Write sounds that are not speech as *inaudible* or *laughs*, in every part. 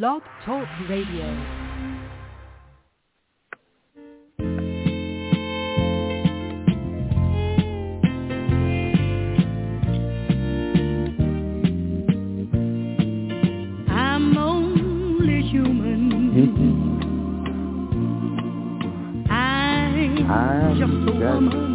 Blog Talk Radio. I'm only human. Mm-hmm. I'm I'm just a woman.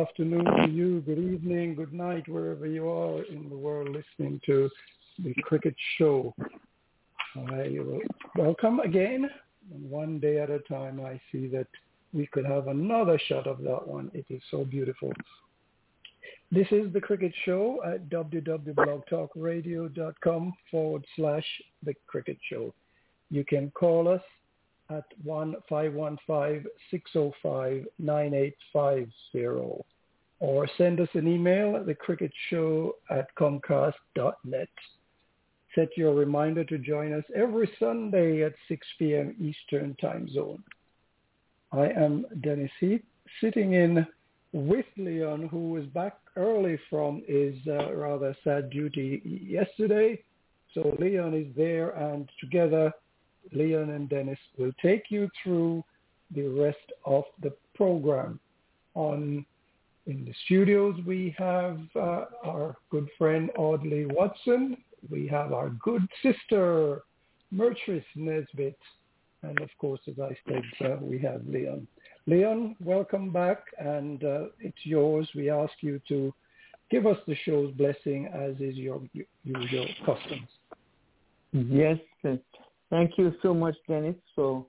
Afternoon to you, good evening, good night, wherever you are in the world listening to the Cricket Show. I welcome again. One day at a time, I see that we could have another shot of that one. It is so beautiful. This is the Cricket Show at www.blogtalkradio.com forward slash the Cricket Show. You can call us at 1-515-605-9850 or send us an email at thecricketshow at comcast.net. Set your reminder to join us every Sunday at 6 p.m. Eastern Time Zone. I am Dennis Heath, sitting in with Leon, who was back early from his uh, rather sad duty yesterday. So Leon is there, and together, Leon and Dennis will take you through the rest of the program. On in the studios, we have uh, our good friend Audley Watson. We have our good sister Mertrice Nesbitt, and of course, as I said, uh, we have Leon. Leon, welcome back, and uh, it's yours. We ask you to give us the show's blessing, as is your usual customs. Yes, thank you so much, Dennis, for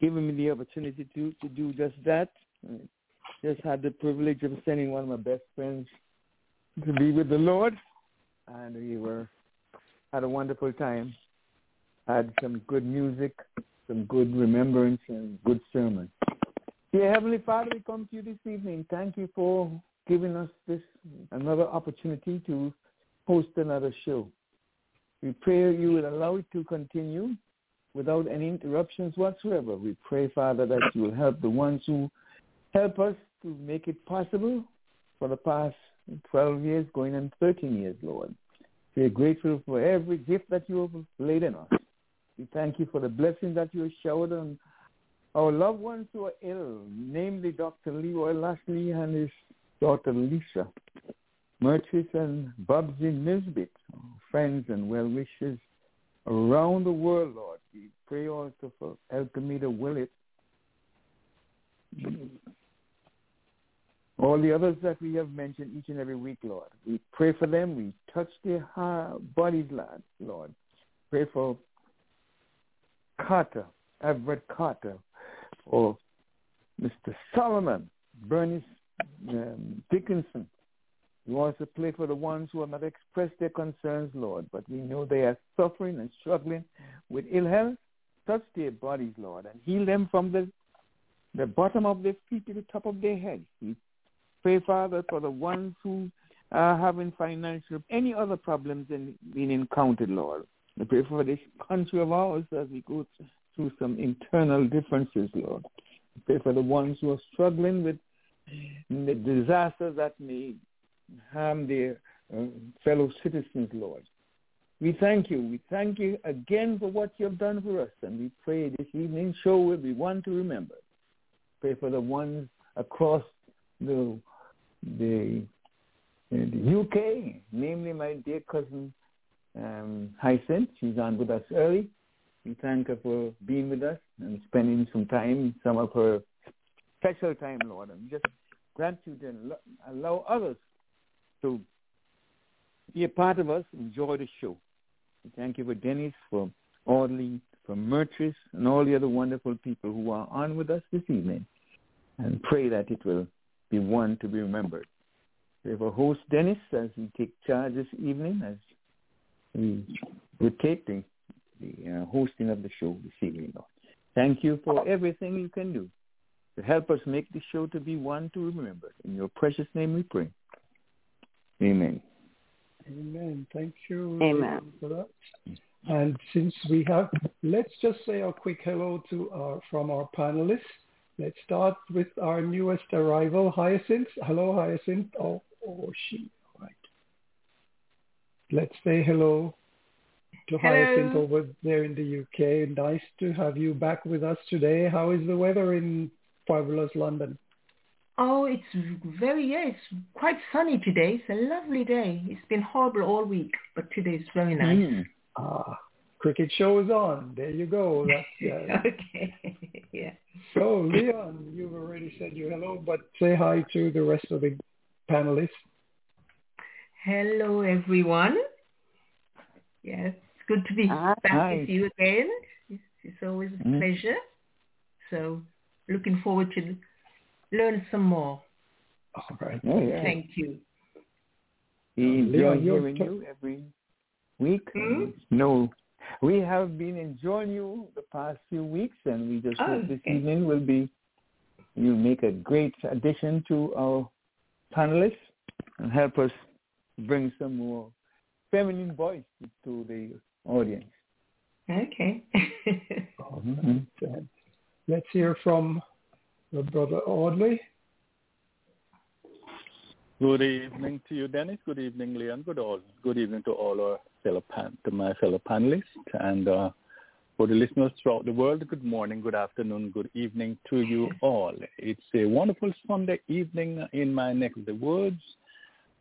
giving me the opportunity to, to do just that. Just had the privilege of sending one of my best friends to be with the Lord, and we were had a wonderful time. had some good music, some good remembrance, and good sermon. Dear Heavenly Father, we come to you this evening. Thank you for giving us this another opportunity to host another show. We pray you will allow it to continue without any interruptions whatsoever. We pray, Father, that you will help the ones who help us to make it possible for the past 12 years, going on 13 years, Lord. We are grateful for every gift that you have laid in us. We thank you for the blessing that you have showered on our loved ones who are ill, namely Dr. Leroy Lashley and his daughter Lisa, Murchis and Bubsy Nisbet, friends and well-wishers around the world, Lord. We pray also for Elkamita Willett, all the others that we have mentioned each and every week, Lord. We pray for them. We touch their bodies, Lord. Pray for Carter, Everett Carter, for Mr. Solomon, Bernice um, Dickinson. We also pray for the ones who have not expressed their concerns, Lord, but we know they are suffering and struggling with ill health. Touch their bodies, Lord, and heal them from the the bottom of their feet to the top of their head. We pray, Father, for the ones who are having financial, any other problems in, being encountered, Lord. We pray for this country of ours as we go through some internal differences, Lord. We pray for the ones who are struggling with the disasters that may harm their uh, fellow citizens, Lord. We thank you. We thank you again for what you have done for us. And we pray this evening show will be one to remember. Pray for the ones across the the, the UK, namely my dear cousin um, Hyacinth. She's on with us early. We thank her for being with us and spending some time, some of her special time, Lord. And just grant you to allow others to be a part of us, enjoy the show. Thank you for Dennis, for Audley, for Murtris, and all the other wonderful people who are on with us this evening. And pray that it will be one to be remembered. We have a host, Dennis, as we take charge this evening, as we rotate the, the uh, hosting of the show this evening. Thank you for everything you can do to help us make the show to be one to remember. In your precious name we pray. Amen. Amen. Thank you Amen. for that. And since we have, let's just say a quick hello to our, from our panelists. Let's start with our newest arrival, Hyacinth. Hello, Hyacinth. Oh, oh she. All right. Let's say hello to Hello. Hyacinth over there in the UK. Nice to have you back with us today. How is the weather in fabulous London? Oh, it's very, yeah, it's quite sunny today. It's a lovely day. It's been horrible all week, but today is very nice. Mm. Ah, cricket show is on. There you go. *laughs* That's, uh, okay, *laughs* yeah. so, Leon, you've already said your hello, but say hi to the rest of the panelists. Hello, everyone. Yes, it's good to be Hi. back Hi. with you again. It's, it's always a Mm. pleasure. So, looking forward to learn some more. All right. Oh, yeah. Thank you. We enjoy you're hearing t- you every week. Hmm? No, we have been enjoying you the past few weeks, and we just Oh, hope this okay. evening will be you make a great addition to our panelists and help us bring some more feminine voice to the audience. Okay. *laughs* All Mhm. Let's hear from your brother Audley. Good evening to you, Dennis. Good evening, Leon. Good all. Good evening to all our fellow pan, to my fellow panelists, and uh, for the listeners throughout the world. Good morning, good afternoon, good evening to you all. It's a wonderful Sunday evening in my neck of the woods.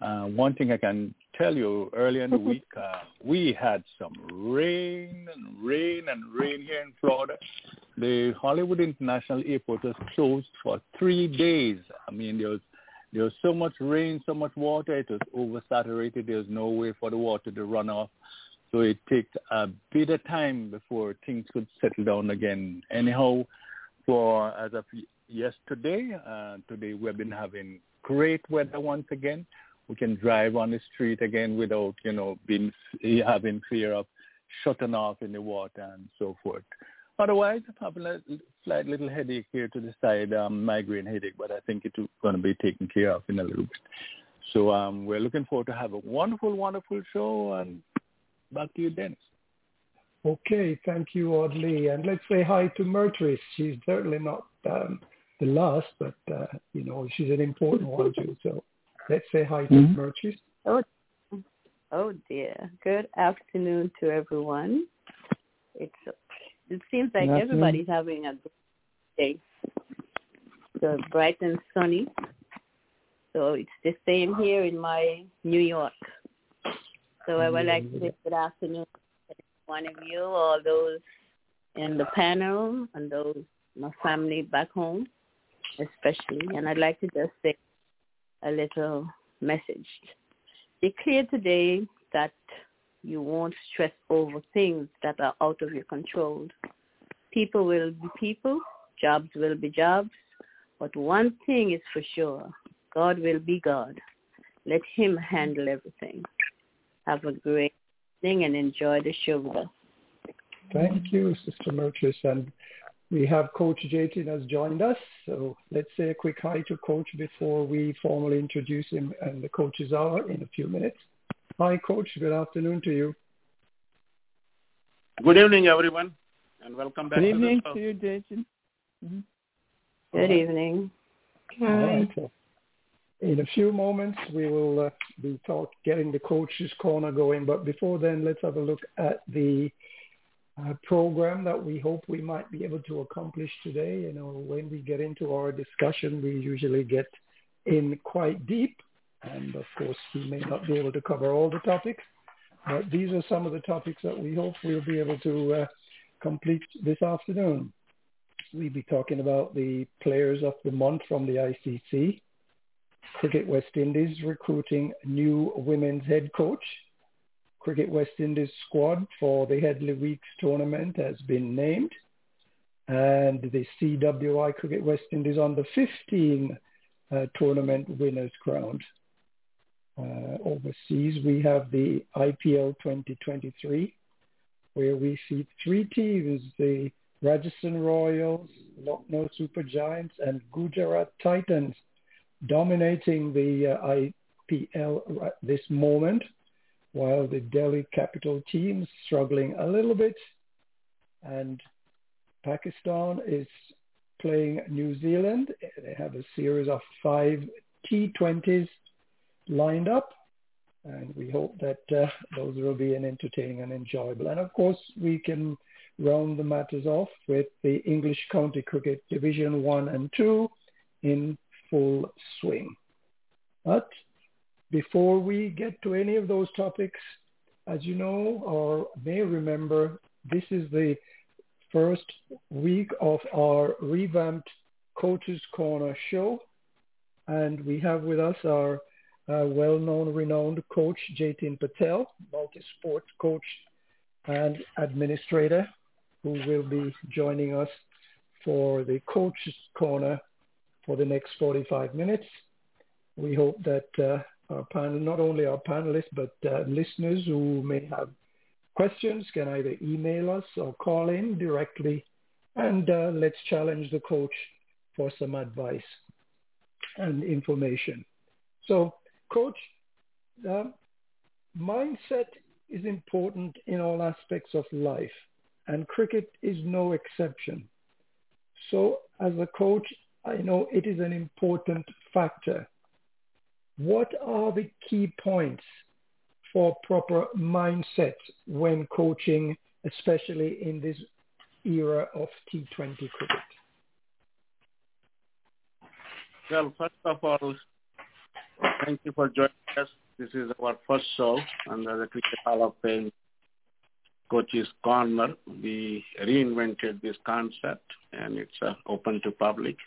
Uh, one thing I can tell you, earlier in the week, uh, we had some rain and rain and rain here in Florida. The Hollywood International Airport was closed for three days. I mean, there was there was so much rain, so much water, it was oversaturated. There was no way for the water to run off. So it took a bit of time before things could settle down again. Anyhow, for as of yesterday, uh, today we've been having great weather once again. We can drive on the street again without, you know, being *laughs* having fear of shutting off in the water and so forth. Otherwise, I'm having a slight little headache here to the side, um, migraine headache, but I think it's going to be taken care of in a little bit. So um, we're looking forward to have a wonderful, wonderful show. And back to you, Dennis. Okay, thank you, Audley. And let's say hi to Myrtrice. She's certainly not um, the last, but, uh, you know, she's an important one too. So let's say hi to mm-hmm. Myrtrice. Oh, oh dear. Good afternoon to everyone. It's it seems like everybody's having a good day. So bright and sunny. So it's the same here in my New York. So I would like to say good afternoon to one of you, all those in the panel and those my family back home especially. And I'd like to just say a little message. Declare today that you won't stress over things that are out of your control. People will be people, jobs will be jobs, but one thing is for sure, God will be God. Let him handle everything. Have a great thing and enjoy the show. Thank you, Sister Myrtrice. And we have Coach Jatin has joined us. So let's say a quick hi to Coach before we formally introduce him and the coaches hour in a few minutes. Hi, Coach. Good afternoon to you. Good evening, everyone, and welcome back. Good evening to, to you, Jason. Mm-hmm. Good evening. Hi. In a few moments, we will uh, be talk, getting the coaches corner going. But before then, let's have a look at the uh, program that we hope we might be able to accomplish today. You know, when we get into our discussion, we usually get in quite deep. And of course, we may not be able to cover all the topics, but these are some of the topics that we hope we'll be able to uh, complete this afternoon. We'll be talking about the players of the month from the ICC, Cricket West Indies recruiting new women's head coach. Cricket West Indies squad for the Headley Weekes tournament has been named. And the CWI Cricket West Indies on the 15 uh, tournament winners crowned. Uh, overseas, we have the IPL 2023, where we see three teams, the Rajasthan Royals, Lucknow Super Giants, and Gujarat Titans dominating the uh, IPL at this moment, while the Delhi Capital team is struggling a little bit. And Pakistan is playing New Zealand. They have a series of five T20s lined up. And we hope that uh, those will be an entertaining and enjoyable. And of course, we can round the matters off with the English County Cricket Division 1 and 2 in full swing. But before we get to any of those topics, as you know or may remember, this is the first week of our revamped Coaches Corner show. And we have with us our uh, well-known, renowned coach, Jatin Patel, multi-sport coach and administrator, who will be joining us for the Coaches Corner for the next 45 minutes. We hope that uh, our panel, not only our panelists, but uh, listeners who may have questions can either email us or call in directly and uh, let's challenge the coach for some advice and information. So Coach, uh, mindset is important in all aspects of life, and cricket is no exception. So as a coach, I know it is an important factor. What are the key points for proper mindset when coaching, especially in this era of T20 cricket? Well, first of all, Thank you for joining us. This is our first show under the Cricket Hall of Fame Coaches Corner. We reinvented this concept and it's uh, open to public.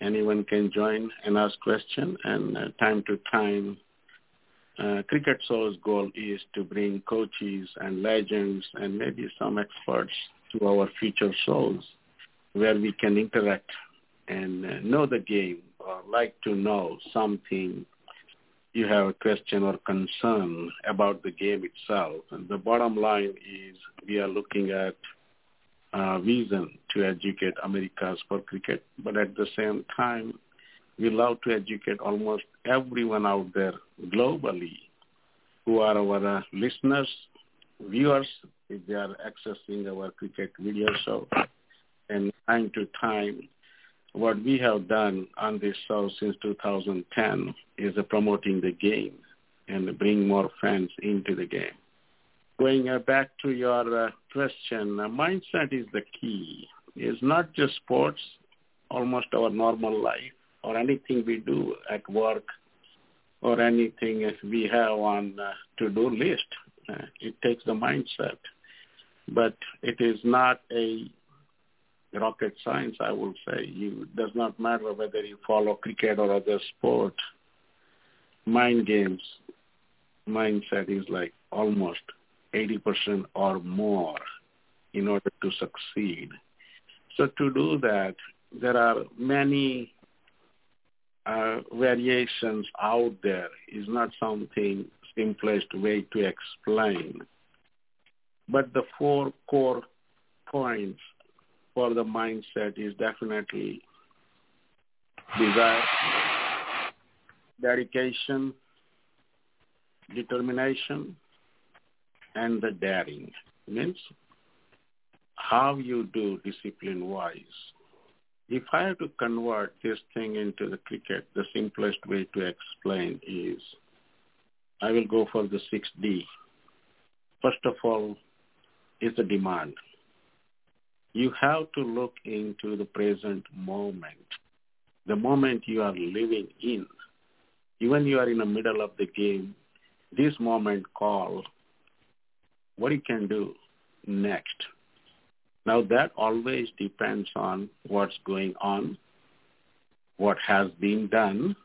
Anyone can join and ask question. and uh, time to time uh, Cricket Soul's goal is to bring coaches and legends and maybe some experts to our future shows where we can interact and uh, know the game or like to know something you have a question or concern about the game itself. And the bottom line is we are looking at uh, vision to educate Americans for cricket, but at the same time, we love to educate almost everyone out there globally who are our uh, listeners, viewers, if they are accessing our cricket video show. And time to time, what we have done on this show since 2010 is uh, promoting the game and bring more fans into the game. Going uh, back to your uh, question, uh, mindset is the key. It's not just sports, almost our normal life or anything we do at work or anything we have on to-do list. It takes the mindset. But it is not a rocket science, I would say. You, it does not matter whether you follow cricket or other sport. Mind games, mindset is like almost 80% or more in order to succeed. So to do that, there are many uh, variations out there. Is not something simplest way to explain. But the four core points for the mindset is definitely desire, dedication, determination, and the daring. Means how you do discipline-wise. If I have to convert this thing into the cricket, the simplest way to explain is I will go for the 6D. First of all, is the demand you have to look into the present moment, the moment you are living in. Even you are in the middle of the game, this moment call what you can do next. Now that always depends on what's going on, what has been done,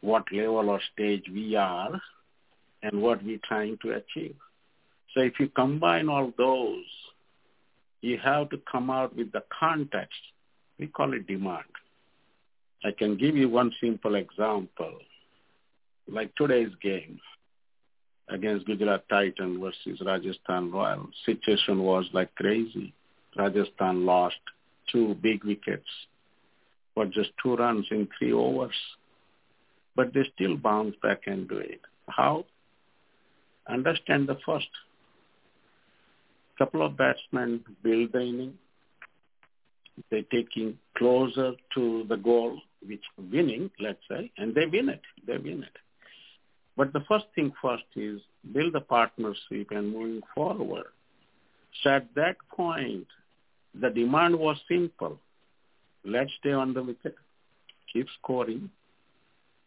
what level or stage we are, and what we're trying to achieve. So if you combine all those, you have to come out with the context. We call it demand. I can give you one simple example, like today's game against Gujarat Titan versus Rajasthan Royal. Situation was like crazy. Rajasthan lost two big wickets for just two runs in three overs. But they still bounce back and do it. How? Understand the first couple of batsmen build the inning. They're taking closer to the goal, which winning, let's say, and they win it. They win it. But the first thing first is build a partnership and moving forward. So at that point, the demand was simple. Let's stay on the wicket, keep scoring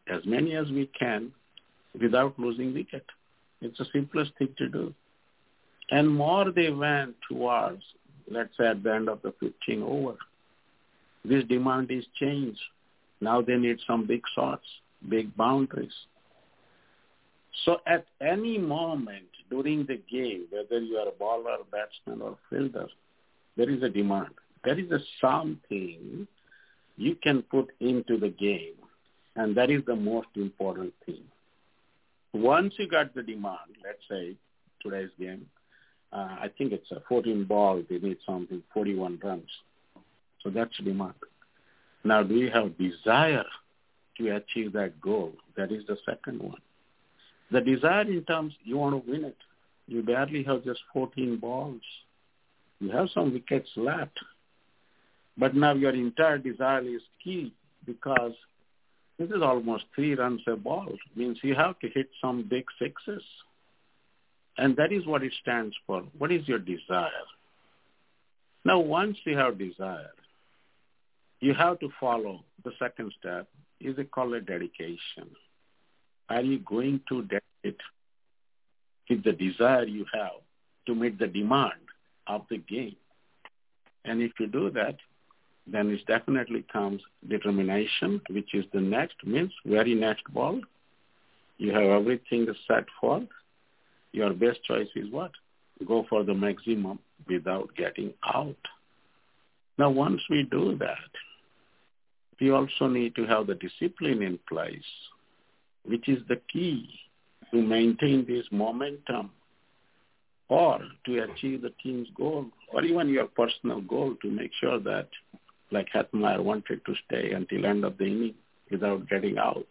as many as we can without losing wicket. It's the simplest thing to do. And more they went towards, let's say at the end of the 15 over, this demand is changed. Now they need some big shots, big boundaries. So at any moment during the game, whether you are a bowler, batsman, or fielder, there is a demand. There is a something you can put into the game, and that is the most important thing. Once you got the demand, let's say today's game, uh, I think it's a 14 ball. They need something 41 runs. So that's demand. Now, do you have desire to achieve that goal? That is the second one. The desire in terms you want to win it. You barely have just 14 balls. You have some wickets left. But now your entire desire is key because this is almost three runs a ball. It means you have to hit some big sixes. And that is what it stands for. What is your desire? Now, once you have desire, you have to follow the second step is it called a dedication. Are you going to dedicate with the desire you have to meet the demand of the game? And if you do that, then it definitely comes determination, which is the next, means very next ball. You have everything set for your best choice is what? Go for the maximum without getting out. Now, once we do that, we also need to have the discipline in place which is the key to maintain this momentum or to achieve the team's goal or even your personal goal to make sure that like Hetmyer wanted to stay until end of the inning without getting out.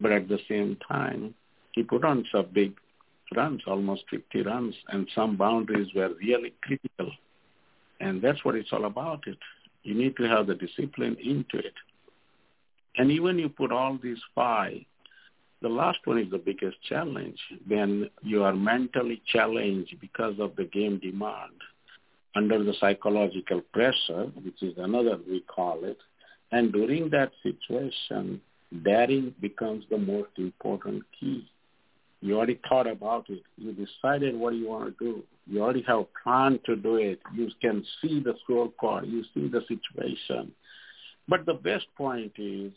But at the same time, he put on some big runs, almost 50 runs, and some boundaries were really critical. And that's what it's all about. It you need to have the discipline into it. And even you put all these five, the last one is the biggest challenge when you are mentally challenged because of the game demand under the psychological pressure, which is another we call it. And during that situation, daring becomes the most important key. You already thought about it. You decided what you want to do. You already have a plan to do it. You can see the scorecard. You see the situation. But the best point is,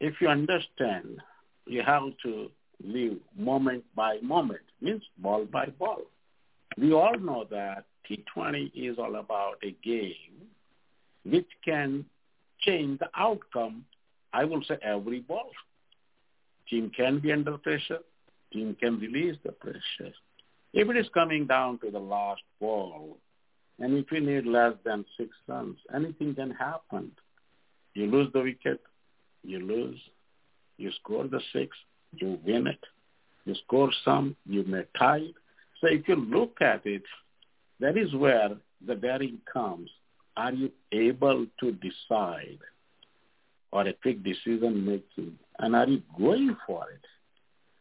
if you understand, you have to live moment by moment, means ball by mm-hmm. ball. We all know that T20 is all about a game which can change the outcome, I will say every ball. Team can be under pressure. Team can release the pressure. If it is coming down to the last ball, and if you need less than six runs, anything can happen. You lose the wicket, you lose. You score the six, you win it. You score some, you may tie. So if you look at it, that is where the daring comes. Are you able to decide or a quick decision making? And are you going for it?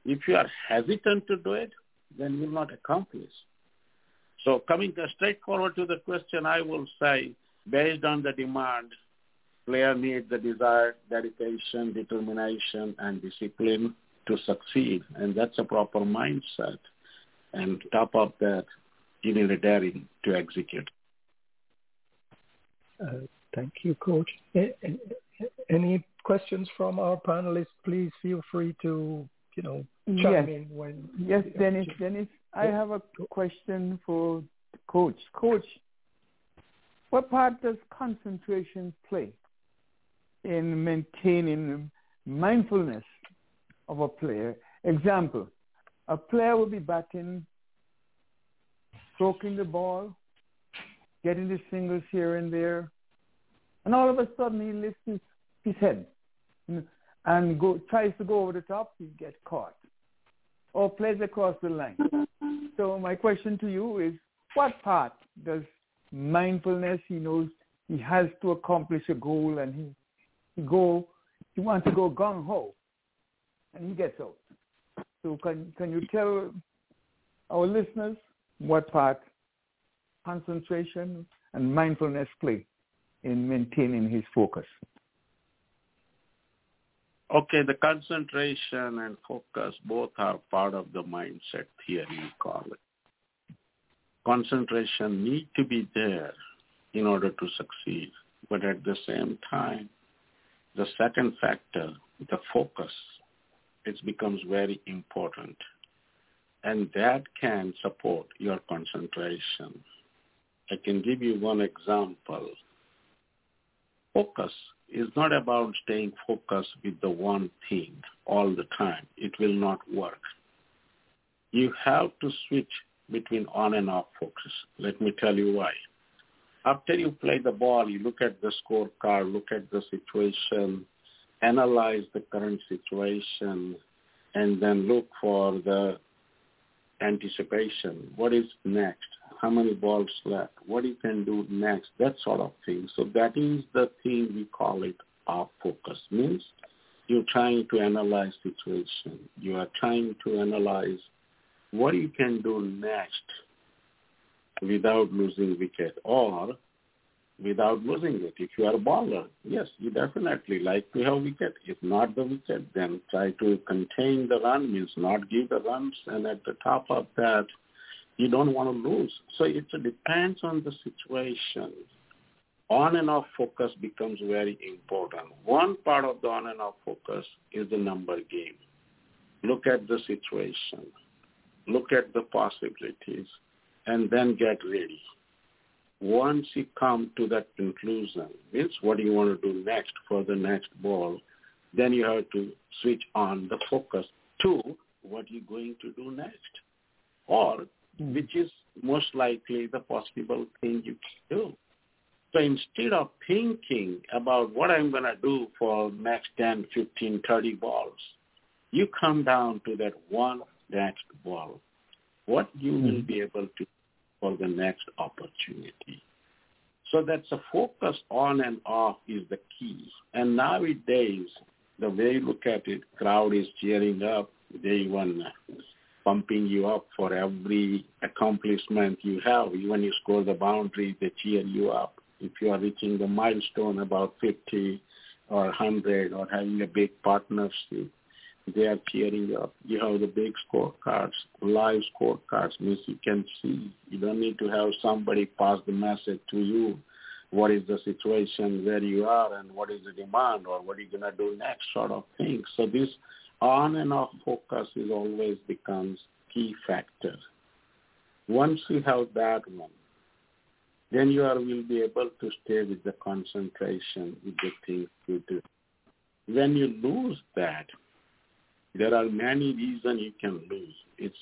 If you are hesitant to do it, then you will not accomplish. So coming straightforward to the question, I will say, based on the demand, player needs the desire, dedication, determination, and discipline to succeed. And that's a proper mindset. And top of that, you need a daring to execute. Uh, thank you, Coach. Any questions from our panelists? Please feel free to, you know, chime yes. in when. Yes, Dennis. Dennis, I have a question for Coach. Coach, what part does concentration play in maintaining mindfulness of a player? Example, a player will be batting stroking the ball, getting the singles here and there, and all of a sudden he lifts his, his head and go, tries to go over the top, he gets caught or plays across the line. So my question to you is, what part does mindfulness, he knows he has to accomplish a goal and he, he go, he wants to go gung-ho and he gets out. So can, can you tell our listeners what part concentration and mindfulness play in maintaining his focus? Okay, the concentration and focus both are part of the mindset theory, we call it. Concentration need to be there in order to succeed, but at the same time, the second factor, the focus, it becomes very important and that can support your concentration. I can give you one example. Focus is not about staying focused with the one thing all the time. It will not work. You have to switch between on and off focus. Let me tell you why. After you play the ball, you look at the scorecard, look at the situation, analyze the current situation, and then look for the anticipation. What is next? How many balls left? What you can do next? That sort of thing. So that is the thing we call it off focus. Means you're trying to analyze situation. You are trying to analyze what you can do next without losing wicket or without losing it. If you are a bowler, yes, you definitely like to have wicket. If not the wicket, then try to contain the run, means not give the runs. And at the top of that, you don't want to lose. So it depends on the situation. On and off focus becomes very important. One part of the on and off focus is the number game. Look at the situation. Look at the possibilities and then get ready once you come to that conclusion, means what do you want to do next for the next ball, then you have to switch on the focus to what you're going to do next, or which is most likely the possible thing you can do. So instead of thinking about what I'm going to do for next 10, 15, 30 balls, you come down to that one next ball. What you mm-hmm. will be able to for the next opportunity. So that's a focus on and off is the key. And nowadays, the way you look at it, crowd is cheering up. They even pumping you up for every accomplishment you have. When you score the boundary, they cheer you up. If you are reaching the milestone about 50 or 100 or having a big partnership, they are cheering up. You have the big scorecards, live scorecards, means you can see. You don't need to have somebody pass the message to you. What is the situation where you are and what is the demand or what are you going to do next sort of thing. So this on and off focus is always becomes key factor. Once you have that one, then you are, will be able to stay with the concentration with the things you do. When you lose that, there are many reasons you can lose. It's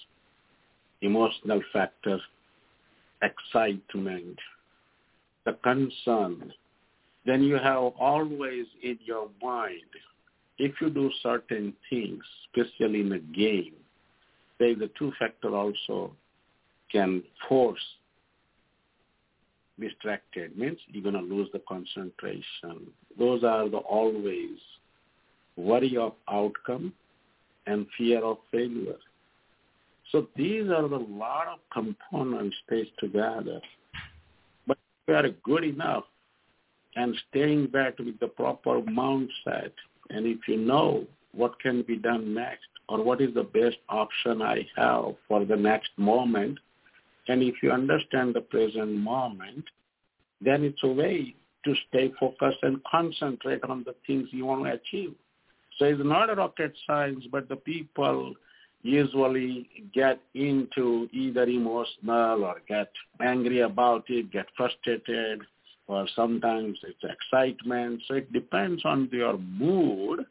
emotional factor, excitement, the concern. Then you have always in your mind, if you do certain things, especially in a game, say the two factor also can force distracted means you're going to lose the concentration. Those are the always worry of outcome and fear of failure. So these are the lot of components placed together. But if you are good enough and staying back with the proper mindset, and if you know what can be done next or what is the best option I have for the next moment, and if you understand the present moment, then it's a way to stay focused and concentrate on the things you want to achieve. So it's not a rocket science, but the people usually get into either emotional or get angry about it, get frustrated, or sometimes it's excitement. So it depends on your mood.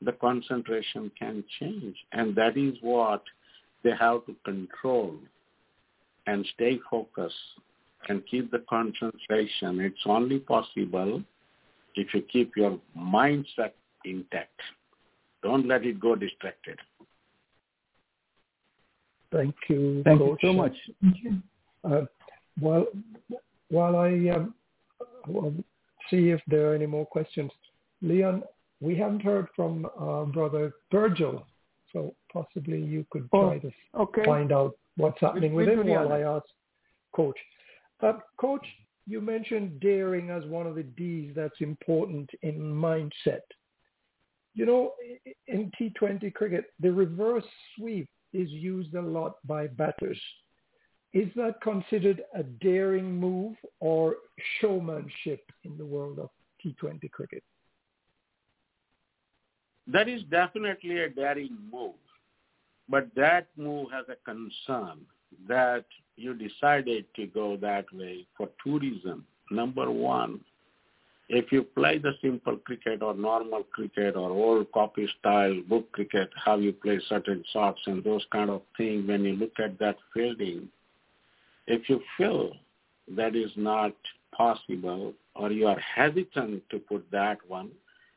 The concentration can change. And that is what they have to control and stay focused and keep the concentration. It's only possible if you keep your mindset intact. Don't let it go distracted. Thank you, Thank Coach. you so much. Uh, while while I um, will see if there are any more questions, Leon, we haven't heard from uh, Brother Virgil, so possibly you could try oh, to okay. find out what's happening with, with, with him while I ask Coach. Uh, Coach, you mentioned daring as one of the D's that's important in mindset. You know, in T20 cricket, the reverse sweep is used a lot by batters. Is that considered a daring move or showmanship in the world of T20 cricket? That is definitely a daring move. But that move has a concern that you decided to go that way for reasons. Number one, if you play the simple cricket or normal cricket or old copy style book cricket, how you play certain shots and those kind of things, when you look at that fielding, if you feel that is not possible or you are hesitant to put that one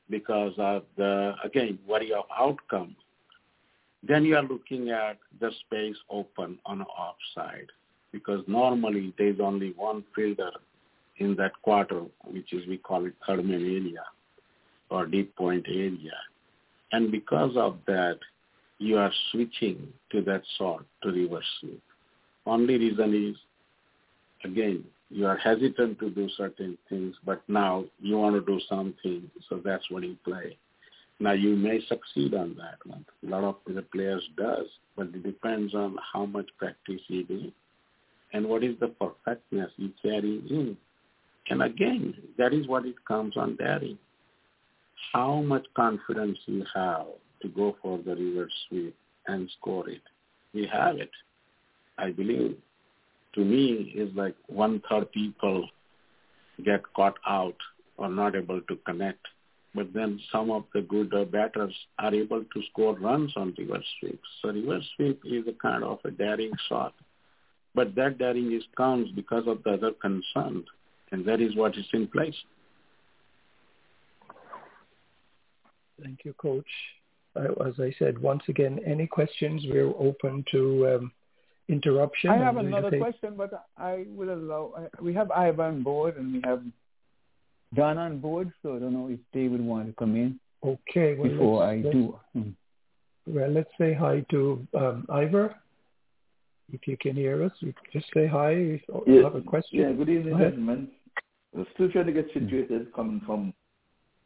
because of the, again, worry of outcome, then you are looking at the space open on the offside. Because normally there's only one fielder in that quarter, which is we call it third man area or deep point area. And because of that, you are switching to that sort to reverse sweep. Only reason is, again, you are hesitant to do certain things, but now you want to do something, so that's what you play. Now you may succeed on that one. A lot of the players does, but it depends on how much practice you do and what is the perfectness you carry in. And again, that is what it comes on daring. How much confidence you have to go for the reverse sweep and score it. We have it. I believe to me is like one third people get caught out or not able to connect but then some of the good batters are able to score runs on reverse sweeps. So reverse sweep is a kind of a daring shot, but that daring is comes because of the other concern, and that is what is in place. Thank you, Coach. As I said, once again, any questions, we're open to um, interruption. I have another take- question, but I will allow. We have Ivan on board and we have Don on board, so I don't know if they would want to come in Okay. Well, before I let's, do. Well, let's say hi to um, Ivor. If you can hear us, you just say hi if you Yeah, have a question. Yeah, good evening, Go ahead. gentlemen. We're still trying to get situated coming from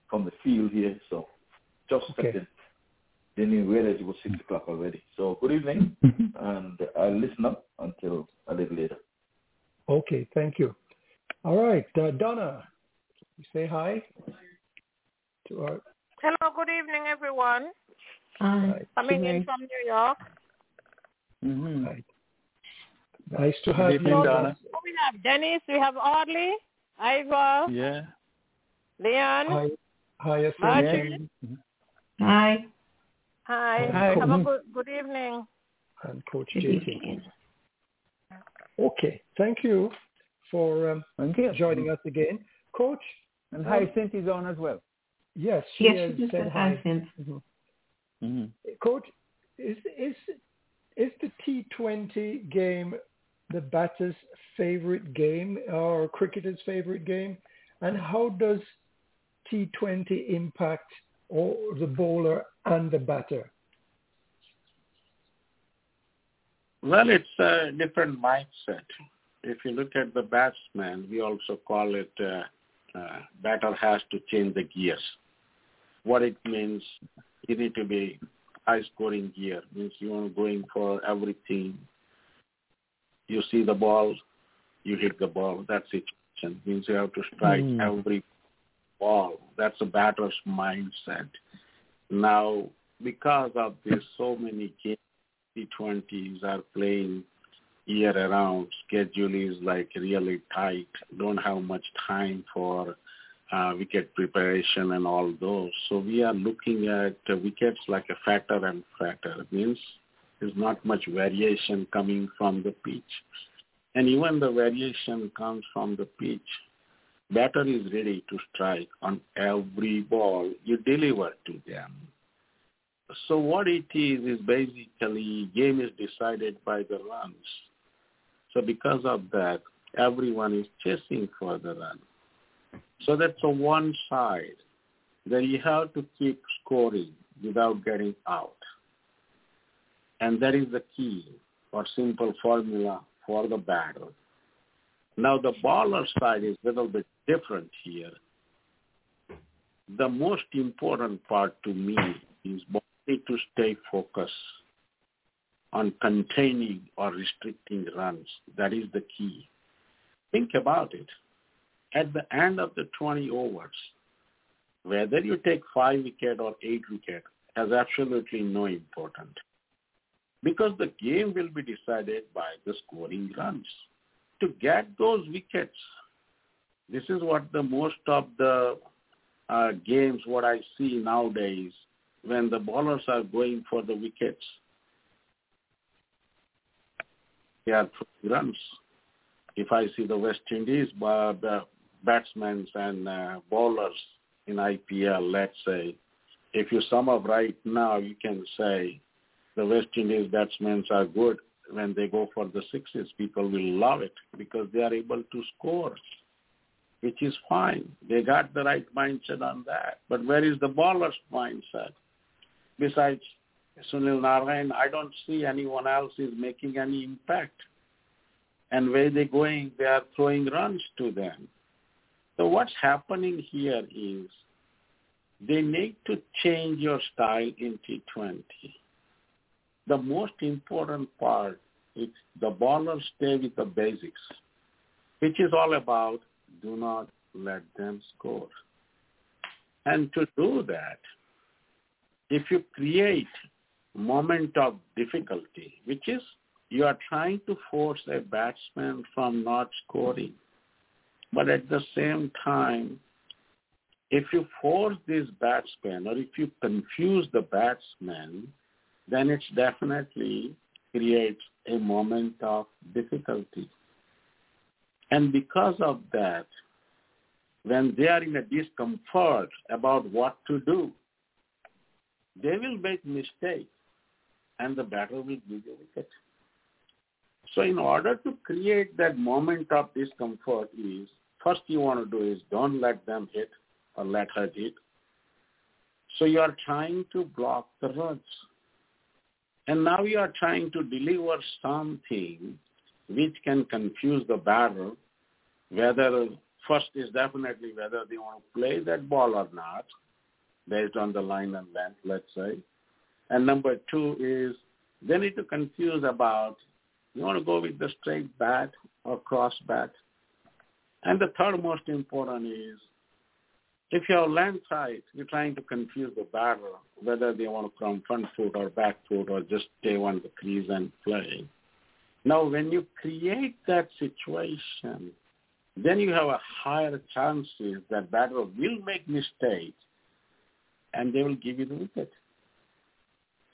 from the field here, so just Okay. stepped in. Didn't realize it was six o'clock already. So good evening, and I'll listen up until a little later. Okay, thank you. All right, uh, Donna, you say hi to our. Hello, good evening, everyone. Hi. Coming in from New York. Mhm. Right. Nice to Good have evening, you. Donna. Oh, we have Dennis, we have Audley, Ivor, Yeah. Leon. Hi, hi, Martin. Hi. Hi. Hi. Have a good, good evening. and Coach Good JT. Okay, thank you for um, Thank you. joining us again. Coach, And Hyacinth is on as well. yes, she Yes, has she just said said hi. hi, Vince. hmm Coach, is is is the T20 game the batter's favorite game or cricketer's favorite game? And how does T20 impact all the bowler and the batter? Well, it's a different mindset. If you look at the batsman, we also call it uh, uh, batter has to change the gears. What it means, you need to be high scoring gear. Means you are going for everything. You see the ball, you hit the ball. That's it. Means you have to strike Mm. every ball. That's a batter's mindset. Now, because of this, so many games T20s are playing year around. Schedule is like really tight. Don't have much time for uh, wicket preparation and all those. So we are looking at uh, wickets like a fatter and fatter. It means there's not much variation coming from the pitch. And even the variation comes from the pitch. Batter is ready to strike on every ball you deliver to them. So what it is is basically game is decided by the runs. So because of that, everyone is chasing for the run. So that's a one side that you have to keep scoring without getting out. And that is the key or simple formula for the battle. Now the baller side is a little bit different here. The most important part to me is to stay focused on containing or restricting runs. That is the key. Think about it. At the end of the 20 overs, whether you take five wicket or eight wicket has absolutely no importance because the game will be decided by the scoring runs. To get those wickets, this is what the most of the uh, games, what I see nowadays, when the bowlers are going for the wickets, they are throwing runs. If I see the West Indies, uh, the batsmen and uh, bowlers in IPL, let's say, if you sum up right now, you can say the West Indies batsmen are good. When they go for the sixes, people will love it because they are able to score, which is fine. They got the right mindset on that. But where is the bowler's mindset? Besides Sunil Narine, I don't see anyone else is making any impact. And where they going, they are throwing runs to them. So what's happening here is they need to change your style in T20. The most important part is the bowlers stay with the basics, which is all about do not let them score. And to do that, if you create moment of difficulty, which is you are trying to force a batsman from not scoring, but at the same time, if you force this batsman or if you confuse the batsman, then it definitely creates a moment of difficulty. And because of that, when they are in a discomfort about what to do, they will make mistakes and the batter will give you. So in order to create that moment of discomfort is, first you want to do is don't let them hit or let her hit. So you are trying to block the runs. And now you are trying to deliver something which can confuse the batter, whether first is definitely whether they want to play that ball or not, based on the line and length, let's say. And number two is they need to confuse about you want to go with the straight bat or cross bat. And the third most important is if you're land side, you're trying to confuse the batter whether they want to come front foot or back foot or just stay on the crease and play. Now, when you create that situation, then you have a higher chances that batter will make mistakes and they will give you the wicket.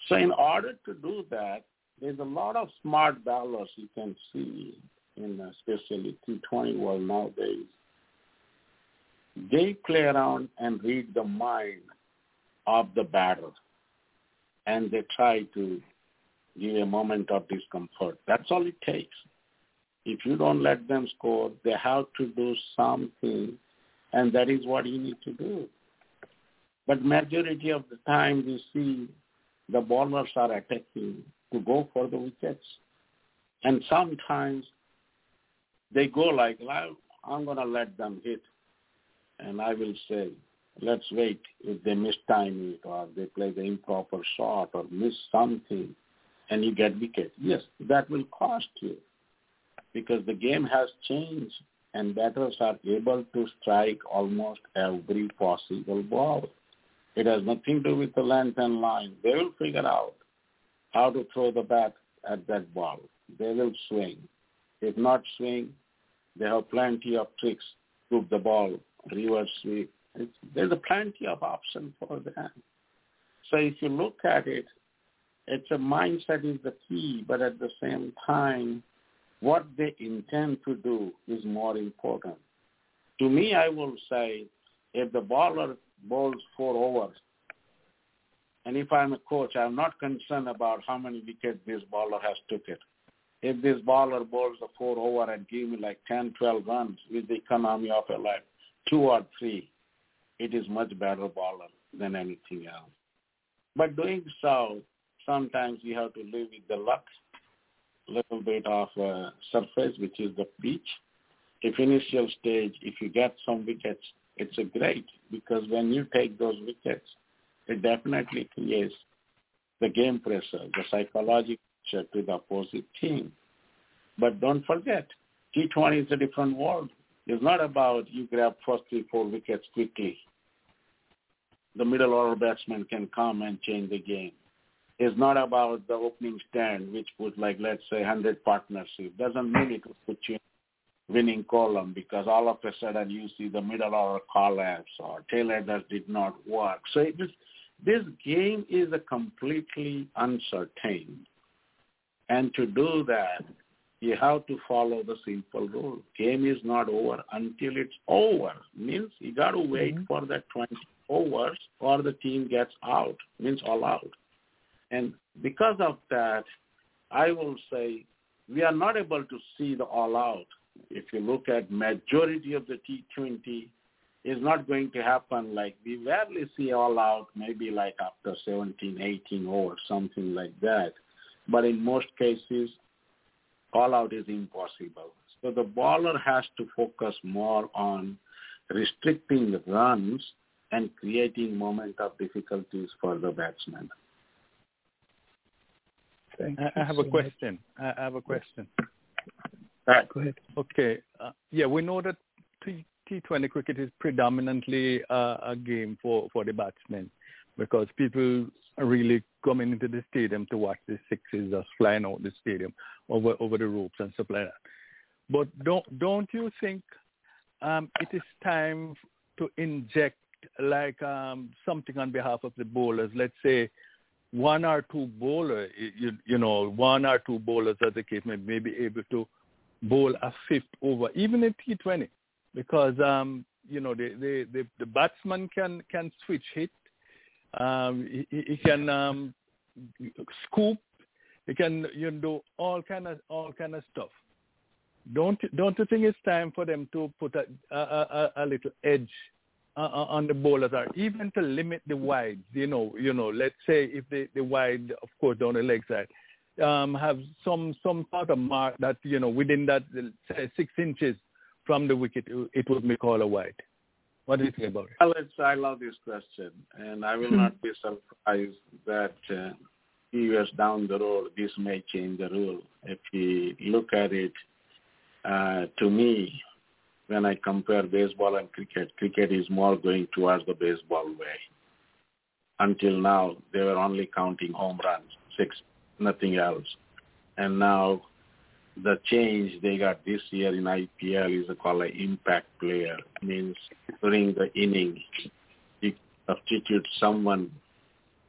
So in order to do that, there's a lot of smart bowlers you can see in uh, especially T20 world nowadays. They play around and read the mind of the batter and they try to give a moment of discomfort. That's all it takes. If you don't let them score, they have to do something and that is what you need to do. But majority of the time we see the bowlers are attacking to go for the wickets. And sometimes they go like, well, I'm going to let them hit. And I will say, let's wait if they miss time it or they play the improper shot or miss something and you get wicket. Yes, that will cost you because the game has changed and batters are able to strike almost every possible ball. It has nothing to do with the length and line. They will figure out how to throw the bat at that ball. They will swing. If not swing, they have plenty of tricks. Move the ball, reverse. It's, there's a plenty of options for them. So if you look at it, it's a mindset is the key, but at the same time, what they intend to do is more important. To me, I will say, if the bowler bowls four overs. And if I'm a coach, I'm not concerned about how many wickets this bowler has took it. If this bowler bowls a four over and give me like 10, 12 runs with the economy of a life, two or three, it is much better bowler than anything else. But doing so, sometimes you have to live with the luck, little bit of uh, surface, which is the pitch. If initial stage, if you get some wickets, it's a great because when you take those wickets, it definitely creates the game pressure, the psychological pressure to the opposite team. But don't forget, T20 is a different world. It's not about you grab first three, four wickets quickly. The middle order batsman can come and change the game. It's not about the opening stand, which put like, let's say, 100 partnership. Doesn't mean it will put you winning column because all of a sudden you see the middle order collapse or tail enders did not work. So it is, this game is a completely uncertain. And to do that, you have to follow the simple rule. Game is not over until it's over. Means you got to wait mm-hmm. for that 20 overs or the team gets out. Means all out. And because of that, I will say we are not able to see the all out if you look at majority of the T20 is not going to happen like we rarely see all out maybe like after 17, 18 or something like that. But in most cases, all out is impossible. So the bowler has to focus more on restricting runs and creating moment of difficulties for the batsman. Thank I, I have so a question. Much. I have a question. Right. Go ahead. Okay. Uh, yeah, we know that T- T20 cricket is predominantly uh, a game for, for the batsmen because people are really coming into the stadium to watch the sixes just flying out the stadium over over the ropes and stuff like that. But don't don't you think um, it is time to inject like um, something on behalf of the bowlers. Let's say one or two bowler, you, you know, one or two bowlers, as the case may, may be able to bowl a fifth over, even in T20, because um, you know the, the the the batsman can can switch hit, um, he, he can um, scoop, he can you know do all kind of all kind of stuff. Don't don't you think it's time for them to put a a, a, a little edge uh, on the bowlers, or even to limit the wide? You know, you know. Let's say if the the wide, of course, down the leg side, um, have some some sort of mark that you know within that say six inches from the wicket, it would be called a wide. What do you think about it? Alex, I love this question, and I will not be surprised that uh, few years down the road, this may change the rule. If you look at it, uh, to me, when I compare baseball and cricket, cricket is more going towards the baseball way. Until now, they were only counting home runs, six, nothing else. And now the change they got this year in IPL is called an impact player. Means during the inning, you substitute someone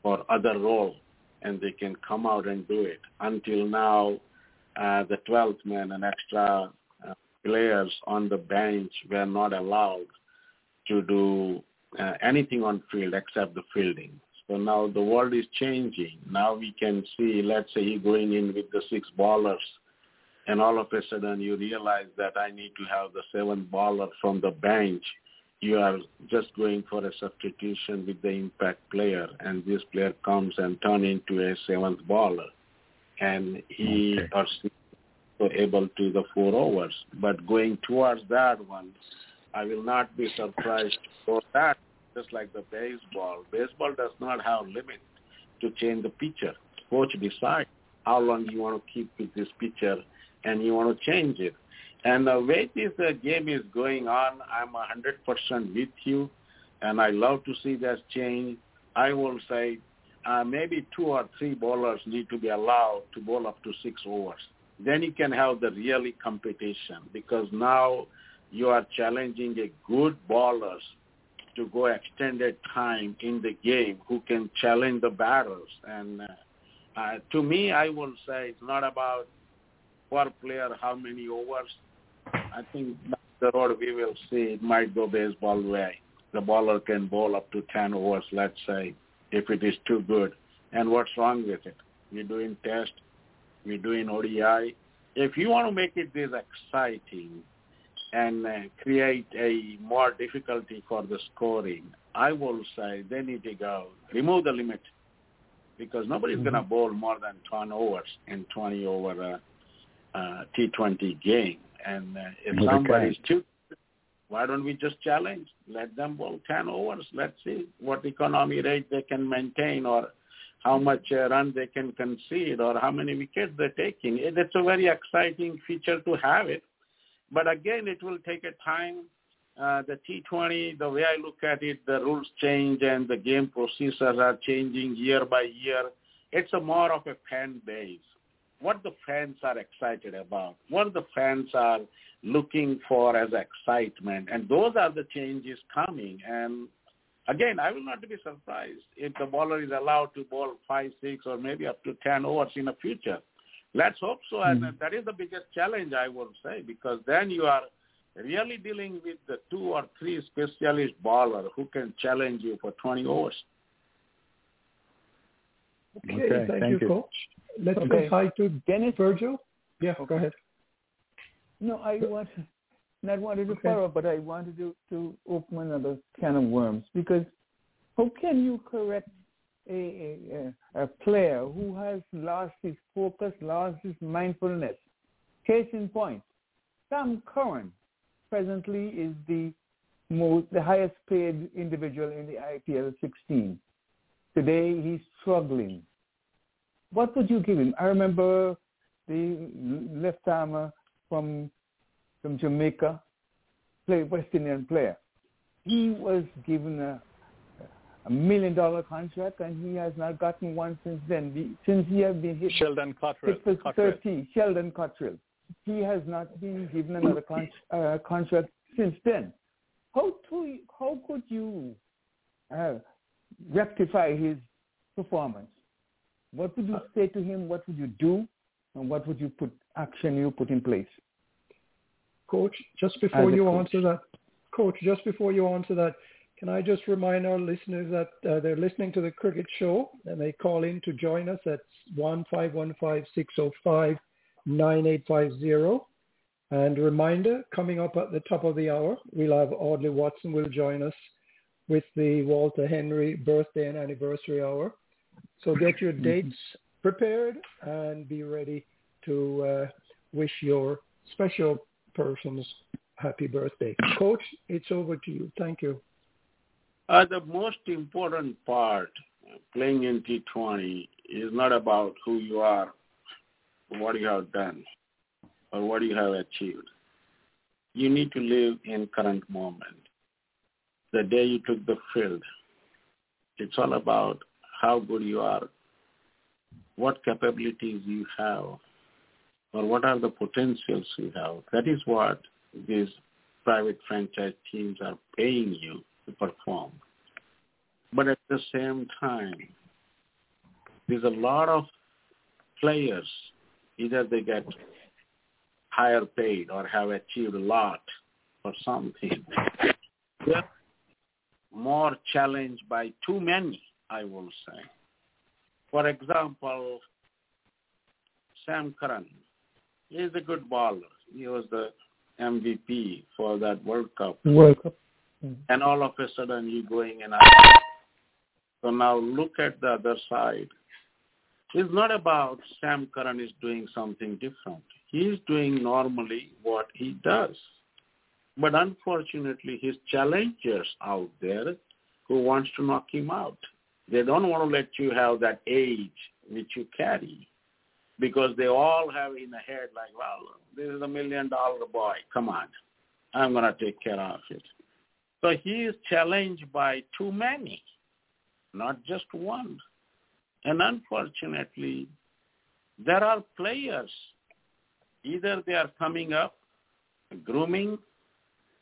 for other role and they can come out and do it. Until now, uh, the 12th man and extra uh, players on the bench were not allowed to do uh, anything on field except the fielding. So now the world is changing. Now we can see, let's say he going in with the six ballers, and all of a sudden you realize that I need to have the seventh baller from the bench. You are just going for a substitution with the impact player, and this player comes and turn into a seventh baller, and he Okay. or she so able to the four overs. But going towards that one, I will not be surprised for that. Just like the baseball, baseball does not have limit to change the pitcher. Coach decide how long you want to keep with this pitcher, and you want to change it. And the way this uh, game is going on, I'm hundred percent with you, and I love to see that change. I will say uh, maybe two or three bowlers need to be allowed to bowl up to six overs. Then you can have the really competition because now you are challenging a good bowlers to go extended time in the game who can challenge the batters. And uh, uh, to me, I will say it's not about per player how many overs. I think the road we will see it might go baseball way. The bowler can bowl up to 10 overs, let's say, if it is too good. And what's wrong with it? We're doing test, we're doing ODI. If you want to make it this exciting and uh, create a more difficulty for the scoring, I will say they need to go remove the limit because nobody's going to bowl more than 10 overs in 20 over uh, uh, T20 game. And uh, if somebody's too, why don't we just challenge? Let them bowl 10 overs. Let's see what economy rate they can maintain or how much uh, run they can concede or how many wickets they're taking. It, it's a very exciting feature to have it. But again, it will take a time. Uh, the T20, the way I look at it, the rules change and the game procedures are changing year by year. It's a more of a fan base. What the fans are excited about, what the fans are looking for as excitement, and those are the changes coming. And again, I will not be surprised if the bowler is allowed to bowl five, six, or maybe up to ten overs in the future. Let's hope so, and hmm. that is the biggest challenge I would say, because then you are really dealing with the two or three specialist bowler who can challenge you for 20 overs. Okay, Okay, thank, thank you, you. Coach. Let's Okay. say hi to Dennis? Virgil. Yeah, go ahead. No, I want not wanted to Okay. follow but I wanted to, to open another can of worms because how can you correct a, a, a player who has lost his focus, lost his mindfulness? Case in point, Sam Curran presently is the most, the highest paid individual in the IPL 16. Today he's struggling. What would you give him? I remember the left armer from from Jamaica, play West Indian player. He was given a a million dollar contract and he has not gotten one since then. The- Since he has been hit Sheldon Cottrell. hit 30, Sheldon Cottrell. He has not been given another con- uh, contract since then. How to how could you uh, rectify his performance, what would you say to him? What would you do? And what would you put action you put in place? Coach, just before you coach. answer that, Coach, just before you answer that, can I just remind our listeners that uh, they're listening to the Cricket Show and they call in to join us at one five one five six zero five nine eight five zero. And reminder, coming up at the top of the hour, we'll have Audley Watson will join us with the Walter Henry birthday and anniversary hour. So get your dates prepared and be ready to uh, wish your special persons happy birthday. Coach, it's over to you. Thank you. Uh, the most important part uh, playing in T20 is not about who you are, what you have done, or what you have achieved. You need to live in current moment. The day you took the field, it's all about how good you are, what capabilities you have, or what are the potentials you have. That is what these private franchise teams are paying you to perform. But at the same time, there's a lot of players, either they get higher paid or have achieved a lot or something. They're more challenged by too many, I will say. For example, Sam Curran is a good baller. He was the MVP for that World Cup. World Cup. Mm-hmm. And all of a sudden you're going and *coughs* so now look at the other side. It's not about Sam Curran is doing something different. He's doing normally what he does. But unfortunately, his challengers out there who wants to knock him out. They don't want to let you have that age which you carry because they all have in the head like, well, this is a million dollar boy. Come on. I'm going to take care of it. So he is challenged by too many, not just one. And unfortunately, there are players, either they are coming up, grooming,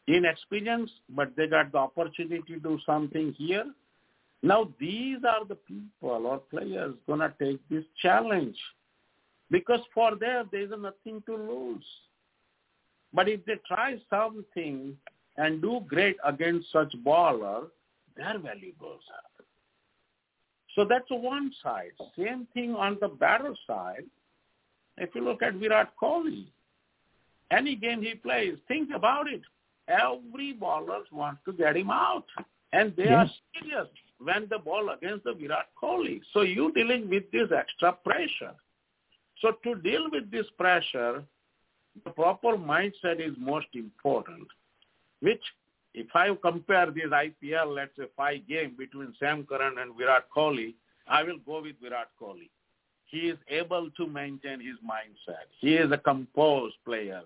inexperienced, but they got the opportunity to do something here. Now these are the people or players going to take this challenge because for them there is nothing to lose. But if they try something and do great against such baller, their value goes up. So that's one side. Same thing on the batter side. If you look at Virat Kohli, any game he plays, think about it. Every baller wants to get him out. And they Yes. are serious when the ball against the Virat Kohli. So you dealing with this extra pressure. So to deal with this pressure, the proper mindset is most important, which if I compare this IPL, let's say five game between Sam Curran and Virat Kohli, I will go with Virat Kohli. He is able to maintain his mindset. He is a composed player.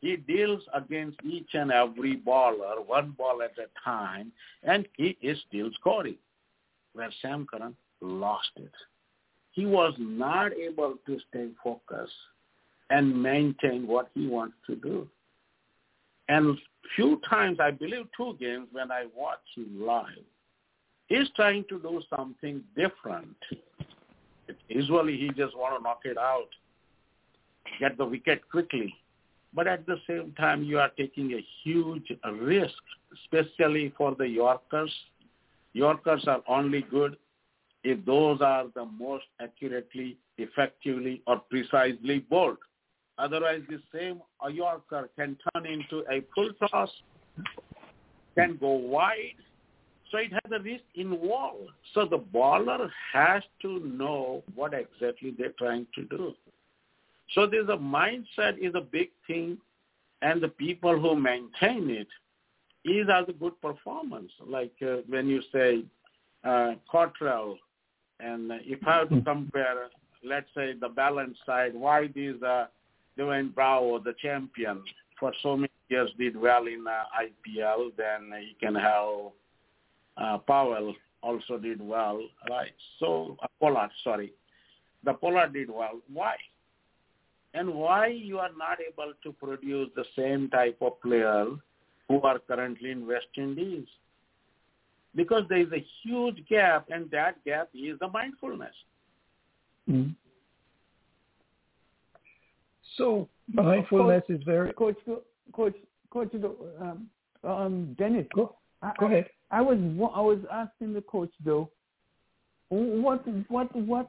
He deals against each and every baller, one ball at a time, and he is still scoring. Where Sam Curran lost it. He was not able to stay focused and maintain what he wants to do. And few times, I believe two games when I watch him live, he's trying to do something different. Usually he just want to knock it out, get the wicket quickly. But at the same time, you are taking a huge risk, especially for the Yorkers. Yorkers are only good if those are the most accurately, effectively, or precisely bowled. Otherwise, the same Yorker can turn into a full toss, can go wide. So it has a risk involved. So the bowler has to know what exactly they're trying to do. So there's a mindset is a big thing, and the people who maintain it is as a good performance. Like uh, when you say uh, Cottrell, and if I have to compare, let's say the balance side, why these uh, Dwayne Bravo, the champion, for so many years did well in uh, IPL, then you can have uh, Powell also did well, right? So uh, Pollard, sorry, the Pollard did well. Why? And why you are not able to produce the same type of player who are currently in West Indies? because there is a huge gap, and that gap is the mindfulness. Mm-hmm. So mindfulness Coach, is very. Coach, Coach, Coach, um, um, Dennis. Go, I, go ahead. I was I was asking the coach though, what what what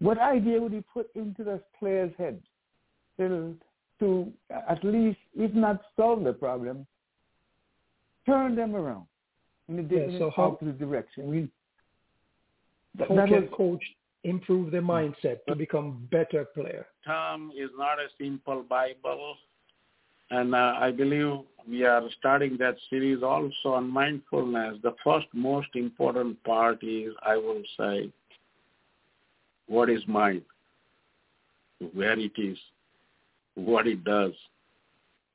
what idea would he put into the players' head to, to at least, if not solve the problem, turn them around in a different Yeah, so how- opposite direction? We, that, How that can was, coach improve their mindset to become better player? Tom is not a simple Bible, and uh, I believe we are starting that series also on mindfulness. The first most important part is, I will say, what is mind, where it is, what it does,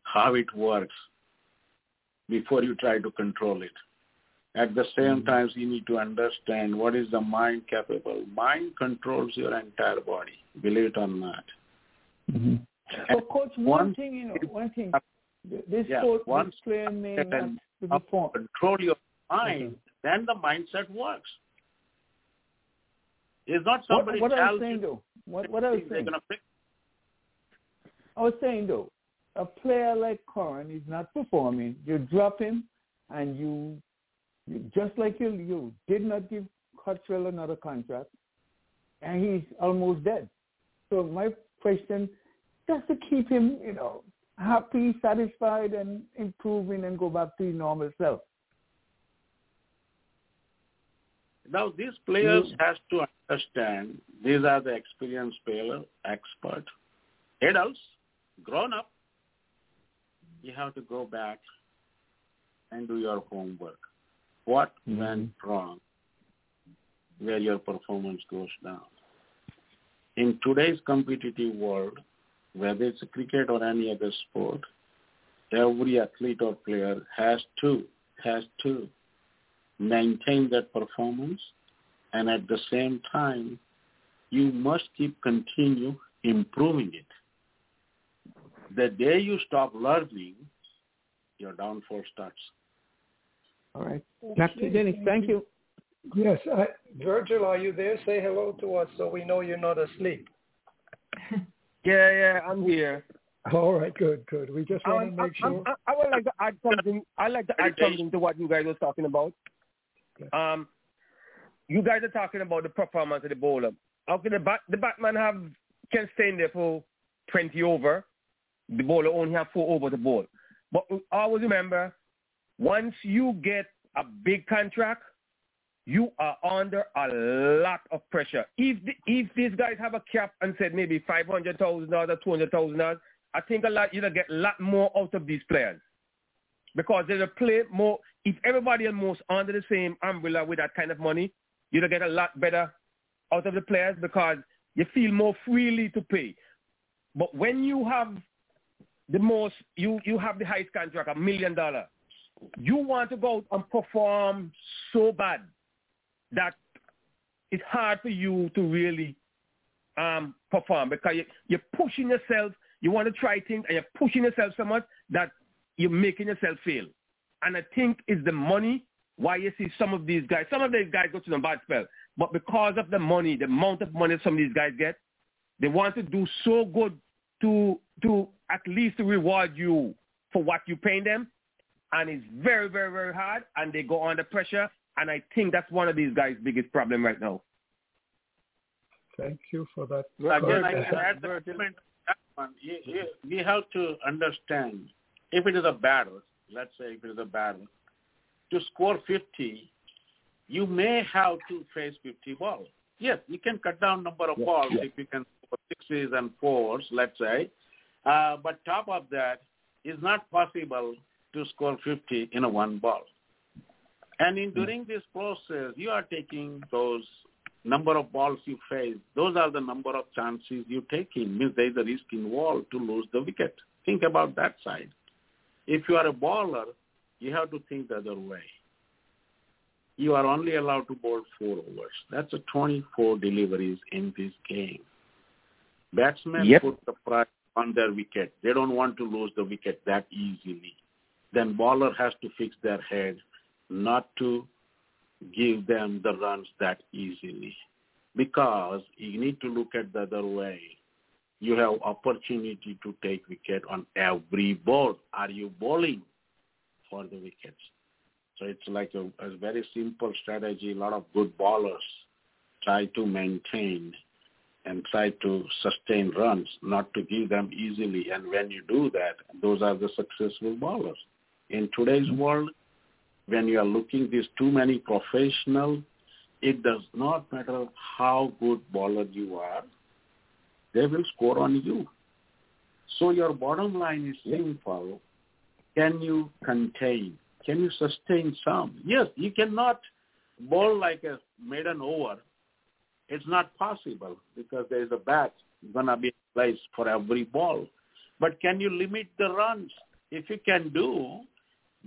how it works, before you try to control it. At the same time, you need to understand what is the mind capable. Mind controls your entire body, believe it or not. mm-hmm. so coach, one, one- thing you know, one thing, this Yeah, coach, once this player may not to control your mind, Okay. then the mindset works. It's not What, somebody what I was saying you though, what, what I was they're saying, going to fix I was saying though, a player like Curran is not performing. You drop him, and you, you just like you, you did not give Cottrell another contract, and he's almost dead. So my question, just to keep him, you know, happy, satisfied, and improving, and go back to his normal self. Now, these players Mm. has to understand these are the experienced player, expert, adults, grown up. You have to go back and do your homework. What Mhm. went wrong? Where your performance goes down. In today's competitive world, whether it's cricket or any other sport, every athlete or player has to has to maintain that performance and at the same time you must keep continue improving it the day you stop learning your downfall starts All right. Back to Dennis. Thank you. Yes, I, Virgil, are you there? Say hello to us so we know you're not asleep. *laughs* Yeah, yeah, I'm here. All right, good, good. We just want Um, to make I, sure. I, I would like to add something. I'd like to add something to what you guys were talking about. Um, you guys are talking about the performance of the bowler. How can the bat, the batman have can stay in there for 20 over? The bowler only have four over the ball. But always remember, once you get a big contract, you are under a lot of pressure. If the, if these guys have a cap and said maybe five hundred thousand dollars, two hundred thousand dollars, I think a lot you'll get a lot more out of these players because they'll play more. If everybody almost under the same umbrella with that kind of money, you'll get a lot better out of the players because you feel more freely to pay. But when you have the most, you you have the highest contract, a million dollar, you want to go out and perform so bad that it's hard for you to really um, perform because you, you're pushing yourself. You want to try things and you're pushing yourself so much that you're making yourself fail. And I think it's the money why you see some of these guys. Some of these guys go to a bad spell, but because of the money, the amount of money some of these guys get, they want to do so good to to at least reward you for what you paying them, and it's very very very hard, and they go under pressure. And I think that's one of these guys' biggest problem right now. Thank you for that. Again, I can add the comment that one. You, you, we have to understand if it is a battle, let's say if it is a battle, to score 50, you may have to face 50 balls. Yes, you can cut down number of balls if you can score sixes and fours, let's say. Uh, but top of that, it's not possible to score 50 in a one ball. And in during this process, you are taking those number of balls you face. Those are the number of chances you take in. Means there is a risk involved to lose the wicket. Think about that side. If you are a bowler, you have to think the other way. You are only allowed to bowl four overs. That's a 24 deliveries in this game. Batsmen Yep. put the price on their wicket. They don't want to lose the wicket that easily. Then bowler has to fix their head. not to give them the runs that easily because you need to look at the other way. You have opportunity to take wicket on every ball. Are you bowling for the wickets? So it's like a, a very simple strategy. A lot of good bowlers try to maintain and try to sustain runs, not to give them easily. And when you do that, those are the successful bowlers. In today's world, when you are looking these too many professional, it does not matter how good bowler you are, they will score on you. So your bottom line is simple. Can you contain? Can you sustain some? Yes, you cannot bowl like a maiden over it's not possible because there is a bat going to be in place for every ball. But can you limit the runs? If you can do,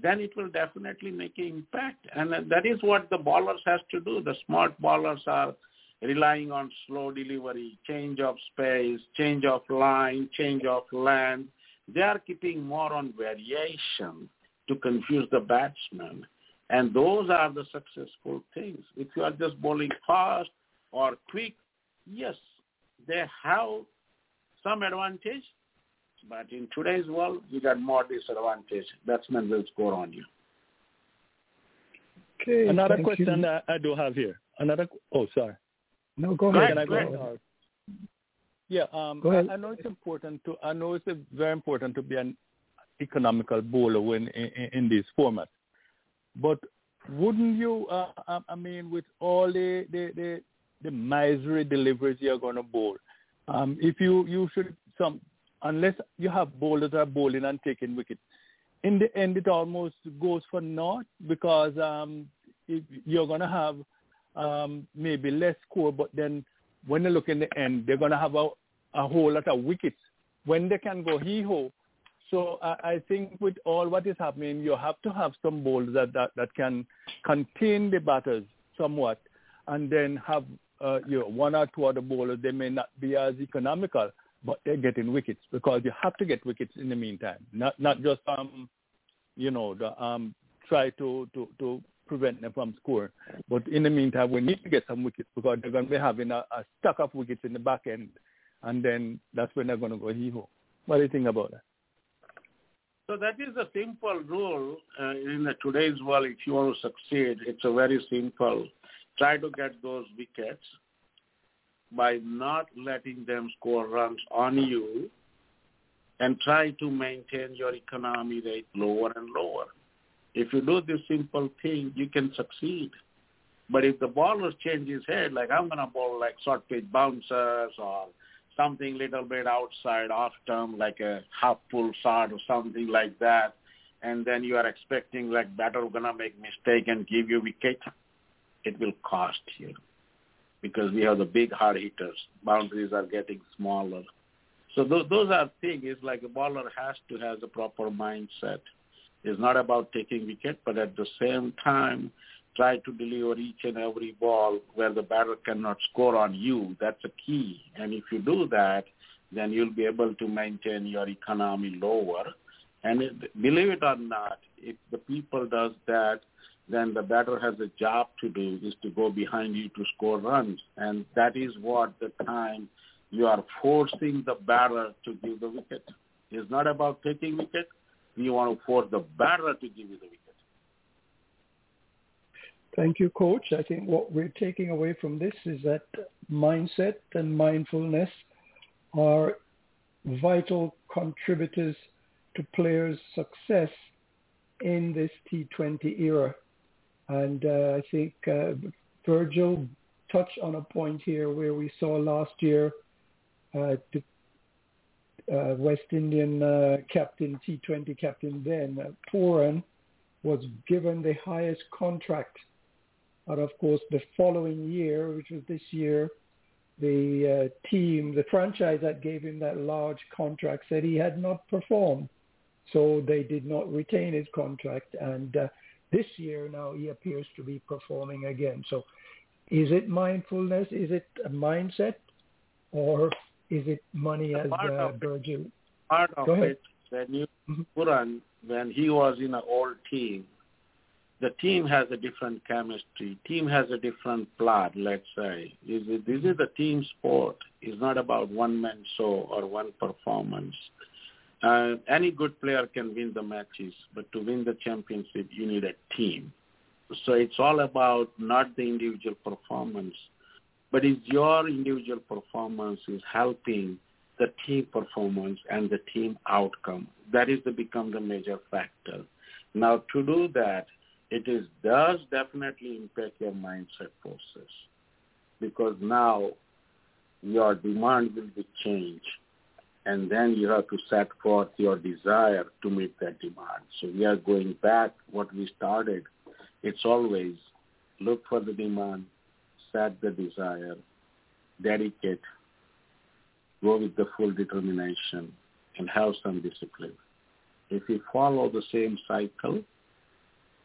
then it will definitely make an impact. And that is what the ballers has to do. The smart ballers are relying on slow delivery, change of space, change of line, change of land. They are keeping more on variation to confuse the batsman. And those are the successful things. If you are just bowling fast, or quick, yes, they have some advantage, but in today's world, you got more disadvantage. Batsmen will score on you. Okay. Another question you. I do have here. Another. Oh, sorry. No, go ahead. Can I go ahead. Ahead? Yeah. Um, go ahead. I, I know it's important to. I know it's very important to be an economical bowler when in, in, in formats. But wouldn't you? Uh, I mean, with all the the, the the misery deliveries you're going to bowl. Um, if you you should some unless you have bowlers that are bowling and taking wickets, in the end it almost goes for naught because um, you're going to have um, maybe less score, but then when you look in the end, they're going to have a, a whole lot of wickets when they can go hee ho. So I, I think with all what is happening, you have to have some bowlers that, that, that can contain the batters somewhat and then have uh, you know, one or two other bowlers, they may not be as economical, but they're getting wickets because you have to get wickets in the meantime. Not not just um, you know, the, um, try to, to, to prevent them from scoring. But in the meantime, we need to get some wickets because they're going to be having a, a stack of wickets in the back end, and then that's when they're going to go hee-ho. What do you think about that? So that is a simple rule uh, in the today's world. If you want to succeed, it's a very simple try to get those wickets by not letting them score runs on you and try to maintain your economy rate lower and lower. If you do this simple thing, you can succeed. But if the bowler changes head, like I'm going to bowl like short pitch bouncers or something little bit outside off term, like a half pull shot or something like that, and then you are expecting like batter going to make mistake and give you wicket, it will cost you because we have the big hard hitters. Boundaries are getting smaller. So th- those are things. Like a bowler has to have the proper mindset. It's not about taking wicket, but at the same time, try to deliver each and every ball where the batter cannot score on you. That's a key. And if you do that, then you'll be able to maintain your economy lower. And it, believe it or not, if the people does that, then the batter has a job to do is to go behind you to score runs. And that is what the time you are forcing the batter to give the wicket. It's not about taking wicket. You want to force the batter to give you the wicket. Thank you, Coach. I think what we're taking away from this is that mindset and mindfulness are vital contributors to players' success in this T20 era. And uh, I think uh, Virgil touched on a point here where we saw last year uh, the uh, West Indian uh, captain, T20 captain then, uh, Pooran, was given the highest contract. But of course, the following year, which was this year, the uh, team, the franchise that gave him that large contract said he had not performed. So they did not retain his contract. And this year now he appears to be performing again. So is it mindfulness? Is it a mindset? Or is it money as uh, Virgil? Part of it, when you mm-hmm. When he was in an old team, the team has a different chemistry. Team has a different plot, let's say. This is, this is a team sport. It's not about one-man show or one performance. Uh, any good player can win the matches, but to win the championship, you need a team. So it's all about not the individual performance, but is your individual performance is helping the team performance and the team outcome. That is to become the major factor. Now to do that, it is does definitely impact your mindset process because now your demand will be changed and then you have to set forth your desire to meet that demand. So we are going back what we started. It's always look for the demand, set the desire, dedicate, go with the full determination, and have some discipline. If you follow the same cycle,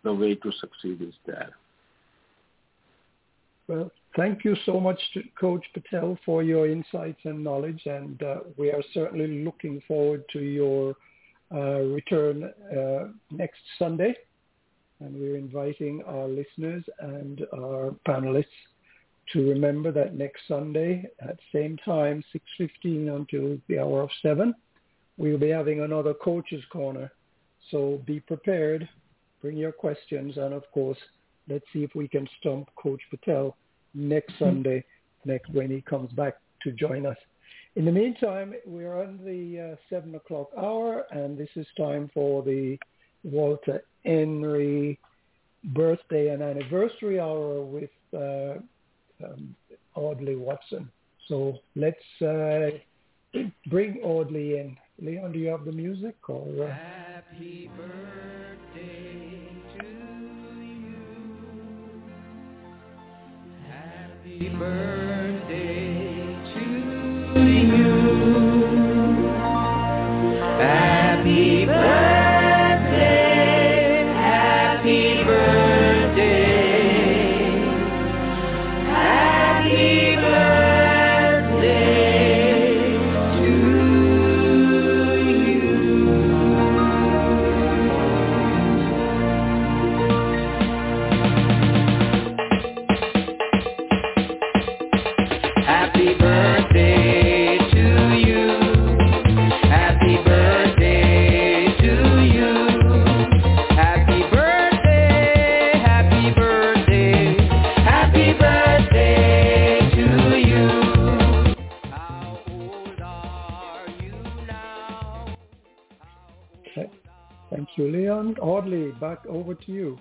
the way to succeed is there. Well, thank you so much, to Coach Patel, for your insights and knowledge, and uh, we are certainly looking forward to your uh, return uh, next Sunday. And we're inviting our listeners and our panelists to remember that next Sunday at same time, 6.15 until the hour of 7, we'll be having another Coach's Corner. So be prepared, bring your questions, and of course, let's see if we can stump Coach Patel next Sunday, next when he comes back to join us. In the meantime, we're on the uh, 7 o'clock hour, and this is time for the Walter Henry birthday and anniversary hour with uh, um, Audley Watson. So let's uh, bring Audley in. Leon, do you have the music? Or, uh... Happy birthday Happy you, Audley, back over to you.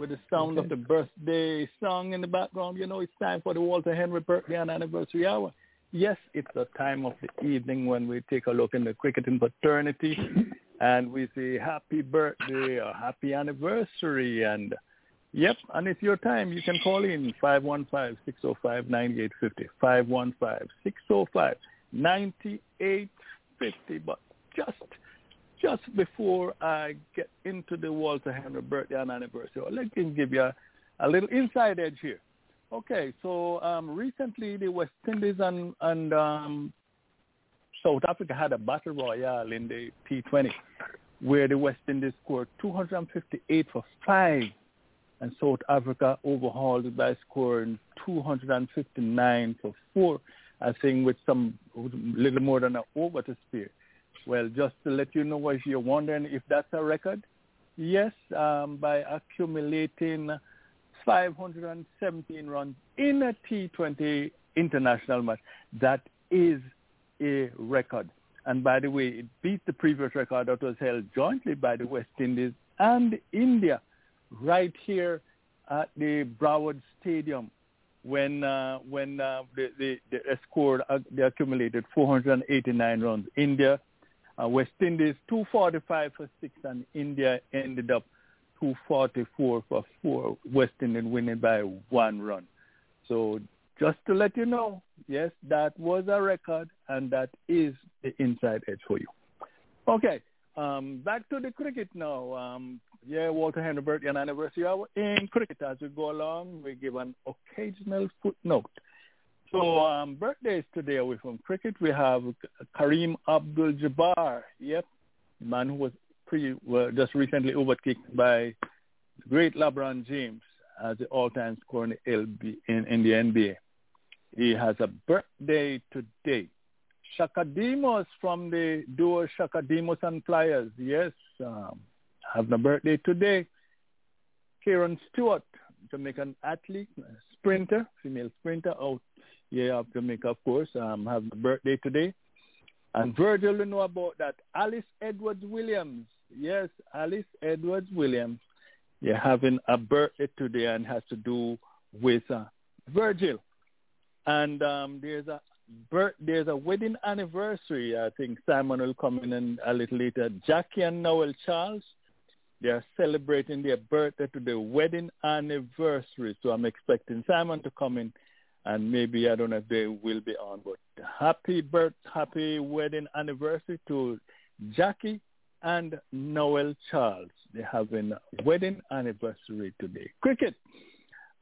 with the sound of the birthday song in the background. You know, it's time for the Walter Henry birthday and anniversary hour. Yes, it's the time of the evening when we take a look in the cricketing fraternity *laughs* and we say happy birthday or happy anniversary. And yep, and it's your time. You can call in 515-605-9850, 515-605-9850. But just just before I get into the Walter Henry birthday and anniversary, let me give you a, a little inside edge here. Okay, so um, recently the West Indies and, and um, South Africa had a battle royale in the T20 where the West Indies scored 258 for 5 and South Africa overhauled by scoring 259 for 4, I think with some little more than an over to spare. Well, just to let you know, if you're wondering if that's a record, yes, um, by accumulating 517 runs in a T20 international match, that is a record. And by the way, it beat the previous record that was held jointly by the West Indies and India right here at the Broward Stadium when uh, when uh, they, they, they scored, uh, they accumulated 489 runs. India uh, West Indies 245 for six, and India ended up 244 for four. West Indies winning by one run. So just to let you know, yes, that was a record, and that is the inside edge for you. Okay, um, back to the cricket now. Um, yeah, Walter Henry birthday and anniversary hour in cricket. As we go along, we give an occasional footnote. So um, birthdays today away from cricket, we have Kareem Abdul-Jabbar. Yep, man who was pre, well, just recently overkicked by the great LeBron James as the all-time scorer in the, LB, in, in the NBA. He has a birthday today. Chaka Demus from the duo Chaka Demus and Pliers, yes, um, having a birthday today. Kerron Stewart, Jamaican athlete, sprinter, female sprinter out here of Jamaica, of course, um, having a birthday today. And Virgil, you know about that. Alice Edwards Williams, yes, Alice Edwards Williams, you're having a birthday today and has to do with uh, Virgil. And um, there's a birth, there's a wedding anniversary. I think Simon will come in and a little later. Jackie and Noel Charles, they are celebrating their birthday to the wedding anniversary. So I'm expecting Simon to come in and maybe I don't know if they will be on, but happy birth, happy wedding anniversary to Jackie and Noel Charles. They're having a wedding anniversary today. Cricket.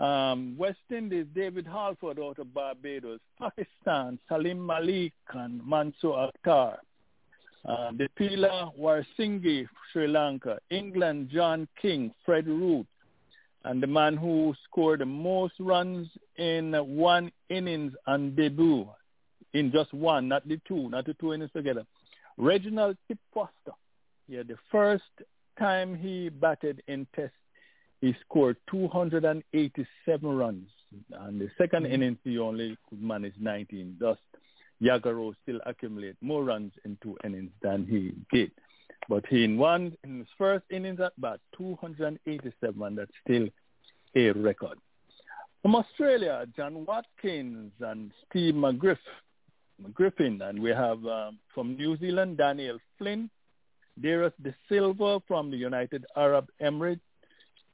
Um, West Indies, David Halford out of Barbados. Pakistan, Salim Malik and Mansoor Akhtar. Uh, Dipila Weerasinghe, Sri Lanka. England, John King, Fred Root. And the man who scored the most runs in one innings on debut, in just one, not the two, not the two innings together. Reginald Tip Foster. Yeah, the first time he batted in Test he scored 287 runs. And the 2nd mm-hmm. innings, he only could manage 19. Thus, Yagaro still accumulate more runs in two innings than he did. But he in one in his first innings at bat, 287, and that's still a record. From Australia, John Watkins and Steve McGriff, McGriffin, and we have um, from New Zealand, Daniel Flynn, Darius De Silva from the United Arab Emirates,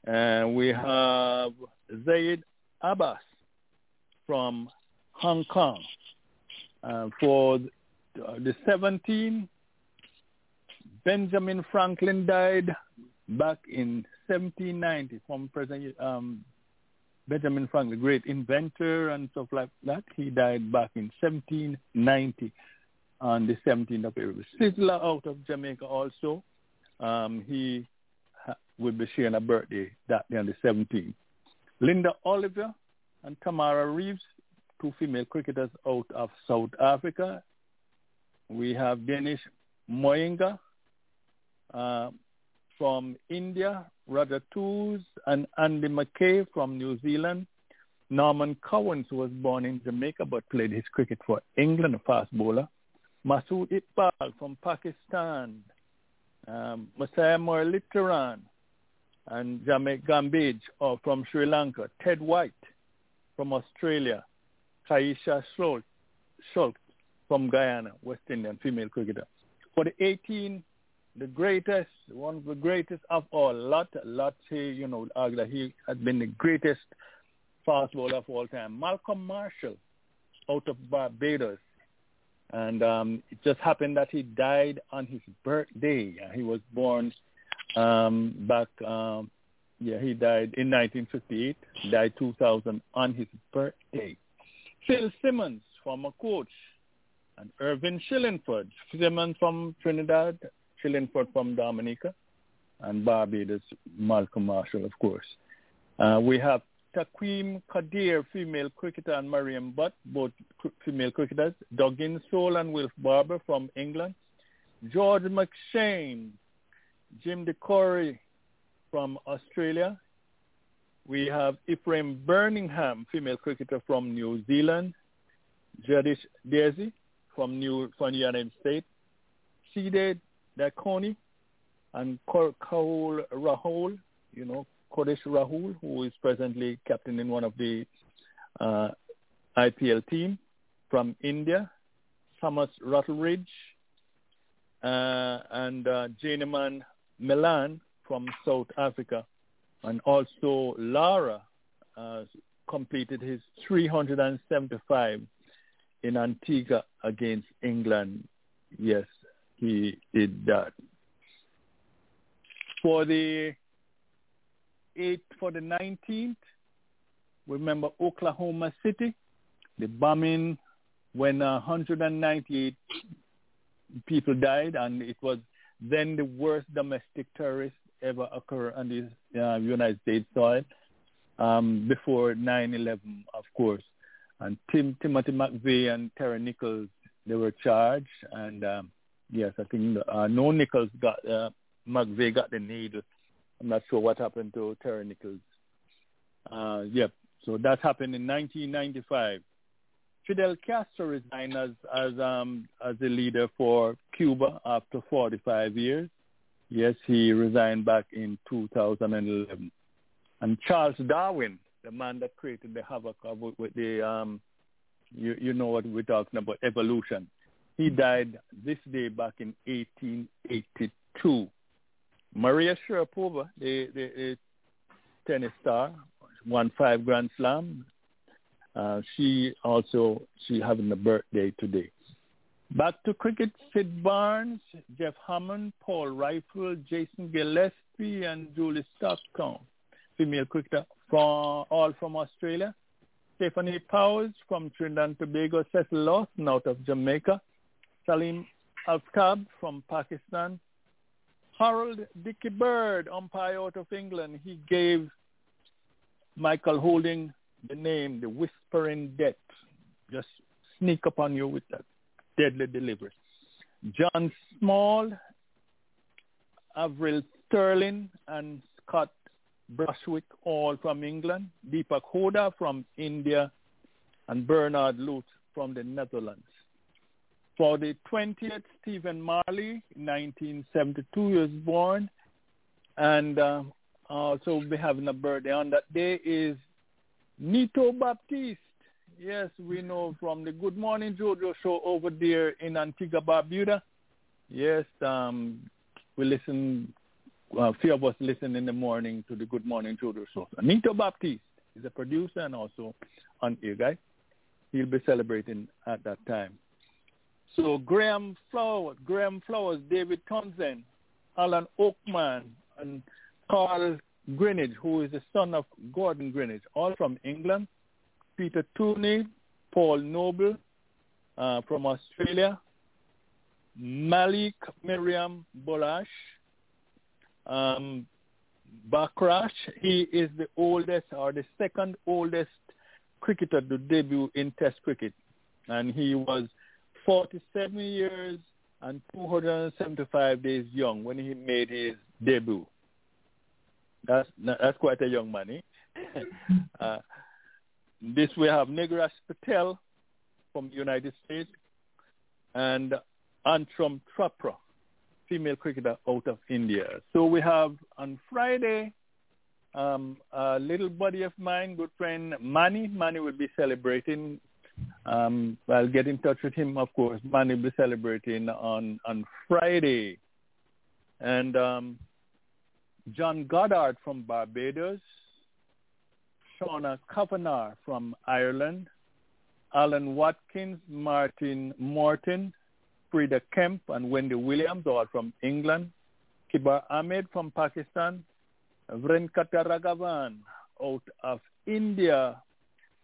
and we have Zaid Abbas from Hong Kong. Uh, for the 17, Benjamin Franklin died back in 1790 from President um, Benjamin Franklin, the great inventor and stuff like that. He died back in 1790 on the 17th of April. Sizzla out of Jamaica also. Um, he will be sharing a birthday that day on the 17th. Linda Oliver and Tamara Reeves, two female cricketers out of South Africa. We have Danish Moinga uh, from India, Roger Toos and Andy McKay from New Zealand. Norman Cowans, was born in Jamaica but played his cricket for England, a fast bowler. Masood Iqbal from Pakistan. Um, Muttiah Muralitharan and Jamek Gambage or from Sri Lanka, Ted White from Australia, Kaisha Schultz, from Guyana, West Indian female cricketer. For the 18, the greatest, one of the greatest of all, Lot, Lot, you know, argue he has been the greatest fast bowler of all time. Malcolm Marshall out of Barbados. And um, it just happened that he died on his birthday. He was born um, back, um, yeah, he died in 1958, died 2000 on his birthday. Phil Simmons, former coach, and Irvin Shillingford, Simmons from Trinidad, Shillingford from Dominica, and Barbados, Malcolm Marshall, of course. Uh, we have Taquim Kadir, female cricketer, and Mariam Butt, both female cricketers. Doggin Soul and Wilf Barber from England. George McShane, Jim DeCorey from Australia. We have Ephraim Birmingham, female cricketer from New Zealand. Jadish Daisy from New from the United States. Seeded Dakoni and Kahul Rahul, you know, Kodesh Rahul, who is presently captain in one of the uh, IPL team from India. Thomas Rutledge uh, and uh, Janneman Malan from South Africa, and also Lara uh, completed his 375 in Antigua against England. Yes, he did that. For the eighth, for the 19th, remember Oklahoma City, the bombing when 198 people died, and it was then the worst domestic terrorist ever occur on the uh, United States soil um, before 9/11, of course. And Tim, Timothy McVeigh and Terry Nichols, they were charged. And um, yes, I think uh, no Nichols got uh, McVeigh got the needle. I'm not sure what happened to Terry Nichols. Uh, yep. So that happened in 1995. Fidel Castro resigned as as um as the leader for Cuba after 45 years. Yes, he resigned back in 2011. And Charles Darwin, the man that created the havoc of, with the um, you you know what we're talking about evolution. He died this day back in 1882. Maria Sharapova, the, the, the tennis star, won five Grand Slam. Uh, she also she having a birthday today. Back to cricket, Sid Barnes, Jeff Hammond, Paul Reiffel, Jason Gillespie, and Julie Stockton, female cricketer from all from Australia. Stephanie Powers from Trinidad and Tobago, Cecil Lawson out of Jamaica, Salim Alkab from Pakistan, Harold Dicky Bird, umpire out of England. He gave Michael Holding the name, the Whispering Death. Just sneak upon you with that deadly delivery. John Small, Avril Sterling, and Scott Brushwick, all from England. Deepak Hooda from India, and Bernard Lutz from the Netherlands. For the 20th, Stephen Marley, 1972, he was born. And uh, also be having a birthday on that day is Nito Baptiste. Yes, we know from the Good Morning Jojo show over there in Antigua, Barbuda. Yes, um, we listen, a few of us listen in the morning to the Good Morning Jojo show. So Nito Baptiste is a producer and also on air guy. He'll be celebrating at that time. So Graham Flowers, Graham Flowers, David Townsend, Alan Oakman, and Carl Greenidge, who is the son of Gordon Greenidge, all from England. Peter Tooney, Paul Noble uh, from Australia, Malik Miriam Bolash, um, Bakrash. He is the oldest or the second oldest cricketer to debut in Test cricket, and he was 47 years and 275 days young when he made his debut. That's that's quite a young man. Eh? *laughs* uh, this we have Nigras Patel from the United States and Antrum Trapra, female cricketer out of India. So we have on Friday um, a little buddy of mine, good friend Manny. Manny will be celebrating um, I'll get in touch with him, of course. Man will be celebrating on, on Friday. And um, John Goddard from Barbados, Shauna Kavanagh from Ireland, Alan Watkins, Martin Morton, Frida Kemp, and Wendy Williams, all from England, Kibar Ahmed from Pakistan, Venkata Raghavan out of India,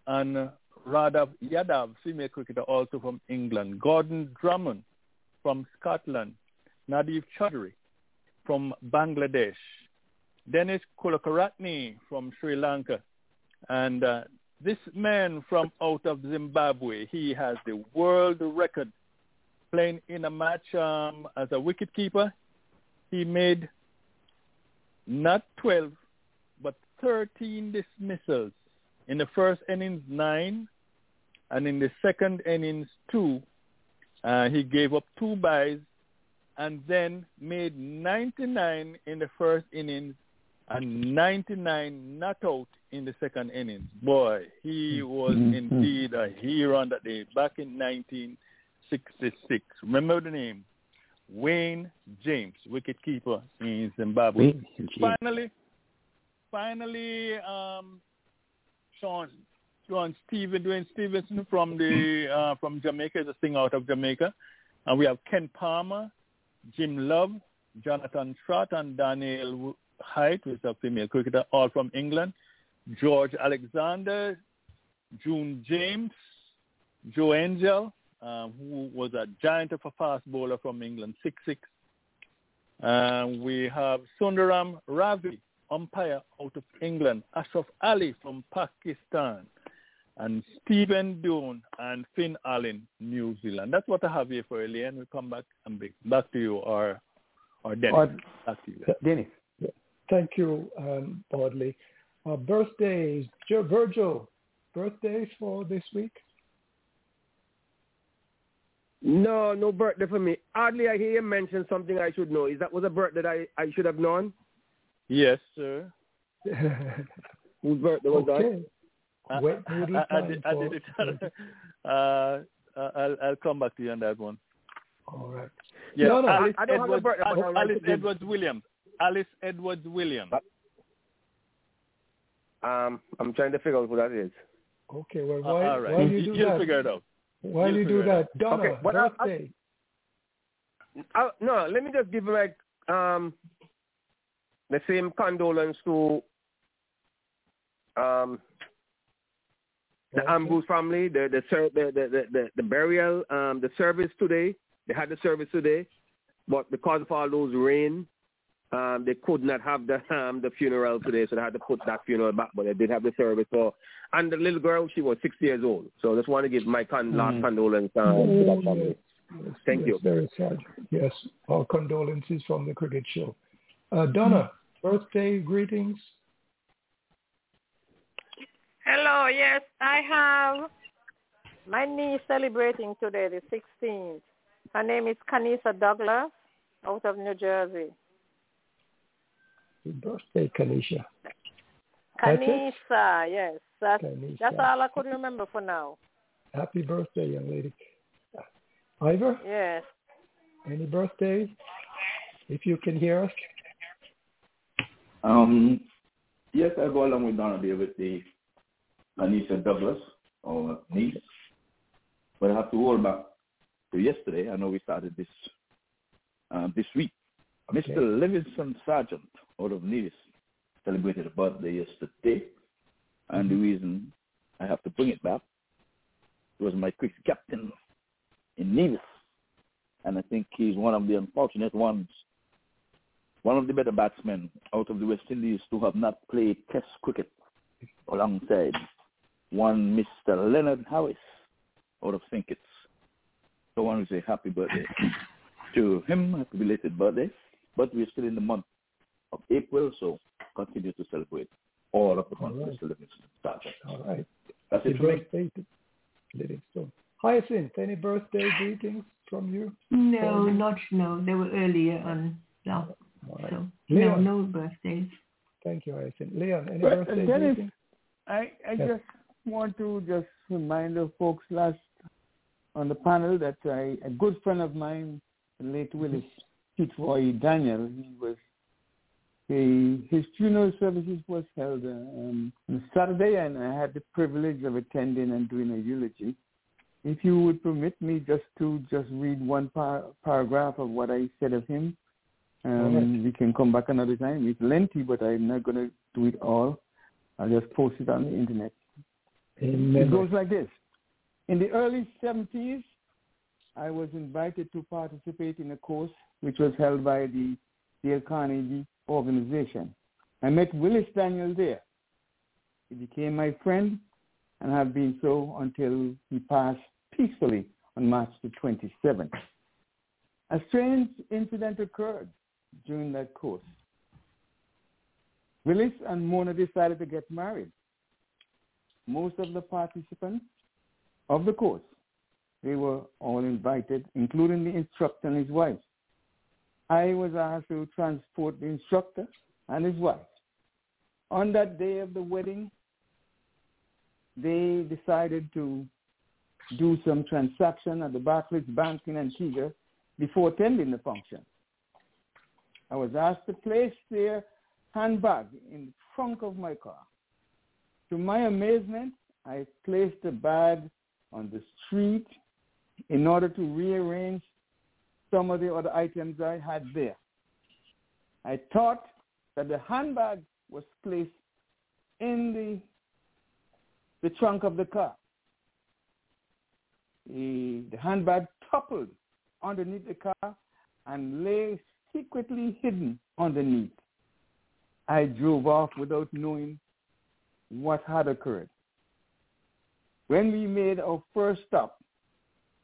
and Radha Yadav, female cricketer also from England, Gordon Drummond from Scotland, Nadeem Choudhury from Bangladesh, Dennis Kulakaratne from Sri Lanka, and uh, this man from out of Zimbabwe, he has the world record playing in a match um, as a wicketkeeper. He made not 12, but 13 dismissals in the first innings, nine, and in the second innings, two. Uh, he gave up two byes and then made 99 in the first innings and 99 not out in the second innings. Boy, he was mm-hmm. indeed a hero on that day back in 1966. Remember the name? Wayne James, wicketkeeper in Zimbabwe. Finally, finally, um, Sean, Sean Steven, Dwayne Stevenson from the uh, from Jamaica, is a singer out of Jamaica, and we have Ken Palmer, Jim Love, Jonathan Trott, and Daniel Height, who is a female cricketer, all from England. George Alexander, June James, Joe Angel, um, who was a giant of a fast bowler from England, six six. And we have Sundaram Ravi, umpire out of England. Ashraf Ali from Pakistan. And Stephen Dune and Finn Allen, New Zealand. That's what I have here for Elian. We'll come back and be back to you or or Dennis. Uh, back to you. Dennis. Thank you, um, Audley. Uh, birthdays, Joe Virgil, birthdays for this week? No, no birthday for me. Audley, I hear you mention something I should know. Is that was a birthday that I, I should have known? Yes, sir. *laughs* Whose birthday was okay. that? Wait, I, I, I, did, I did it. *laughs* uh, I'll, I'll come back to you on that one. All right. Yeah, No, no, Alice, I don't have a Edwards, birthday, Alice, I like Alice to give- Edwards Williams. Alice Edwards Williams. Um, I'm trying to figure out who that is. Okay, well, Uh, why, all right. while you do You'll that, figure it out. while You'll you do figure it that, Donna, Okay, but I- I- birthday. Uh, no, let me just give like um, the same condolence to um, the Okay. Ambrose family, the the, the, the, the, the the burial, um, the service today. They had the service today, but because of all those rain, um, they could not have the um, the funeral today, so they had to put that funeral back. But they did have the service. So, and the little girl, she was six years old. So I just want to give my con- last Mhm. condolence um, to that family. yes, Thank yes, you. Very sad. Yes, our condolences from the cricket show. Uh, Donna, birthday greetings. Hello, yes, I have my niece celebrating today, the 16th. Her name is Kanisa Douglas out of New Jersey. Happy birthday, Kanisha. That's it? Kanisa, yes. That's, Kanisa. that's all I could remember for now. Happy birthday, young lady. Ivor, Yes. any birthdays? If you can hear us. Um, yes, I go along with Donna there with the Anisha Douglas, or niece. But I have to roll back to yesterday. I know we started this uh, this week. Mr. Livingston Sargent out of Nevis celebrated a birthday yesterday. And the mm-hmm. reason I have to bring it back was my quick captain in Nevis. And I think he's one of the unfortunate ones, one of the better batsmen out of the West Indies to have not played Test cricket alongside one Mr. Leonard Harris out of St. Kitts. So I want to say happy birthday *coughs* to him, happy belated birthday. But we're still in the month of April, so continue to celebrate all of the month All right. Mr. Livingston. All right. That's Happy it for me. birthday to Livingstone. Hyacinth, any birthday greetings from you? No, Or- not no. They were earlier on. No, All right. so no, Leon. no birthdays. Thank you, Hyacinth. Leon, any Well, birthday Dennis, greetings? I, I Yes. just want to just remind the folks last on the panel that I, a good friend of mine, the late mm-hmm. Willis Fitzroy Daniel, he was he, his funeral services was held um, on Saturday, and I had the privilege of attending and doing a eulogy. If you would permit me just to just read one par- paragraph of what I said of him, um, right. we can come back another time. It's lengthy, but I'm not going to do it all. I'll just post it on the internet. Amen. It goes like this. In the early 70s, I was invited to participate in a course which was held by the Dale Carnegie organization. I met Willis Daniel there. He became my friend and have been so until he passed peacefully on March the 27th. A strange incident occurred during that course. Willis and Mona decided to get married. Most of the participants of the course, they were all invited, including the instructor and his wife. I was asked to transport the instructor and his wife. On that day of the wedding, they decided to do some transaction at the Barclays Bank in Antigua before attending the function. I was asked to place their handbag in the trunk of my car. To my amazement, I placed the bag on the street in order to rearrange some of the other items I had there. I thought that the handbag was placed in the the trunk of the car. The, the handbag toppled underneath the car and lay secretly hidden underneath. I drove off without knowing what had occurred. When we made our first stop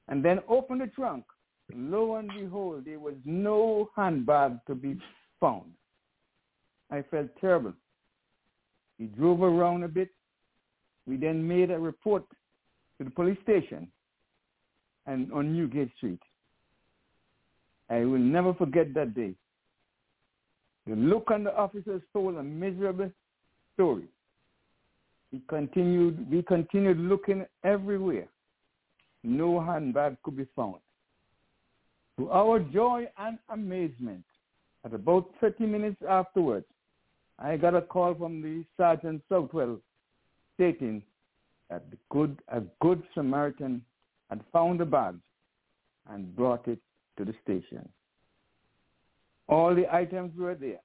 and then opened the trunk, lo and behold, there was no handbag to be found. I felt terrible. We drove around a bit. We then made a report to the police station and on Newgate Street. I will never forget that day. The look on the officers told a miserable story. We continued, we continued looking everywhere. No handbag could be found. To our joy and amazement, at about 30 minutes afterwards, I got a call from the Sergeant Southwell stating that the good, a good Samaritan had found the bag and brought it to the station. All the items were there.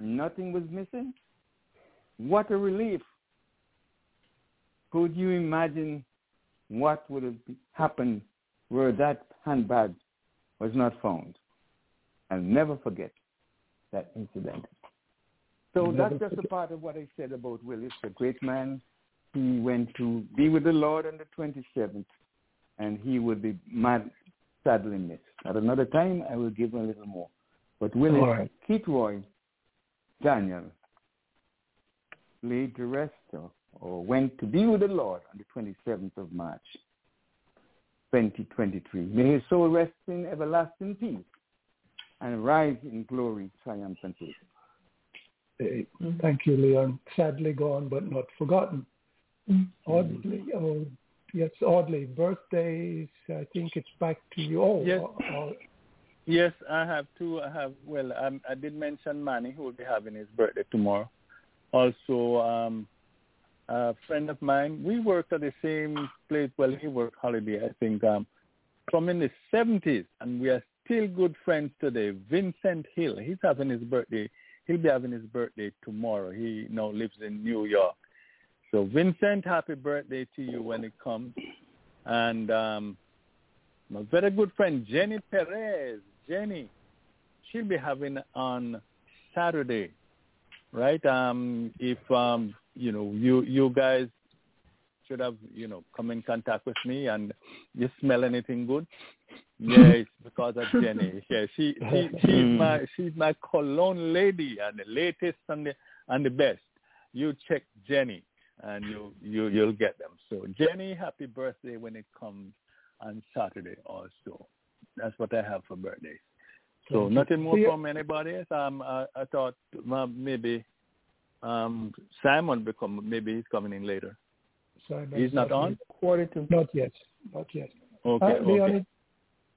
Nothing was missing. What a relief. Could you imagine what would have happened were that handbag was not found? I'll never forget that incident. So that's just a part of what I said about Willis, a great man. He went to be with the Lord on the 27th, and he will be mad, sadly missed. At another time, I will give him a little more. But Willis, right. Keith Roy, Daniel, laid to rest or, or went to be with the Lord on the 27th of March, 2023. May his soul rest in everlasting peace and rise in glory triumphantly. Thank you, Leon. Sadly gone, but not forgotten. Audley, oh, yes, Audley, birthdays, I think it's back to you. Oh, Yes. Yes, I have two. I have well, um, I did mention Manny who will be having his birthday tomorrow. Also, um, a friend of mine. We worked at the same place. Well, he worked holiday, I think, um, from in the seventies, and we are still good friends today. Vincent Hill. He's having his birthday. He'll be having his birthday tomorrow. He now lives in New York. So, Vincent, happy birthday to you when it comes. And um, my very good friend Jenny Perez. Jenny, she'll be having on Saturday, right? Um, if um, you know you you guys should have you know come in contact with me and you smell anything good. Yeah, it's *laughs* because of Jenny. Yeah, she she she's my she's my cologne lady and the latest and the and the best. You check Jenny and you you you'll get them. So Jenny, happy birthday when it comes on Saturday also. That's what I have for birthdays. So nothing more from anybody else. Um, I, I thought maybe um Simon become maybe he's coming in later. Simon, He's not on. Quarter to Not yet. Not yet. Okay, Uh, okay. it-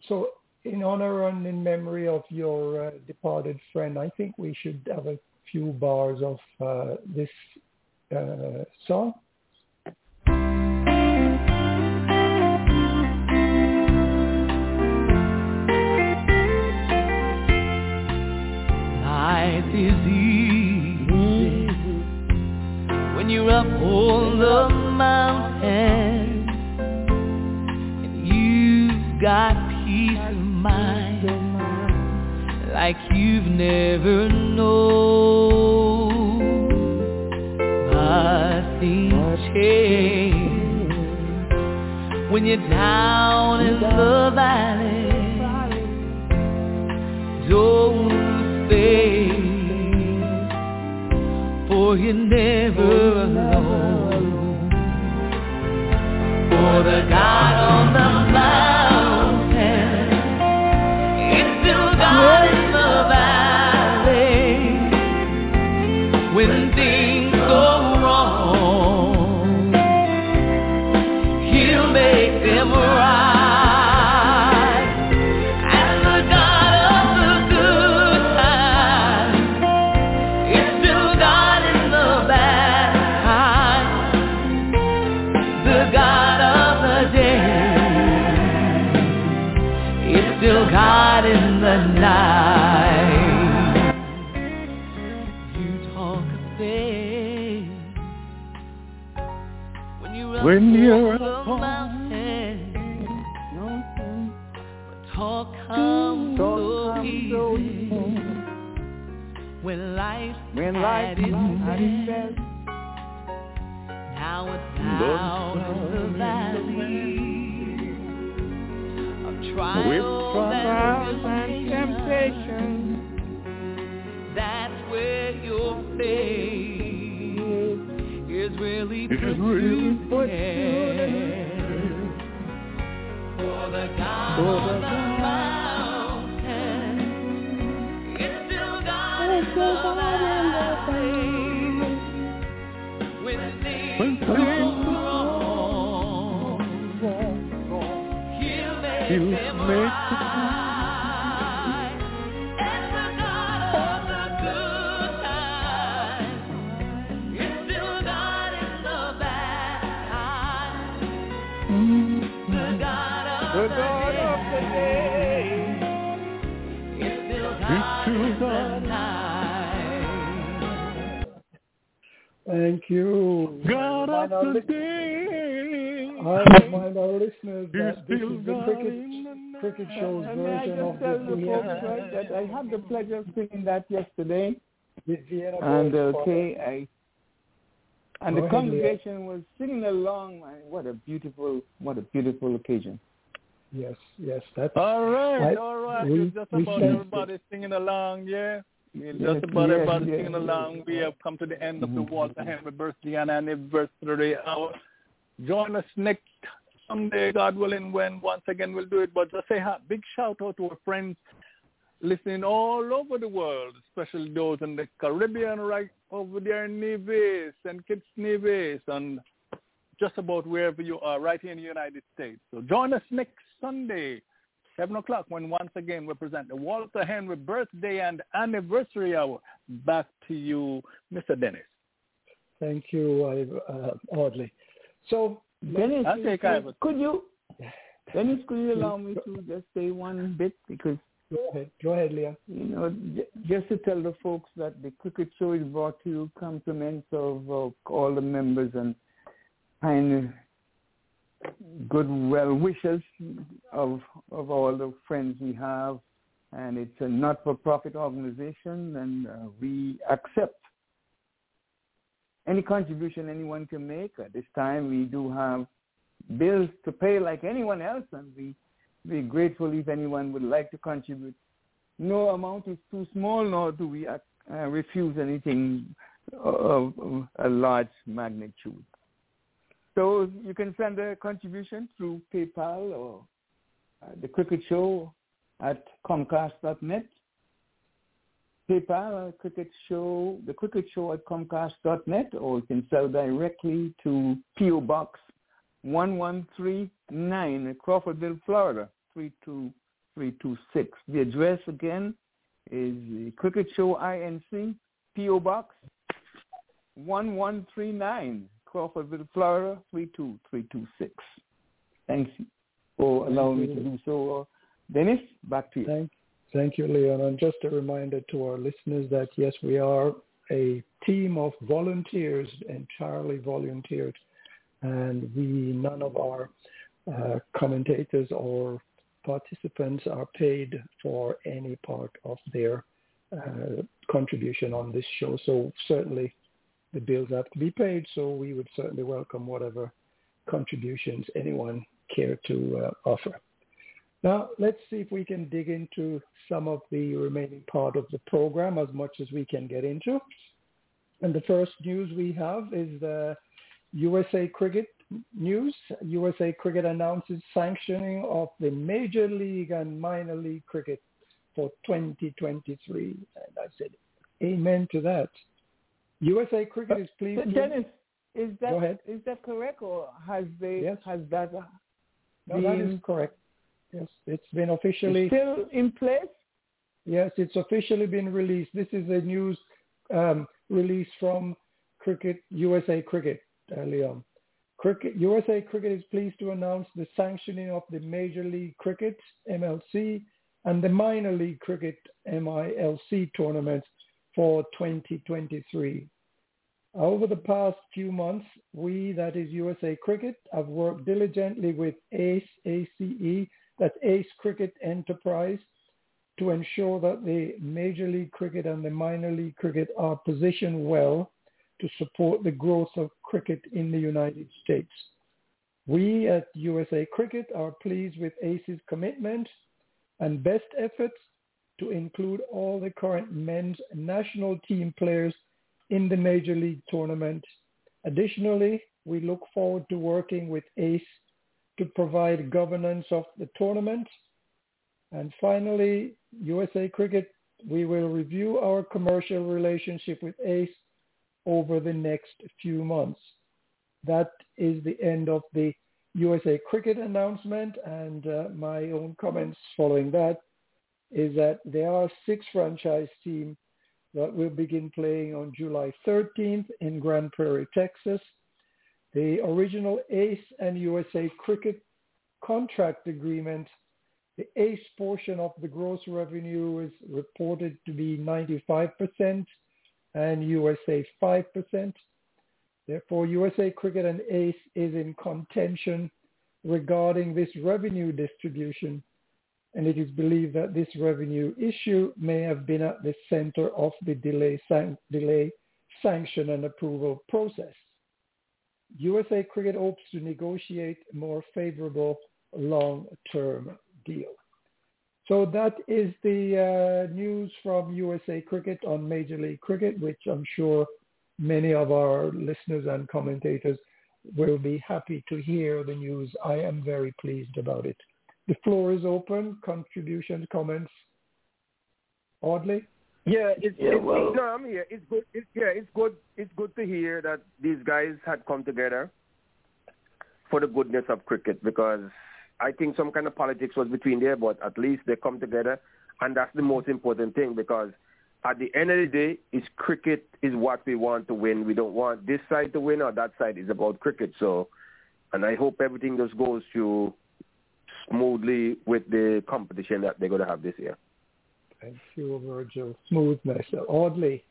so in honor and in memory of your uh, departed friend, I think we should have a few bars of uh, this uh, song. Up on the mountain and you've got peace of mind like you've never known. But things change when you're down in the valley. Don't faith, for you're never alone. For the God on the When life its best. Now it's down in the valley of With trials trials and temptations. That's where your faith is really put to to test. For the God on the The God of the day is still God still in the night. Thank you. God of the day. I *laughs* remind our listeners that this is the cricket, in the night. cricket show's And I version of the folks Vienna, right, that I had the pleasure of singing that yesterday, and uh, okay, I and Go the ahead, congregation was singing along. Man, what a beautiful, what a beautiful occasion. Yes, yes, that's All right, I- all right. we- it's just we about everybody singing along, yeah. It's Yes, just about yes, everybody yes, singing yes. along. We have come to the end of the Mhm. Walter Henry birthday and anniversary hour. Join us next Sunday, God willing, when once again we'll do it. But just say a big shout out to our friends listening all over the world, especially those in the Caribbean, right over there in Nevis and Kitts Nevis and just about wherever you are, right here in the United States. So join us next Sunday, 7 o'clock, when once again we present the Walter Henry birthday and anniversary hour. Back to you, Mr. Dennis. Thank you, uh, Audley. So, Dennis, I'll take could, over. could you, Dennis, could you allow me to *laughs* just say one bit because go ahead, go ahead, Leon. you know, j- just to tell the folks that the cricket show is brought to you compliments of uh, all the members and kind good well wishes of of all the friends we have, and it's a not-for-profit organization, and uh, we accept any contribution anyone can make. At this time, we do have bills to pay like anyone else, and we be grateful if anyone would like to contribute. No amount is too small, nor do we uh, refuse anything of, of a large magnitude. So you can send a contribution through PayPal or uh, the Cricket Show at Comcast.net. PayPal, Cricket Show, the Cricket Show at Comcast.net, or you can sell directly to PO Box 1139 Crawfordville, Florida 32326. The address again is the Cricket Show INC, PO Box 1139 Crawfordville, Florida 32326. Thanks for allowing me to do so. Uh, Dennis, back to you. Thank, thank you, Leon. And just a reminder to our listeners that yes, we are a team of volunteers, entirely volunteers, and we none of our uh, commentators or participants are paid for any part of their uh, contribution on this show. So certainly the bills have to be paid. So we would certainly welcome whatever contributions anyone care to uh, offer. Now, let's see if we can dig into some of the remaining part of the program as much as we can get into. And the first news we have is the USA Cricket news. USA Cricket announces sanctioning of the Major League and Minor League Cricket for 2023. And I said, amen to that. USA Cricket is pleased. Dennis, is that is that correct, or has they Yes. has that uh, No, that is correct. Yes, it's been officially... still in place? Yes, it's officially been released. This is a news um, release from Cricket USA Cricket, uh, Leon. Cricket USA Cricket is pleased to announce the sanctioning of the Major League Cricket (MLC) and the Minor League Cricket (MILC) tournaments for 2023. Over the past few months, we, that is USA Cricket, have worked diligently with ACE, ACE, that's Ace Cricket Enterprise, to ensure that the Major League Cricket and the Minor League Cricket are positioned well to support the growth of cricket in the United States. We at USA Cricket are pleased with ACE's commitment and best efforts to include all the current men's national team players in the Major League tournament. Additionally, we look forward to working with ACE to provide governance of the tournament. And finally, USA Cricket, we will review our commercial relationship with ACE over the next few months. That is the end of the USA Cricket announcement and uh, my own comments following that is that there are six franchise teams that will begin playing on July 13th in Grand Prairie, Texas. The original ACE and USA Cricket contract agreement, the ACE portion of the gross revenue is reported to be 95% and USA 5%. Therefore, USA Cricket and ACE is in contention regarding this revenue distribution, and it is believed that this revenue issue may have been at the center of the delay, san- delay sanction and approval process. USA Cricket hopes to negotiate a more favorable long-term deal. So that is the uh, news from USA Cricket on Major League Cricket, which I'm sure many of our listeners and commentators will be happy to hear the news. I am very pleased about it. The floor is open. Contributions, comments. Audley? Yeah, it's, Yeah, it's well- no, I'm here. It's good. It's, yeah, it's good. It's good to hear that these guys had come together for the goodness of cricket because I think some kind of politics was between there, but at least they come together, and that's the most important thing because at the end of the day, it's cricket is what we want to win. We don't want this side to win or that side. is about cricket. So, and I hope everything just goes through smoothly with the competition that they're going to have this year. Thank you, Virgil. Smoothness. Audley?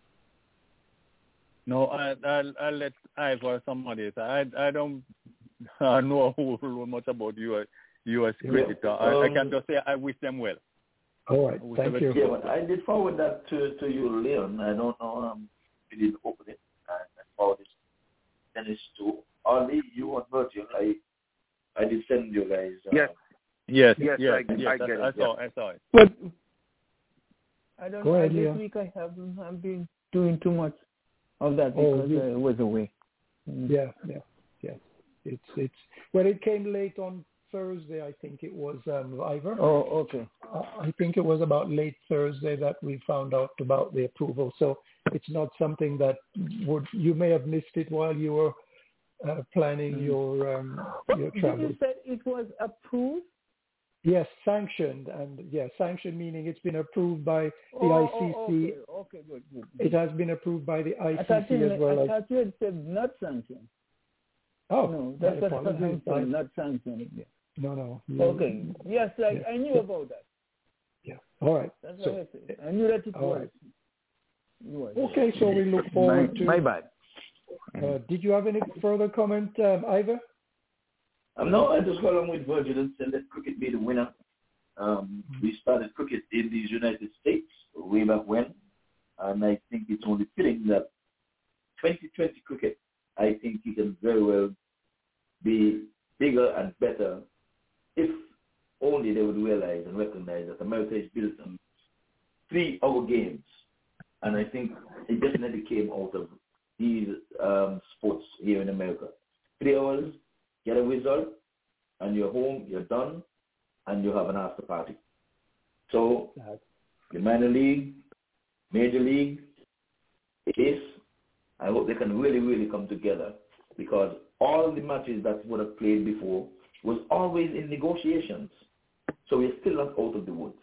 No, I, I'll, I'll let Ivor or somebody. I, I don't *laughs* uh, know a whole much about US, US Yeah, cricket. I, I can um, just say I wish them well. All right. Who's Thank you. Yeah, but I did forward that to, to you, Leon. I don't know um, if you didn't open it. And I forwarded it. Dennis to only you and Virgil. I I did send you guys. Uh, Yes. Yes, Yes, yes, I- yes. I get it, I saw, yeah. I saw it. But I don't Go know. ahead, this Leon. week I haven't I've been doing too much of that Oh, because you- I was away. Mm. Yeah, yeah, yeah. It's it's well, it came late on Thursday, I think it was, um, Ivor. Oh, okay. I think it was about late Thursday that we found out about the approval. So it's not something that would you may have missed it while you were uh, planning Mhm. your um, But your did travel. you said it was approved? Yes, sanctioned, and yes, sanctioned meaning it's been approved by the oh, ICC. Oh, okay, okay, good, good. It has been approved by the I thought, ICC you, as well I thought you had said not sanctioned. Oh, no, that's what I'm saying, not sanctioned. Yeah. No, no. you- Okay. Yes, I, Yeah. I knew about that. Yeah. All right. That's So, what I said. I knew that it all was. right. it was. Okay, so we look forward my, to. My bad. Uh, did you have any further comment, um, Ivor? Um, no, I just go along with Virgil and say let cricket be the winner. Um, we started cricket in the United States way back when, and I think it's only fitting that 2020 cricket, I think it can very well be bigger and better if only they would realize and recognize that America is built on three hour games. And I think it definitely came out of these um, sports here in America. Three hours, get a result, and you're home, you're done, and you have an after party. So the minor league, major league, is I hope they can really, really come together because all the matches that would have played before was always in negotiations. So we're still not out of the woods.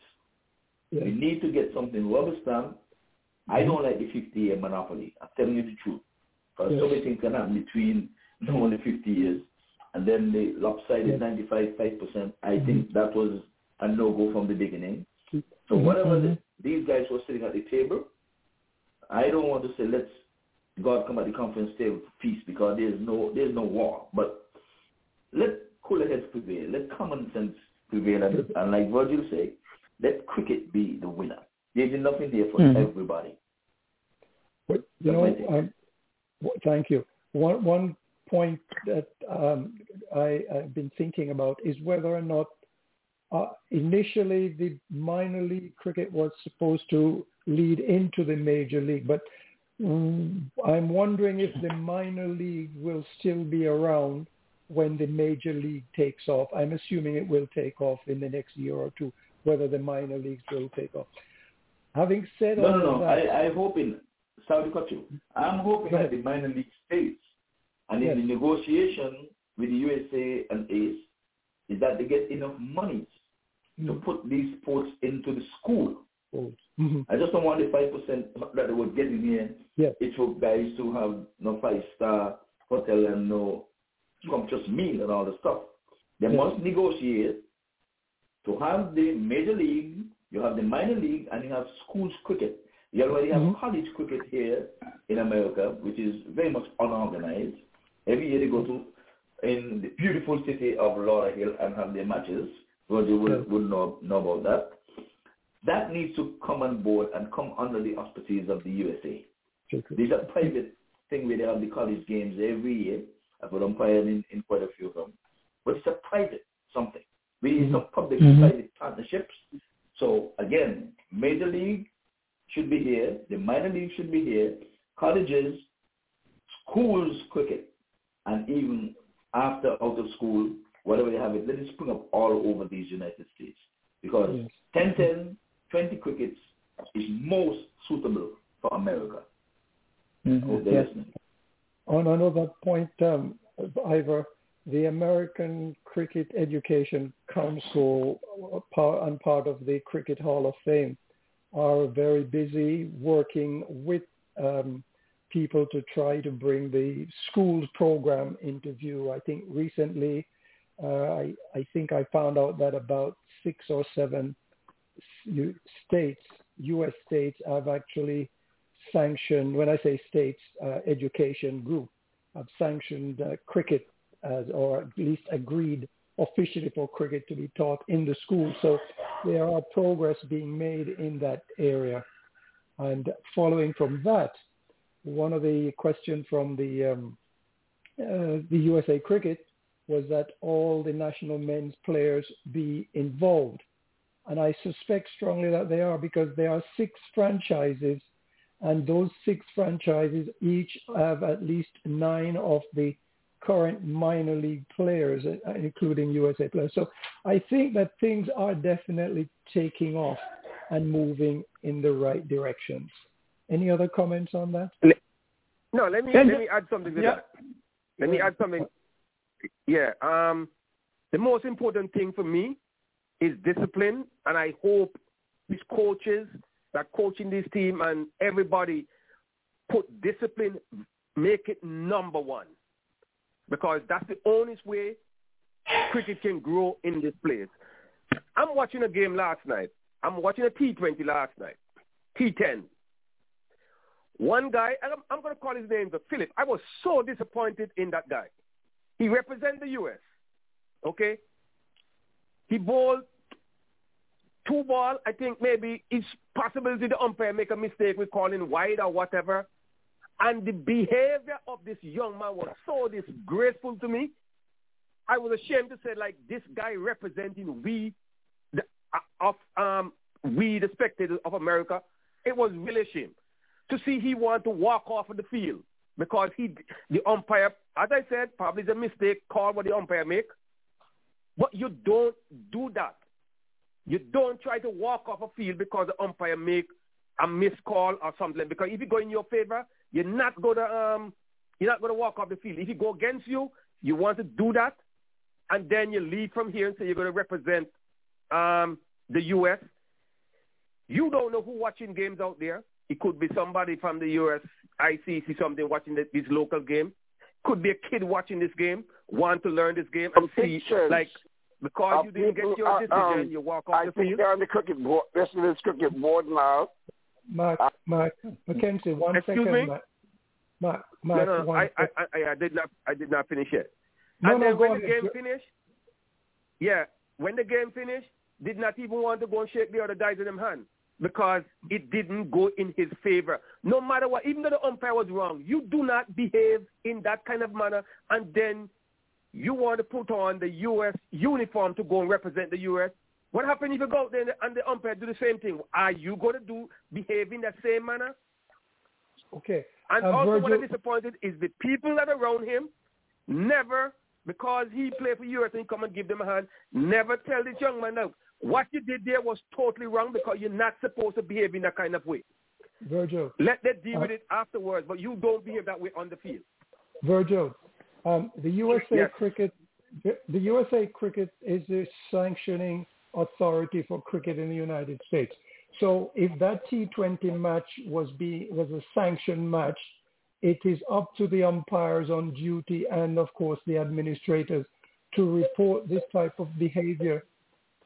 Yeah. We need to get something rubber stamp. I mm-hmm. don't like the 50-year monopoly. I'm telling you the truth. Because so many things can happen between *laughs* no only 50 years. And then the lopsided Yes. 95 5%. I Mhm. think that was a no-go from the beginning. So Mhm, whatever the, these guys were sitting at the table, I don't want to say let's God come at the conference table for peace because there's no there's no war. But let cooler heads prevail. Let common sense prevail. And, and like Virgil say, let cricket be the winner. There's enough in there for Mhm. everybody. But you know, um, thank you. One one point that um, I, I've been thinking about is whether or not uh, initially the minor league cricket was supposed to lead into the major league, but mm, I'm wondering if the minor league will still be around when the major league takes off. I'm assuming it will take off in the next year or two, whether the minor leagues will take off. Having said No, all no, no. that, I, I hope in, to cut you. I'm hoping that the minor league stays. And Yes. in the negotiation with the USA and ACE, is that they get enough money to put these sports into the school. Mhm. I just don't want the five percent that they were getting here. Yes. It for guys to have no five star hotel and no scrumptious meal and all the stuff. They must negotiate to have the major league, you have the minor league, and you have schools cricket. You already have Mhm. college cricket here in America, which is very much unorganized. Every year they go to in the beautiful city of Lauderdale and have their matches. Roger would, would know, know about that. That needs to come on board and come under the auspices of the USA. These are private thing where they have the college games every year. I've been umpired in, in quite a few of them. But it's a private something. We need some mm-hmm. public-private partnerships. So again, major league should be here. The minor league should be here. Colleges, schools, cricket, and even after out of school, whatever they have it, let it spring up all over these United States. Because Yes. 10-10, 20 crickets is most suitable for America. Mhm. Yes. On another point, um, Ivor, the American Cricket Education Council uh, and part of the Cricket Hall of Fame are very busy working with um, people to try to bring the schools program into view. I think recently, uh, I, I think I found out that about six or seven states, U.S. states, have actually sanctioned, when I say states, uh, education group have sanctioned uh, cricket as, or at least agreed officially for cricket to be taught in the school. So there are progress being made in that area. And following from that, one of the questions from the um, uh, the USA Cricket was that all the national men's players be involved. And I suspect strongly that they are because there are six franchises and those six franchises each have at least nine of the current minor league players, uh, including USA players. So I think that things are definitely taking off and moving in the right directions. Any other comments on that? No, let me let me add something to Yeah. that. Let me add something. Yeah. Um, the most important thing for me is discipline, and I hope these coaches that coaching this team and everybody put discipline, make it number one, because that's the only way cricket can grow in this place. I'm watching a game last night. I'm watching a T20 last night, T10. One guy, I'm, I'm going to call his name, but Philip. I was so disappointed in that guy. He represents the U.S. Okay, he bowled two ball. I think maybe it's possibility the umpire make a mistake with calling wide or whatever. And the behavior of this young man was so disgraceful to me. I was ashamed to say like this guy representing we, the, uh, of um we the spectators of America. It was really shame to see he want to walk off of the field because he the umpire, as I said, probably is a mistake call what the umpire make. But you don't do that. You don't try to walk off a field because the umpire make a missed call or something. Because if you go in your favor, you're not gonna um you're not gonna walk off the field. If you go against you, you want to do that, and then you leave from here and say you're gonna represent um the US. You don't know who watching games out there. It could be somebody from the US ICC something watching the, this local game. Could be a kid watching this game, want to learn this game and see like because you didn't get people, your uh, decision, um, you walk off I the think field. they're on the cricket board. This is this cricket board now. Mark, Mark, Mackenzie, one Excuse second, me? Mark. Mark, No, Mark, no, no. one I, I, I, I did not, I did not finish yet. No, and no, then go when the game Go- finished, yeah, when the game finished, did not even want to go and shake the other guys in them hand because it didn't go in his favor. No matter what, even though the umpire was wrong, you do not behave in that kind of manner and then you want to put on the U.S. uniform to go and represent the U.S. What happens if you go out there and the umpire do the same thing? Are you going to do behave in that same manner? Okay. And Um, also what I'm disappointed is the people that are around him never, because he played for US and come and give them a hand, never tell this young man, no, what you did there was totally wrong because you're not supposed to behave in that kind of way. Virgil, Let them deal Uh, with it afterwards, but you don't behave that way on the field. Virgil, um, the USA Yes. cricket, the, the USA cricket is the sanctioning authority for cricket in the United States. So if that T20 match was be was a sanctioned match, it is up to the umpires on duty and of course the administrators to report this type of behavior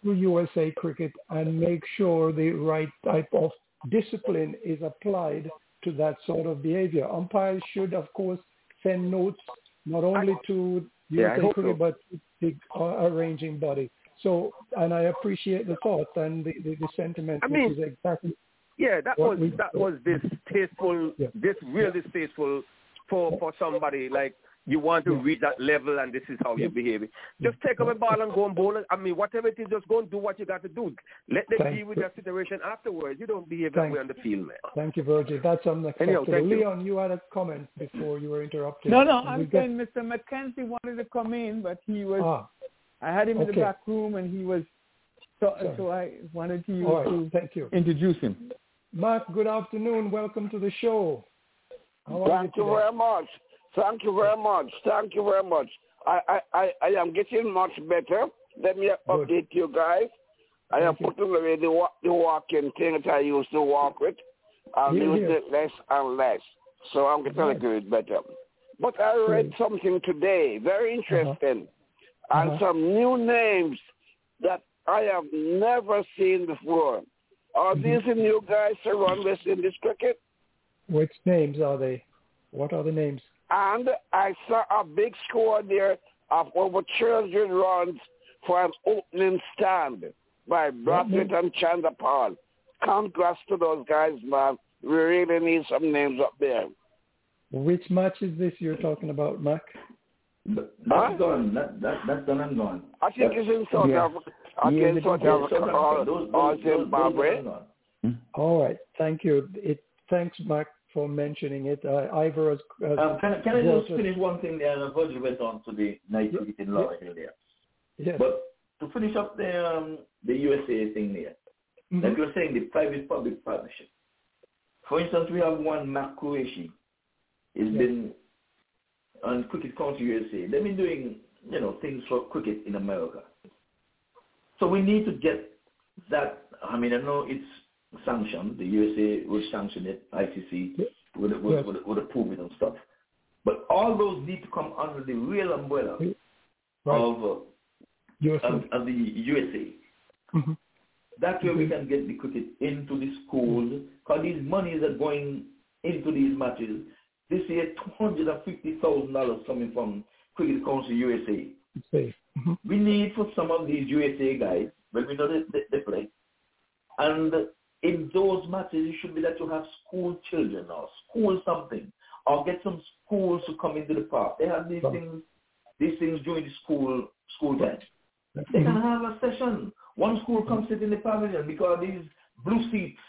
to USA cricket and make sure the right type of discipline is applied to that sort of behavior. Umpires should, of course, send notes not only to Yeah, USA hope cricket so. but to the uh, arranging body. So, and I appreciate the thought and the, the, the sentiment, I which mean, is exactly Yeah, that was that was distasteful. This really distasteful for for somebody like you want to reach that level and this is how you behave. Just take up a ball and go and bowl. it. I mean, whatever it is, just go and do what you got to do. Let them Thank deal with you. that situation afterwards. You don't behave that Thank way on the field, man. Thank you, Virgil. That's unacceptable. Anyhow, thank you. Leon, you had a comment before you were interrupted. No, no, I'm we get- saying Mr. McKenzie wanted to come in, but he was. Ah. I had him in Okay. the back room, and he was. So, Sorry. so I wanted to you All right, to thank you. introduce him. Mark, good afternoon. Welcome to the show. How are Thank you today? very much. Thank you very much. Thank you very much. I, I, I, I am getting much better. Let me update you guys. I am putting away the, the walking thing that I used to walk with. I'm Yeah, using yeah. it less and less. So I'm getting a little bit better. But I read something today, very interesting, and Uh-huh. some new names that I have never seen before. Are Mm-hmm. these the new guys to run West Indies cricket? Which names are they? What are the names? And I saw a big score there of over 300 runs for an opening stand by Bradley and Chanderpaul. Congrats to those guys, man. We really need some names up there. Which match is this you're talking about, Mark? That's done. That, that, that's done and gone. I think it's in South Yeah. Africa. Against South Africa South or, Africa. Those- or those- those- Zimbabwe. those. All right. Thank you. It, thanks, Mark, for mentioning it. Uh, Ivor has, has Um, can, can I just us- finish one thing there? And Virgil went on to the cricket in Lauderhill there. Yes. But to finish up the um, the USA thing there, Mhm. like you're saying, the private-public partnership. For instance, we have one Mac Qureshi. He's been on Cricket Council USA. They've been doing, you know, things for cricket in America. So we need to get that. I mean, I know it's sanctioned. The USA will sanction it. ICC would, would, would, would approve it and stuff. But all those need to come under the real umbrella Right. of, uh, USA. of, of the USA. Mhm. That way we can get the cricket into the schools because these monies are going into these matches. This year, $250,000 coming from Cricket Council USA. Mhm. We need for some of these USA guys, when we know that they, they play, and in those matters, it should be that you have school children or school something, or get some schools to come into the park. They have these things, these things during the school school time. They can have a session. One school comes sit in the pavilion because these blue seats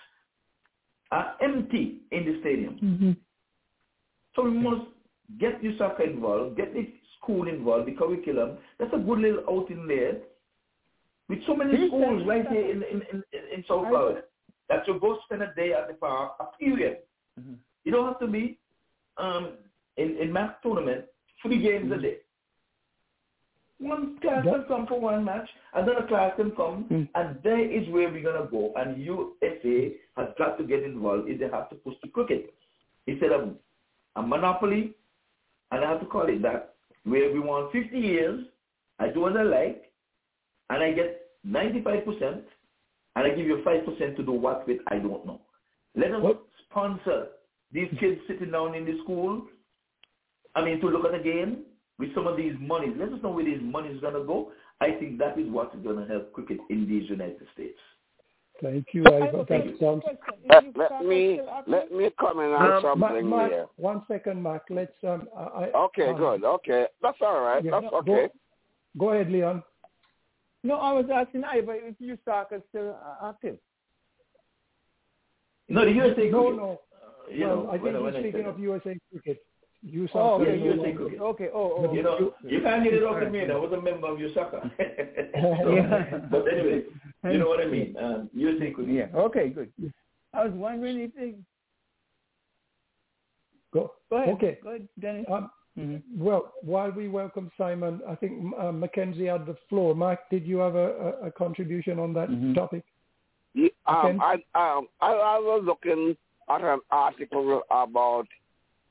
are empty in the stadium. So we must get the soccer involved, get the school involved, the curriculum. That's a good little outing there. With so many schools right here in, in, in, in South Florida that you go spend a day at the park, a period. Mm-hmm. You don't have to be um, in, in match tournament, three games a mm-hmm. day. One class can come for one match, another class can come, mm. and there is where we're going to go. And USA has got to get involved if they have to push the cricket. Instead of a monopoly, and I have to call it that, where we want 50 years, I do what I like, and I get 95%, and I give you 5% to do what with, I don't know. Let us sponsor these kids sitting down in the school, I mean, to look at the game with some of these monies. Let us know where these money is going to go, I think that is what is going to help cricket in these United States. Thank you, Ivor. That sounds. Let, let me let me comment on Um, something Mark, here. One second, Mark. Let's. Um, I, Okay, um, good. Okay, that's all right. yeah, that's no, okay. Go, go ahead, Leon. No, I was asking Ivor if you is still uh, active. No, the USA No, cricket. no. you well, know, I think when- when speaking of USA cricket. You Oh, Yeah, okay, USA cricket. okay. Oh, oh, You know, you can't get it off of me. I was a member of soccer. *laughs* So, Yeah. But anyway, you know what I mean. Um, USA cricket. Yeah. Okay. Good. I was wondering if they Go. go ahead. Okay. Go ahead, Dennis. Um, Mhm. Well, while we welcome Simon, I think uh, Mackenzie had the floor. Mike, did you have a, a, a contribution on that Mm-hmm. topic? Yeah, um, I, um, I, I was looking at an article about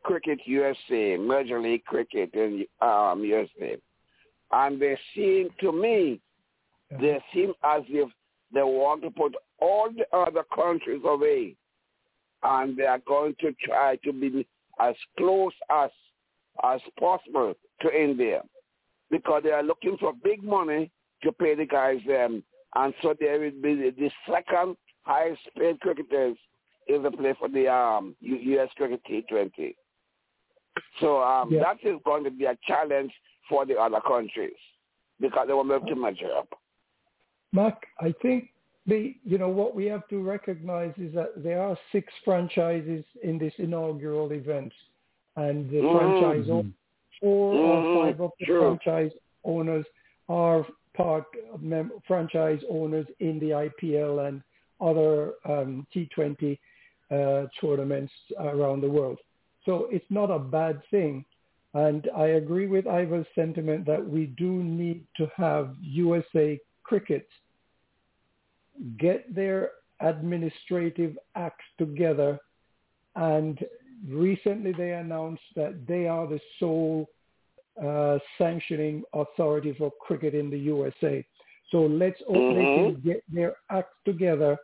Cricket USA, Major League Cricket in um, USA, and they seem to me, they seem as if they want to put all the other countries away, and they are going to try to be as close as as possible to India, because they are looking for big money to pay the guys um, and so there will be the, second highest paid cricketers in the play for the um, U.S. Cricket T20. So um, Yeah. that is going to be a challenge for the other countries because they be able to measure up. Mark, I think the you know what we have to recognize is that there are six franchises in this inaugural event, and the Mhm. franchise own- 4 Mhm. or five of the True. franchise owners are part of mem- franchise owners in the IPL and other um, T20 uh, tournaments around the world. So it's not a bad thing. And I agree with Ivor's sentiment that we do need to have USA cricket get their administrative acts together. And recently they announced that they are the sole uh, sanctioning authority for cricket in the USA. So let's hope they can get their act together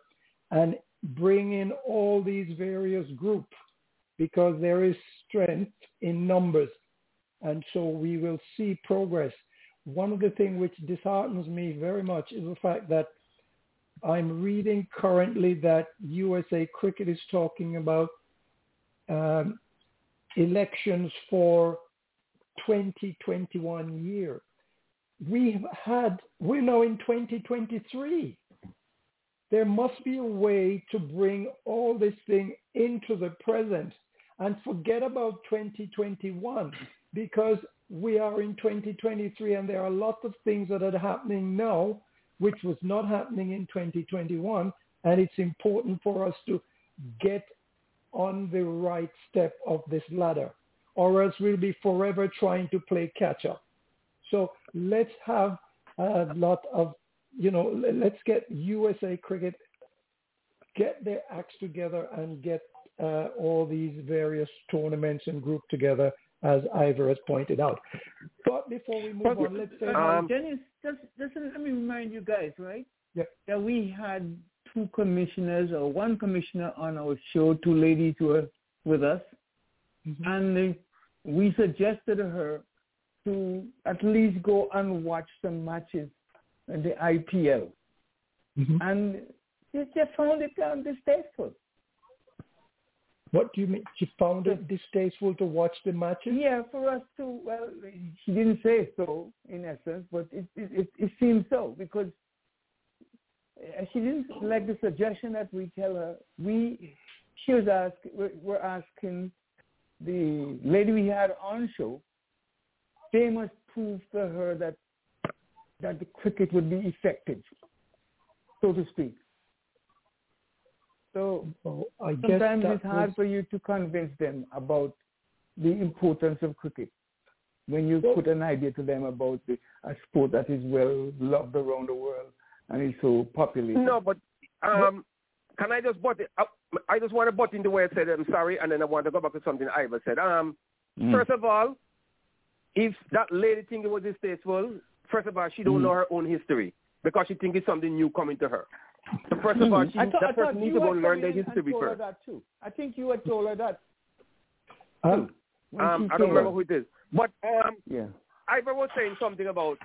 and bring in all these various groups because there is strength in numbers. And so we will see progress. One of the things which disheartens me very much is the fact that I'm reading currently that USA Cricket is talking about um, elections for 2021 year. We've had, we're now in 2023. There must be a way to bring all this thing into the present and forget about 2021 because we are in 2023 and there are lots of things that are happening now which was not happening in 2021 and it's important for us to get on the right step of this ladder or else we'll be forever trying to play catch up. So let's have a lot of, you know, let's get USA cricket, get their acts together and get uh, all these various tournaments and group together as Ivor has pointed out. But before we move But, on, let's say, um, Dennis, just, just let me remind you guys, right? Yeah. That we had two commissioners or one commissioner on our show, two ladies who were with us, Mm-hmm. and uh, we suggested her to at least go and watch some matches in the IPL, Mm-hmm. and she just found it um, distasteful. what do you mean? She found it distasteful to watch the matches? Yeah, for us to, well, she didn't say so in essence, but it it, it, it seems so because she didn't like the suggestion that we tell her. We, she was asking, we're, we're asking the lady we had on show, they must prove to her that that the cricket would be effective, so to speak. So Well, I sometimes it's hard was- for you to convince them about the importance of cricket when you put an idea to them about the, a sport that is well loved around the world and is so popular. No, but um, can I just butt it? I, I just want to butt in the way I said I'm sorry, and then I want to go back to something Ivor said. Um, Mm. First of all, if that lady think it was distasteful, first of all, she don't Mm. know her own history because she think it's something new coming to her. So first of all, she, I thought, that person needs to go and learn their history first. that too. I think you had told her that. Um, Um, I don't remember who it is, but um, Yeah. Ivor was saying something about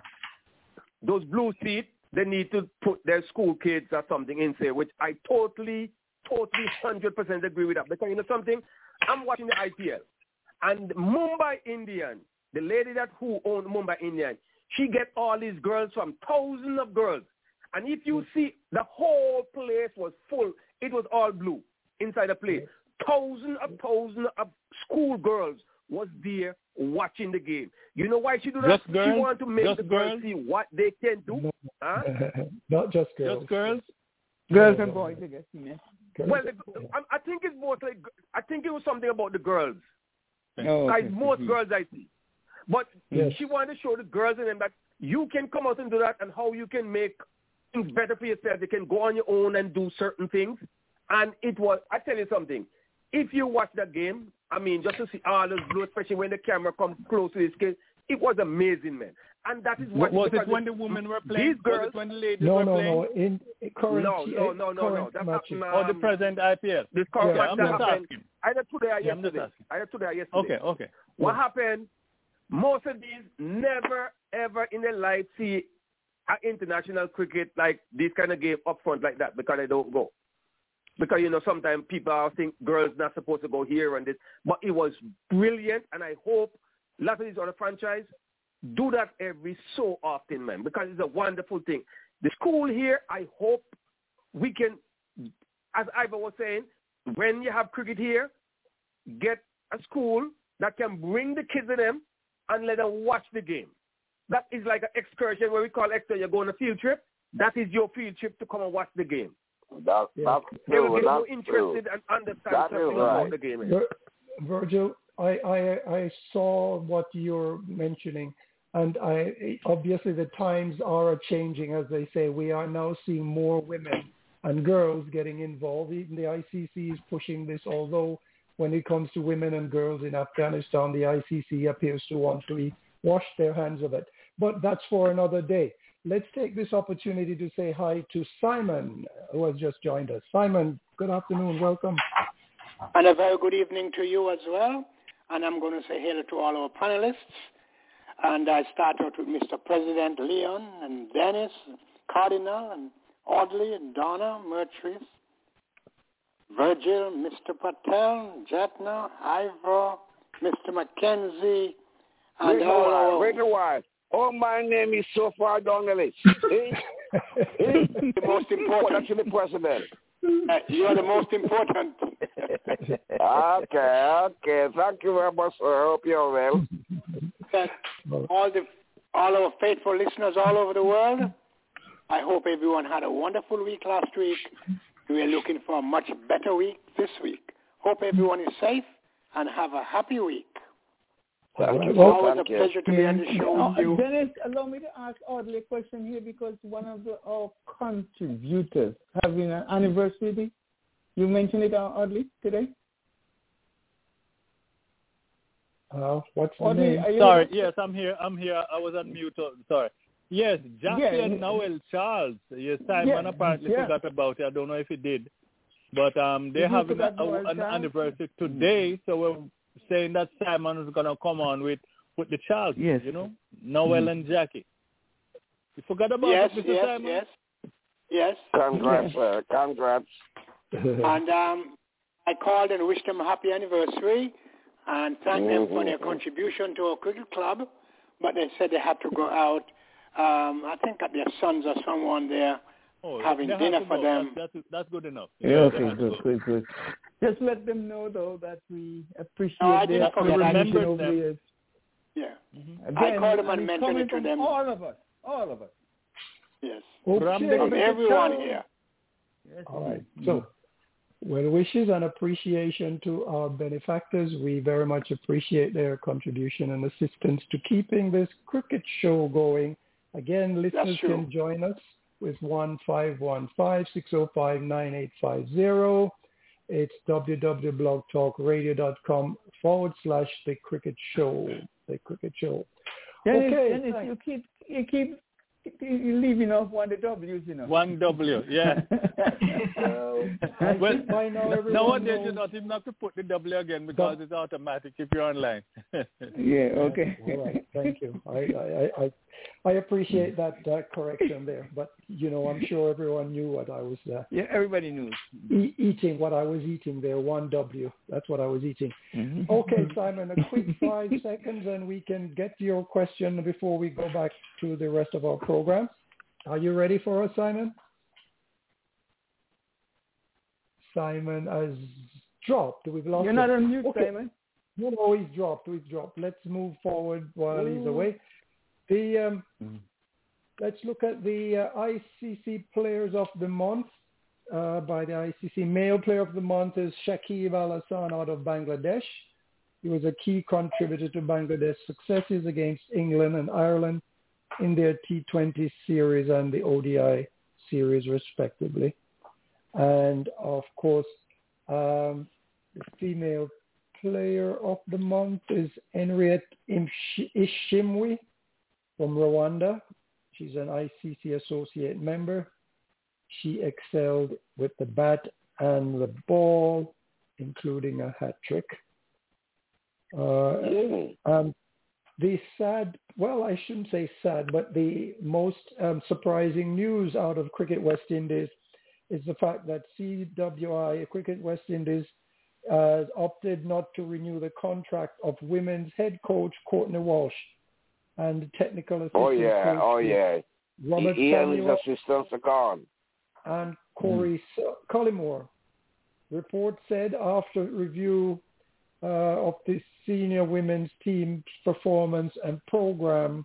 those blue seats, they need to put their school kids or something in there, which I totally, totally, hundred percent agree with that. Because you know something, I'm watching the IPL, and Mumbai Indian, the lady that who owned Mumbai Indian, she get all these girls from thousands of girls, and if you mm. see, the whole place was full. It was all blue inside the place. Mm. Thousands of thousands of school girls was there watching the game. You know why she do that? Just girls? She want to make Just the girls girls? see what they can do. Huh? *laughs* Not just girls. Just girls? Girls and boys, I guess. Yeah. Well, I, I think it's mostly. I think it was something about the girls. Oh, Like okay. most Mhm. girls I see, but Yes. she wanted to show the girls in them that you can come out and do that, and how you can make things better for yourself. You can go on your own and do certain things. And it was. I tell you something. If you watch that game, I mean, just to see all those blue, especially when the camera comes close to this kid, it was amazing, man. And that is what Was it when the women were playing? These girls, Was it when the ladies No, were no, playing? no. In in current, No, no, no, no, no. current That's matches. happened, Or the um, present IPL? This current Yeah, match I'm that just happened asking. either today or Yeah, I'm just yesterday. asking. Either today or yesterday. Okay, okay. What happened? Most of these never ever in their life see a international cricket like this kind of game up front like that because they don't go. Because you know sometimes people think girls not supposed to go here and this, but it was brilliant, and I hope a lot of these other franchise do that every so often, man, because it's a wonderful thing. The school here, I hope we can, as Ivan was saying, when you have cricket here, get a school that can bring the kids to them and let them watch the game. That is like an excursion where we call excursion. You go on a field trip. That is your field trip to come and watch the game. That, Yeah. that's They will true. get more That's true. interested and understand That is something right. about the game. Vir- Virgil, I, I I saw what you're mentioning, and I obviously the times are changing, as they say. We are now seeing more women and girls getting involved. Even the ICC is pushing this, although when it comes to women and girls in Afghanistan, the ICC appears to want to wash their hands of it. But that's for another day. Let's take this opportunity to say hi to Simon, who has just joined us. Simon, good afternoon. Welcome. And a very good evening to you as well. And I'm going to say hello to all our panelists. And I start out with Mr. President Leon and Dennis, Cardinal, and Audley, and Donna, Mertrice, Virgil, Mr. Patel, Jetna, Ivor, Mr. Mackenzie, and Wait a all our... Wait a while. Oh, my name is so far down the list. The most important. That's the president. Uh, you are the most important. okay, okay. Thank you very much, sir. I hope you're well. that all the all our faithful listeners all over the world. I hope everyone had a wonderful week last week. We are looking for a much better week this week. Hope everyone is safe and have a happy week. Thank you. It's always a Thank pleasure to be on the show Uh, with you. Dennis, allow me to ask Audley a question here because one of the, our contributors having an anniversary. You mentioned it, uh, Audley, today? Uh, what's the Audley, name? are you Sorry, yes, I'm here. I'm here. I was on mute. Sorry. Yes, Jackie Yeah, and. Noel Charles. Yes, Simon Yeah, apparently yeah. forgot about it. I don't know if he did. But um, they're you having a, a, an anniversary today, so we're saying that Simon is going to come on with, with the child. Yes. you know, Noel Mhm. and Jackie. You forgot about Yes, it, Mr. yes, Simon? yes, yes. Congrats, sir. Congrats. *laughs* And um, I called and wished them a happy anniversary and thanked them for their contribution to our cricket club. But they said they had to go out. Um, I think at their sons or someone there Oh, having dinner for go. them. That's, that's, that's good enough. Yeah, they okay, have good, good, good. Just let them know, though, that we appreciate No, I their didn't forget. I contribution over them. the years. Yeah. Mm-hmm. Again, I called them and mentioned it to them. all of us, all of us. Yes. Okay. From everyone here. Yes, All right. indeed. So, well wishes and appreciation to our benefactors. We very much appreciate their contribution and assistance to keeping this cricket show going. Again, listeners can join us with 1515-605-9850. It's www.blogtalkradio.com forward slash the cricket show. The cricket show. Dennis, Okay, Dennis, thanks. you keep, you keep, you leaving off one of the W's, you know. One W, yeah. *laughs* Well, I well, think by now everyone nowadays knows- you not even have to put the W again because it's automatic if you're online. *laughs* yeah, okay. All right, thank you. I, I, I, I appreciate that uh, correction there, but you know, I'm sure everyone knew what I was. Uh, yeah, everybody knew. E- eating what I was eating there. One W. That's what I was eating. Mm-hmm. Okay, Simon, a quick five *laughs* seconds, and we can get to your question before we go back to the rest of our program. Are you ready for us, Simon? Simon has dropped. We've lost. You're not him. on mute, okay. Simon. No, no, he's dropped. He's dropped. Let's move forward while he's away. The um, mm. let's look at the uh, ICC Players of the Month. Uh, by the ICC Male Player of the Month is Shakib Al Hasan out of Bangladesh. He was a key contributor to Bangladesh's successes against England and Ireland in their T20 series and the ODI series, respectively. And of course, um, the female player of the month is Henriette Ishimwe from Rwanda. She's an ICC associate member. She excelled with the bat and the ball, including a hat trick. Uh, um, the sad, well, I shouldn't say sad, but the most um, surprising news out of Cricket West Indies is the fact that CWI, Cricket West Indies, uh, opted not to renew the contract of women's head coach Courtney Walsh and technical assistant Oh yeah, coach oh yeah. Robert he, he and his Samuel assistants are gone. and Corey mm. Collymore. Report said after review uh, of the senior women's team's performance and program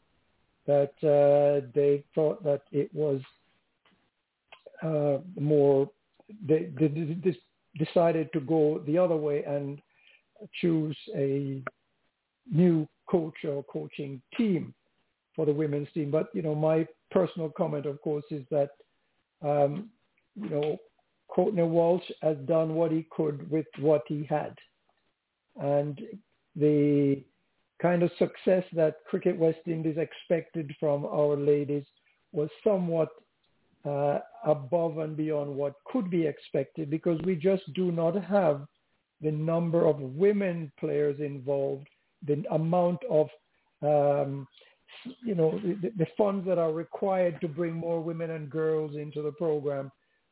that uh, they thought that it was uh, more they, they, they, decided to go the other way and choose a new coach or coaching team for the women's team. But you know, my personal comment, of course, is that um, you know Courtney Walsh has done what he could with what he had, and the kind of success that Cricket West Indies expected from our ladies was somewhat uh, above and beyond what could be expected because we just do not have the number of women players involved, the amount of, um, you know, the, the funds that are required to bring more women and girls into the program.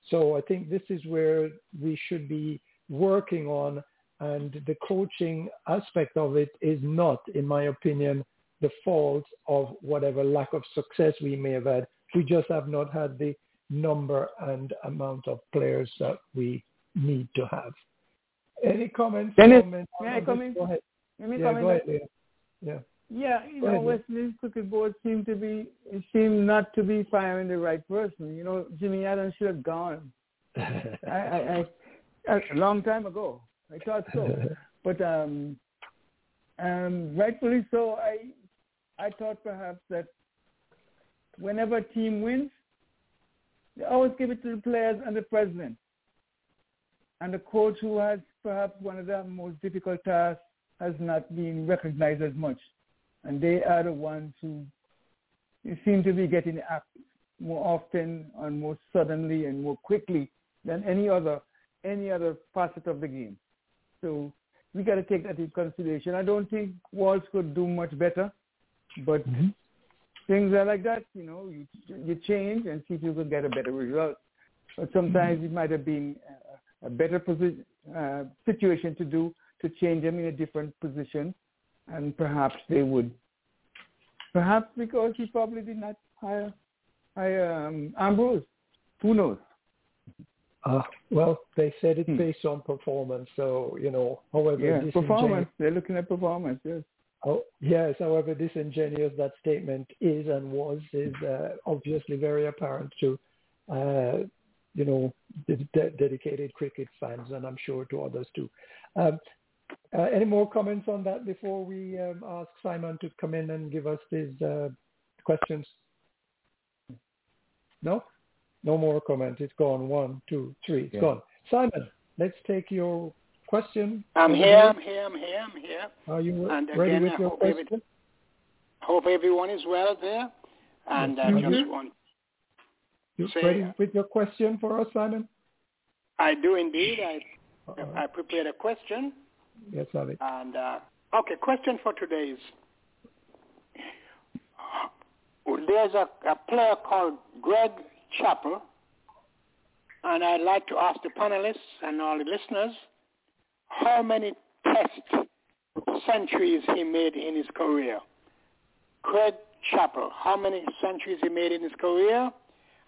So I think this is where we should be working on and the coaching aspect of it is not, in my opinion, the fault of whatever lack of success we may have had. We just have not had the number and amount of players that we need to have. Any comments? Dennis, comments may I come in? Go ahead. Let me yeah, comment. go ahead, Leah. Yeah. Yeah, you Go know, ahead, West Indies cricket board seemed to be seemed not to be firing the right person. You know, Jimmy Adams should have gone. *laughs* I, I, I, a long time ago. I thought so, *laughs* but um, um, rightfully so. I I thought perhaps that whenever a team wins, they always give it to the players and the president, and the coach who has perhaps one of the most difficult tasks has not been recognized as much, and they are the ones who seem to be getting active more often and more suddenly and more quickly than any other any other facet of the game. So we got to take that into consideration. I don't think Walls could do much better, but mm-hmm. things are like that. You know, you you change and see if you can get a better result. But sometimes Mm-hmm. it might have been a, a better position, uh, situation to do to change them in a different position, and perhaps they would. Perhaps because he probably did not hire hire um, Ambrose. Who knows? Uh, well, they said it's Hmm. based on performance. So, you know, however Yeah, disingenuous, performance. They're looking at performance. Yes. oh, yes, however disingenuous that statement is and was, is uh, obviously very apparent to, uh, you know, de- dedicated cricket fans, and I'm sure to others too. Um, any more comments on that before we um, ask Simon to come in and give us his uh, questions? No? No more comments. It's gone. One, two, three. It's Yeah. gone. Simon, let's take your question. I'm here, here. I'm here, I'm here, I'm here. Are you And ready again, with I your hope, every, question? hope everyone is well there. And I you just do. want, You say- ready with your question for us, Simon? I do indeed. I, All right. I prepared a question. Let's have it. And, uh, okay, question for today is, there's a, a player called Greg Chappell, and I'd like to ask the panelists and all the listeners how many test centuries he made in his career. Greg Chappell, how many centuries he made in his career?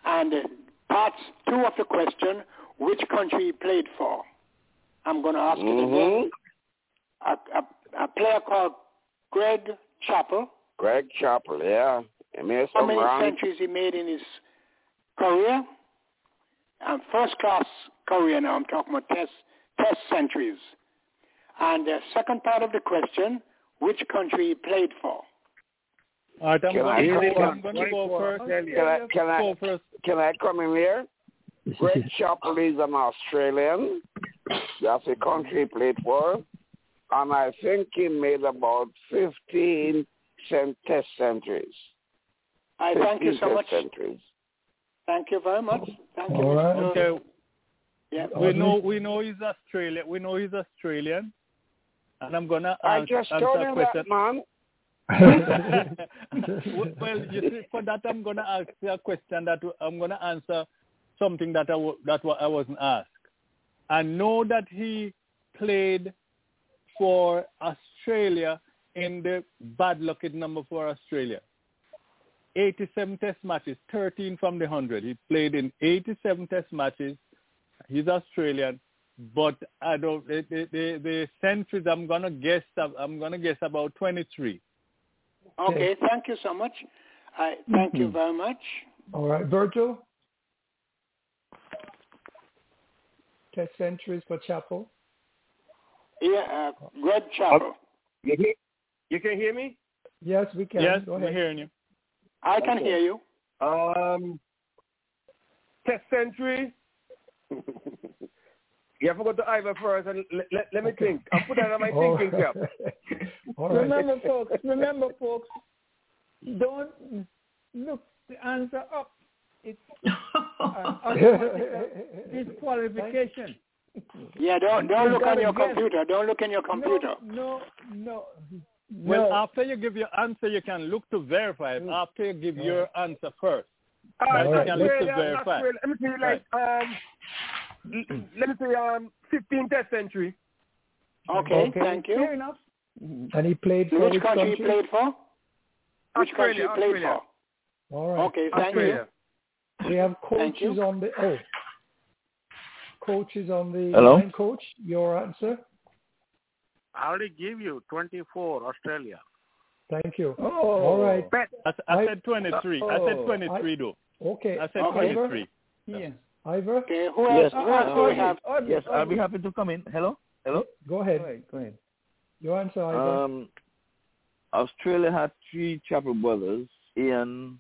And uh, part two of the question, which country he played for. I'm going to ask Mhm. it again. A, a, a player called Greg Chappell. Greg Chappell, yeah. He made How some many runs. centuries he made in his career? And first class career now. I'm talking about test test centuries. And the second part of the question, which country he played for? All right, I'm Can going I to come go, in? I'm going to go first. Can I, can I, first. can I come in here? Greg *laughs* Chappell is an Australian. That's the country he played for. And I think he made about 15 cent test centuries. I thank you so much. Centuries. Thank you very much. Thank you, All right. Okay. Yeah. We know we know he's Australian. We know he's Australian. And I'm gonna I ans- just told a you question. that, man. *laughs* well, you see, for that I'm gonna ask you a question that I'm gonna answer something that I w- that wa- I wasn't asked. I know that he played for Australia in the bad luck at number for Australia. 87 test matches, 13 from the 100. He played in 87 test matches. He's Australian, but I don't. The, the, the, the centuries I'm gonna guess. I'm gonna guess about 23. Okay, thank you so much. I thank Mm-hmm. you very much. All right, Virgil. Test centuries for Chappell. Yeah, uh, Greg Chappell. You, you can hear me? Yes, we can. Yes, Go we're ahead. hearing you. I can Okay. hear you. Um, test century. *laughs* you have to go to Ivor first and let, let, let me think. I'll put that on my *laughs* All thinking cap. All right. Remember, folks. Remember, folks. Don't look the answer up. It's *laughs* uh, automatic disqualification. *laughs* Yeah, don't don't You look on your guess. computer. Don't look in your computer. No, no, no. Well, no. after you give your answer, you can look to verify it. After you give your answer first, All right? right, You can look to verify. Australia. Let me say like um, l- let me say um, 15th century. Okay, Okay. thank you. Fair enough. And he played for Which which country country? he played for? Which country he played Australia. All right. Okay, thank Australia. We have coaches on the oh. Coaches on the Hello? line, coach. Your answer. I already give you 24, Australia. Thank you. Oh. all right. I said 23. I said Oh, 23 though. Okay. I said Okay. 23. Yeah. Ivor, Okay, who else? Yes. Who else do we have? Audrey, Yes, I'll be happy to come in. Hello? Hello? go Go ahead. ahead. Go ahead. Your answer, Ivor. Um, Australia had three Chappell brothers, Ian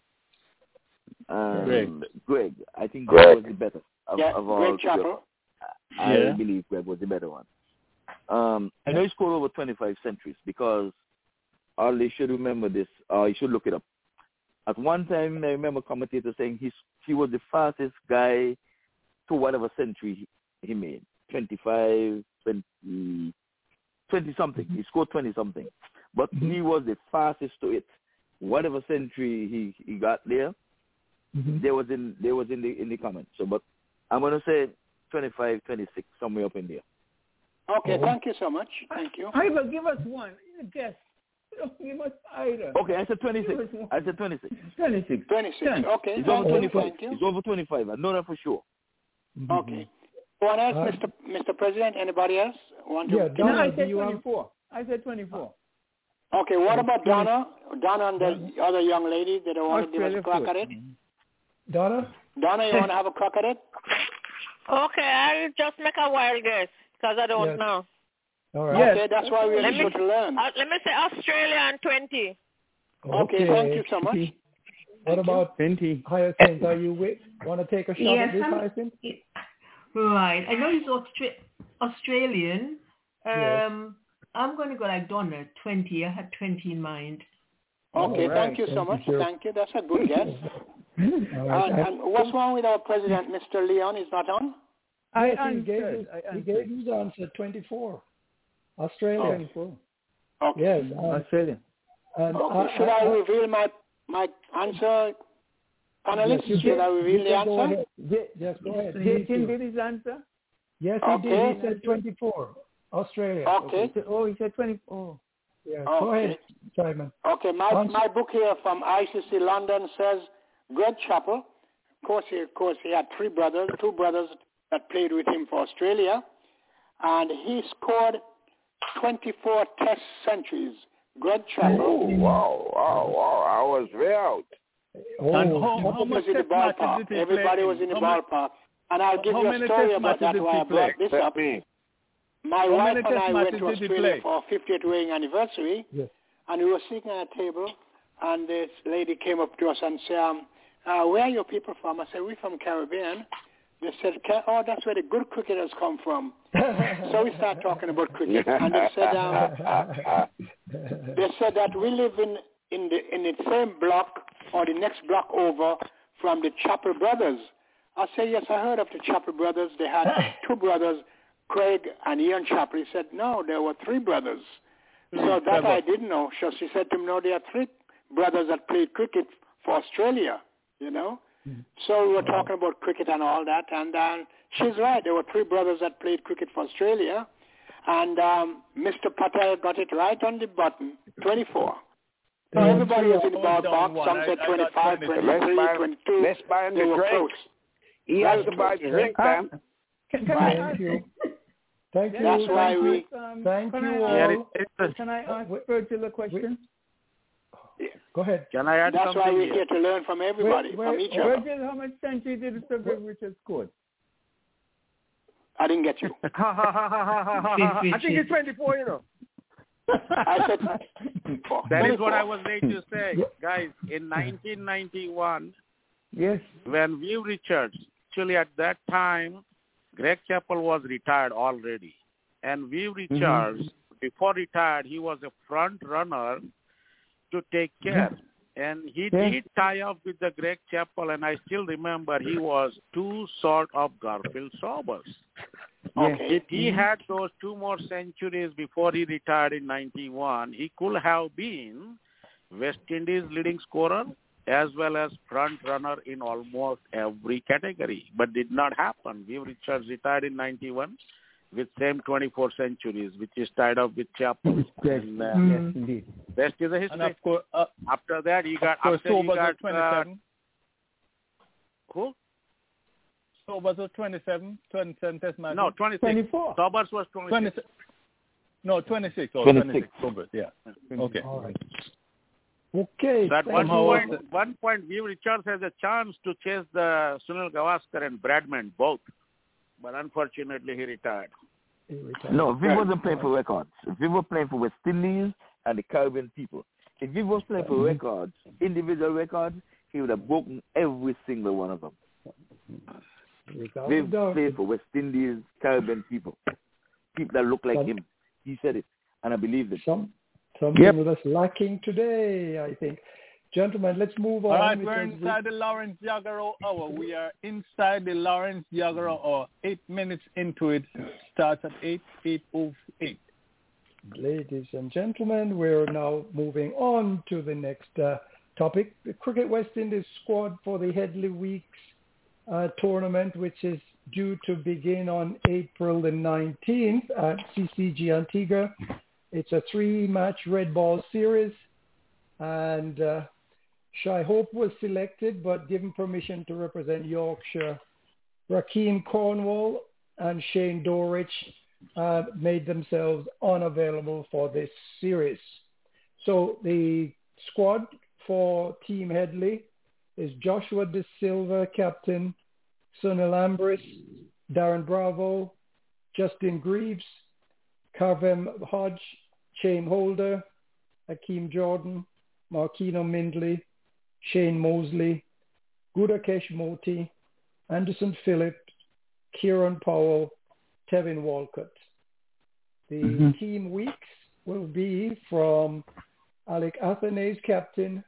and Greg. Greg. I think Greg, Greg. was the better of, Yeah, of all. Greg three Chappell. I believe Greg was the better one. Um, I know he scored over 25 centuries because all they should remember this, or you should look it up. At one time, I remember commentators saying he's, he was the fastest guy to whatever century he, he made. 25, 20, 20 something. He scored 20 something. But he was the fastest to it. Whatever century he, he got there, Mhm. there was in there was in the in the comments. So, but I'm gonna say 25, 26, somewhere up in there. Okay, Oh. thank you so much. Thank you. Ivor, give us one. Guess. Don't *laughs* give us either. Okay, I said 26. Give us one. I said 26. 26. 26. Ten. Okay, It's over 25. Thank you. It's over 25. I know that for sure. Okay. Anyone else, Uh, Mr. Mr. President? Anybody else want to? Yeah, No, I said you have 24. I said 24. Okay, what about Donna? Donna and the other young lady that don't want to give us a Australia crack at it? Donna? Donna, you want to have a crack at it? Okay, I'll just make a wild guess because I don't Yes. know. All right. Yes. Okay, that's why we're Let here me- to learn. Uh, let me say Australia and 20. Okay, thank you so much. What about 20. Hyacinth? Are you with? Want to take a shot Yes, at this, I'm- Hyacinth? Right. I know he's Austra- Australian. Yes. Um, I'm going to go like Donna, 20. I had 20 in mind. Okay, All right. thank you so Thank you, much. sir. Thank you. That's a good guess. *laughs* All right. And, and what's wrong with our president, Mr. Leon? Is not on? I Yes, he gave answered. his, I he gave his answer 24. Australia. 24. Okay. Yes. And, uh, Australia. and Okay. I, Should I I, reveal my my answer, panelists? Yes, Should I reveal the can go answer? ahead. Ye- Yes, go ahead. Jason did his answer? Yes, he Okay. did. He said 24. Australia. Okay. Oh, he said 24. Yeah, Okay. go ahead, Simon. Okay, my Answer. my book here from ICC London says Greg Chappell. Of course, he, of course, he had three brothers, two brothers that played with him for Australia, and he scored 24 Test centuries. Greg Chappell. Oh, wow, wow, wow. I was way out. Oh, And how, how much was in the test matches ballpark. did he play? Everybody was in the How many- ballpark. And I'll give you a story about that did why I brought this up. me. My How wife and I went to did he Australia for our 50th wedding anniversary, Yes. and we were sitting at a table, and this lady came up to us and said, um, uh, where are your people from? I said, we're from Caribbean. They said, "Ca- oh, that's where the good cricketers come from. *laughs* so we start talking about cricket, and they said, um, *laughs* they said that we live in, in, the, in the same block or the next block over from the Chappell brothers. I said, yes, I heard of the Chappell brothers. They had *laughs* two brothers, Craig and Ian Chappell. He said, no, there were three brothers. So that I didn't know. So she said to him, no, there are three brothers that played cricket for Australia, you know. So we were talking about cricket and all that, and um, she's right. There were three brothers that played cricket for Australia, and um, Mr. Patel got it right on the button, 24. So everybody was in the Hold on ballpark. Some I- said I got 25, 23. 23, Let's buy- 22. let's buy him the were drink. close. He has to buy close. drink, Uh, man. Can, can I Thank ask you. Thank you. That's why we- Um, Thank can you I all. ask, can I ask Virgil a question? Go ahead. Can I add That's something why we're here? here to learn from everybody, Wait, from wait, each other. Virgil, how much century did Sir Greg Richards score? I didn't get you. *laughs* I think it's 24, you know. I said *laughs* That is what I was ready to say. Guys, in 1991, Yes. when Viv Richards, actually at that time, Greg Chappell was retired already. And Viv Richards, mm-hmm. before retired, he was a front runner to take mm-hmm. care. And he Yeah. did tie up with the Greg Chappell, and I still remember he was two sort of Garfield Sobers. Okay. If he mm-hmm. had those two more centuries before he retired in 91, he could have been West Indies leading scorer as well as front runner in almost every category, but did not happen. Viv Richards retired in 91 with same 24 centuries, which is tied up with Chappell. *laughs* Yes, And, uh, yes, indeed. Rest is a And history. of course, uh, After that, he got of course after he Sobers was got uh, 27. who? Sobers was 27, 27 test matches. No, 26. 24. Sobers was 26. 20, no, 26. Oh, 26. 26. Sobers, yeah. Okay. All right. Okay. So at thank one you. point, one point, Viv Richards has a chance to chase the Sunil Gavaskar and Bradman both, but unfortunately he retired. He retired. No, Viv wasn't playing for records. Viv was playing for West Indies and the Caribbean people. If Viv was playing for records, individual records, he would have broken every single one of them. Without a Viv played for West Indies, Caribbean people, people that look like Some- him. He said it, and I believe it. Some, something Yep. that's lacking today, I think. Gentlemen, let's move on. All right, we're inside the Lawrence Yagaro hour. We are inside the Lawrence Yagaro hour. Eight minutes into it. Starts at 8, 8.08. Ladies and gentlemen, we're now moving on to the next uh, topic. The Cricket West Indies squad for the Headley Weekes uh, tournament, which is due to begin on April the 19th at CCG Antigua. It's a three-match red ball series, and uh, Shai Hope was selected but given permission to represent Yorkshire. Rahkeem Cornwall and Shane Dowrich uh, made themselves unavailable for this series. So the squad for Team Headley is Joshua De Silva, captain, Sunil Ambris, Darren Bravo, Justin Greaves, Kavem Hodge, Shane Holder, Akeem Jordan, Marquino Mindley, Shane Mosley, Gudakesh Motie, Anderson Phillips, Kieran Powell, Tevyn Walcott. The Mhm. team Weekes will be from Alick Athanaze captain,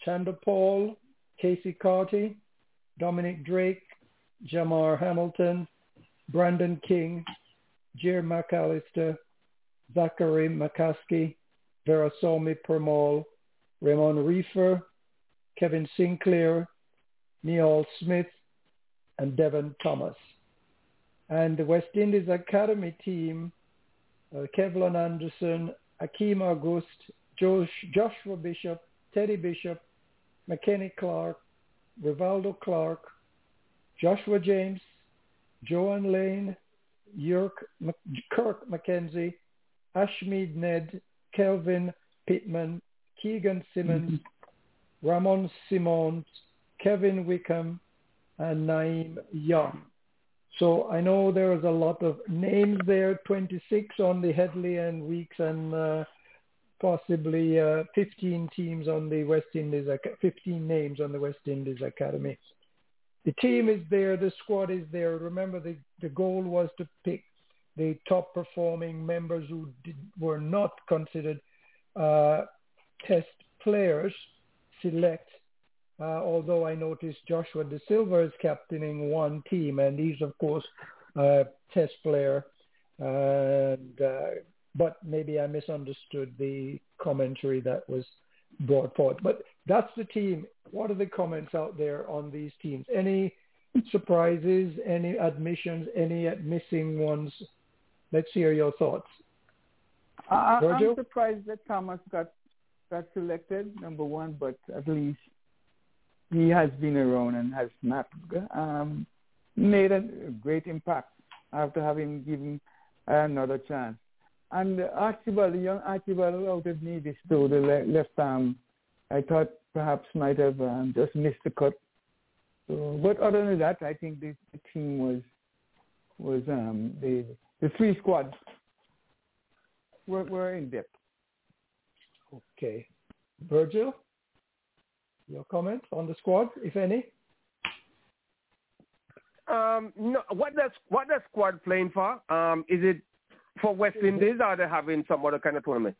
Chanda Paul, Keacy Carty, Dominic Drake, Jamar Hamilton, Brandon King, Jair McAllister, Zachary McCaskie, Veerasammy Permaul, Raymond Reifer, Kevin Sinclair, Neil Smith, and Devon Thomas. And the West Indies Academy team, uh, Kevlon Anderson, Akeem August, Josh, Joshua Bishop, Teddy Bishop, McKenny Clark, Rivaldo Clark, Joshua James, Joan Lane, York, Kirk McKenzie, Ashmead Nedd, Kelvin Pittman, Keegan Simmons, mm-hmm. Ramon Simons, Kevin Wickham, and Naeem Young. So I know there is a lot of names there, 26 on the Headley and Weekes and uh, possibly uh, 15 teams on the West Indies, 15 names on the West Indies Academy. The team is there, the squad is there. Remember, the, the goal was to pick the top performing members who did, were not considered uh, test players select. Uh, although I noticed Joshua De Silva is captaining one team, and he's of course a test player. And uh, but maybe I misunderstood the commentary that was brought forth. But that's the team. What are the comments out there on these teams? Any surprises? Any admissions? Any missing ones? Let's hear your thoughts. I, I'm surprised that Thomas got got selected, number one, but at least he has been around and has not um, made a great impact after having given another chance. And Archibald, young Archibald out of Nevis, though the left arm, I thought perhaps might have um, just missed the cut. So, but other than that, I think the, the team was was um, the the three squads were, were in depth. Okay, Virgil, your comments on the squad, if any? Um, no, what does what does squad playing for? Um, is it for West Indies or are they having some other kind of tournament?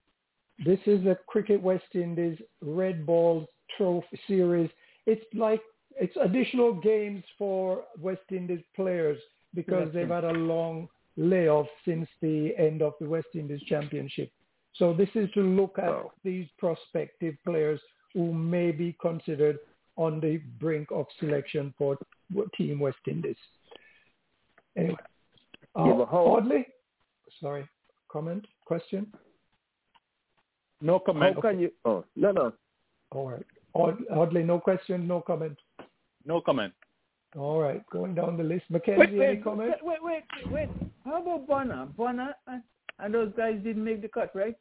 This is a Cricket West Indies Red Ball Trophy Series. It's like it's additional games for West Indies players because they've had a long layoff since the end of the West Indies Championship. So this is to look at oh. these prospective players who may be considered on the brink of selection for Team West Indies. Anyway, uh, Audley, sorry, comment, question? No comment. How can you? Oh, no, no. All right. Audley, no question, no comment. No comment. All right, going down the list. Mackenzie, wait, any comment? Wait, wait, wait, wait. How about Bonner? Bonner and, and those guys didn't make the cut, right?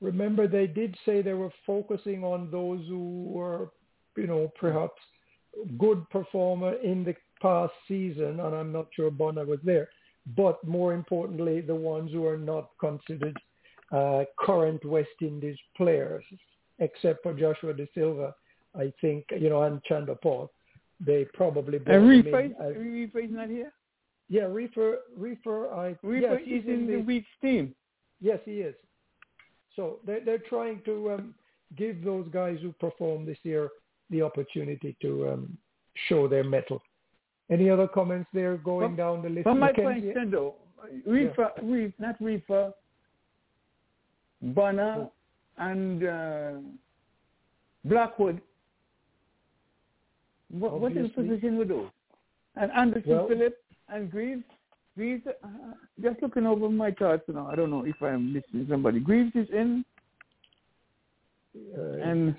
Remember, they did say they were focusing on those who were, you know, perhaps good performer in the past season, and I'm not sure Bonner was there. But more importantly, the ones who are not considered uh, current West Indies players, except for Joshua De Silva, I think, you know, and Chanderpaul they probably and in as, not here. Yeah, Reifer, Reifer, I Reifer yes, is in the, the week's team. Yes, he is. So they're they're trying to um, give those guys who performed this year the opportunity to um, show their mettle. Any other comments there going down the list? From my question though, Reifer, yeah. Reef, not Reifer, Bonner, and uh, Blackwood what, what is the position with those? And Anderson, well, Phillip, and Greaves. Greaves, uh, just looking over my charts now. I don't know if I'm missing somebody. Greaves is in. Uh, and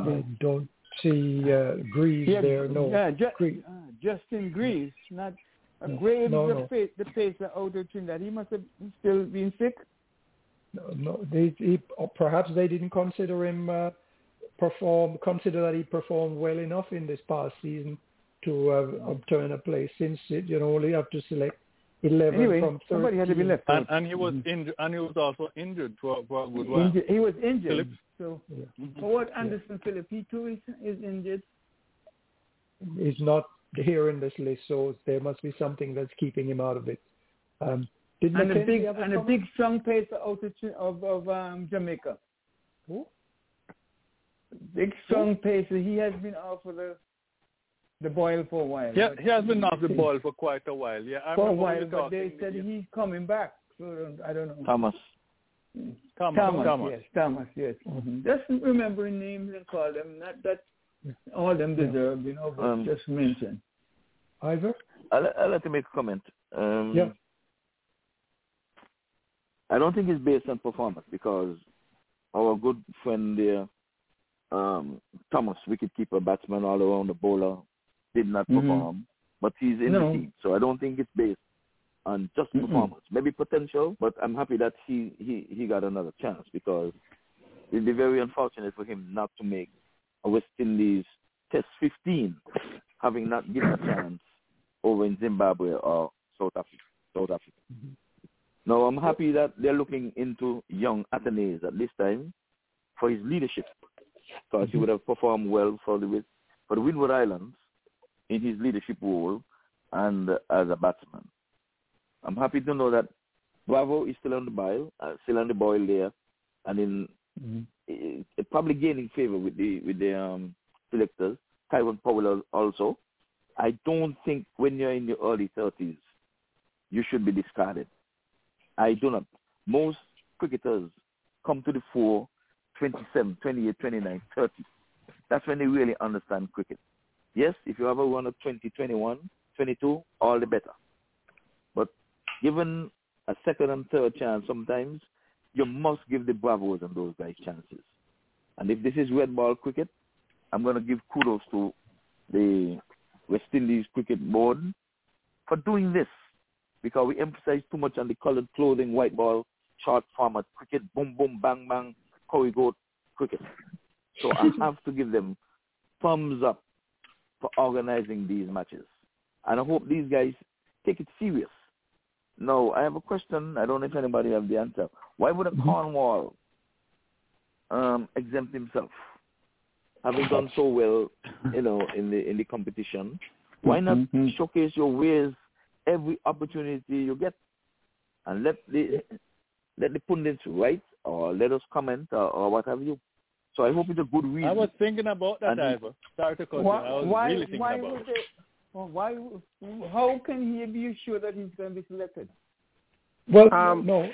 I don't see uh, Greaves yeah, there. No. Yeah, ju- uh, Justin Greaves, not uh, Graves, no, the, no. Pace, the pacer out of Trinidad. He must have still been sick. No, no they, he, perhaps they didn't consider him uh, perform consider that he performed well enough in this past season to uh, obtain a place since it, you know only have to select 11 anyway, from 13. somebody had to be left and, and he was injured and he was also injured for, for a good while injured. he was injured Phillips. so yeah. mm-hmm. what Anderson yeah. Phillip he too is, is injured he's not here in this list so there must be something that's keeping him out of it um, did and Mackenzie a big and comment? a big strong pacer out of of, of um, Jamaica Who? big strong pacer. He has been off of the the boil for a while. Yeah, he has been off the *laughs* boil for quite a while. Yeah, I for a remember while, but they said yeah. he's coming back. So I don't know. Thomas. Thomas, Thomas, Thomas. yes, Thomas, yes. Mm-hmm. Just remembering names and call them. Not that All them deserve, you know, but Um, just mention. Ivor? I'll, I'll let you make a comment. Um, Yeah. I don't think it's based on performance because our good friend there, um, Thomas, wicketkeeper, batsman, all around the bowler, did not Mhm. perform, but he's in No. the team. So I don't think it's based on just Mm-mm. performance. Maybe potential, but I'm happy that he, he, he got another chance because it'd be very unfortunate for him not to make a West Indies Test 15, having not given a chance over in Zimbabwe or South Africa. South Africa. Now I'm happy that they're looking into young Athanaze at this time for his leadership, because he would have performed well for the for the Windward Islands in his leadership role and as a batsman. I'm happy to know that Bravo is still on the boil, uh, still on the boil there, and in uh, probably gaining favor with the with the um, selectors. Tyrone Powell also. I don't think when you're in your early 30s, you should be discarded. I do not. Most cricketers come to the fore 27, 28, 29, 30. That's when they really understand cricket. Yes, if you have a run of 20, 21, 22, all the better. But given a second and third chance sometimes, you must give the bravos and those guys chances. And if this is red ball cricket, I'm going to give kudos to the West Indies Cricket Board for doing this because we emphasize too much on the colored clothing, white ball, short format cricket, boom, boom, bang, bang, curry goat cricket. So I *laughs* have to give them thumbs up for organizing these matches. And I hope these guys take it serious. Now, I have a question. I don't know if anybody have the answer. Why would a Cornwall um, exempt himself? Having done so well, *laughs* you know, in the in the competition, why not showcase your ways every opportunity you get, and let the let the pundits write or let us comment or, or what have you. So I hope it's a good reason. I was thinking about that, And- Ivor. Sorry to cut you. Why, I was why, really thinking why about would it. they, well, why, how can he be sure that he's going to be selected? Well, Um, no.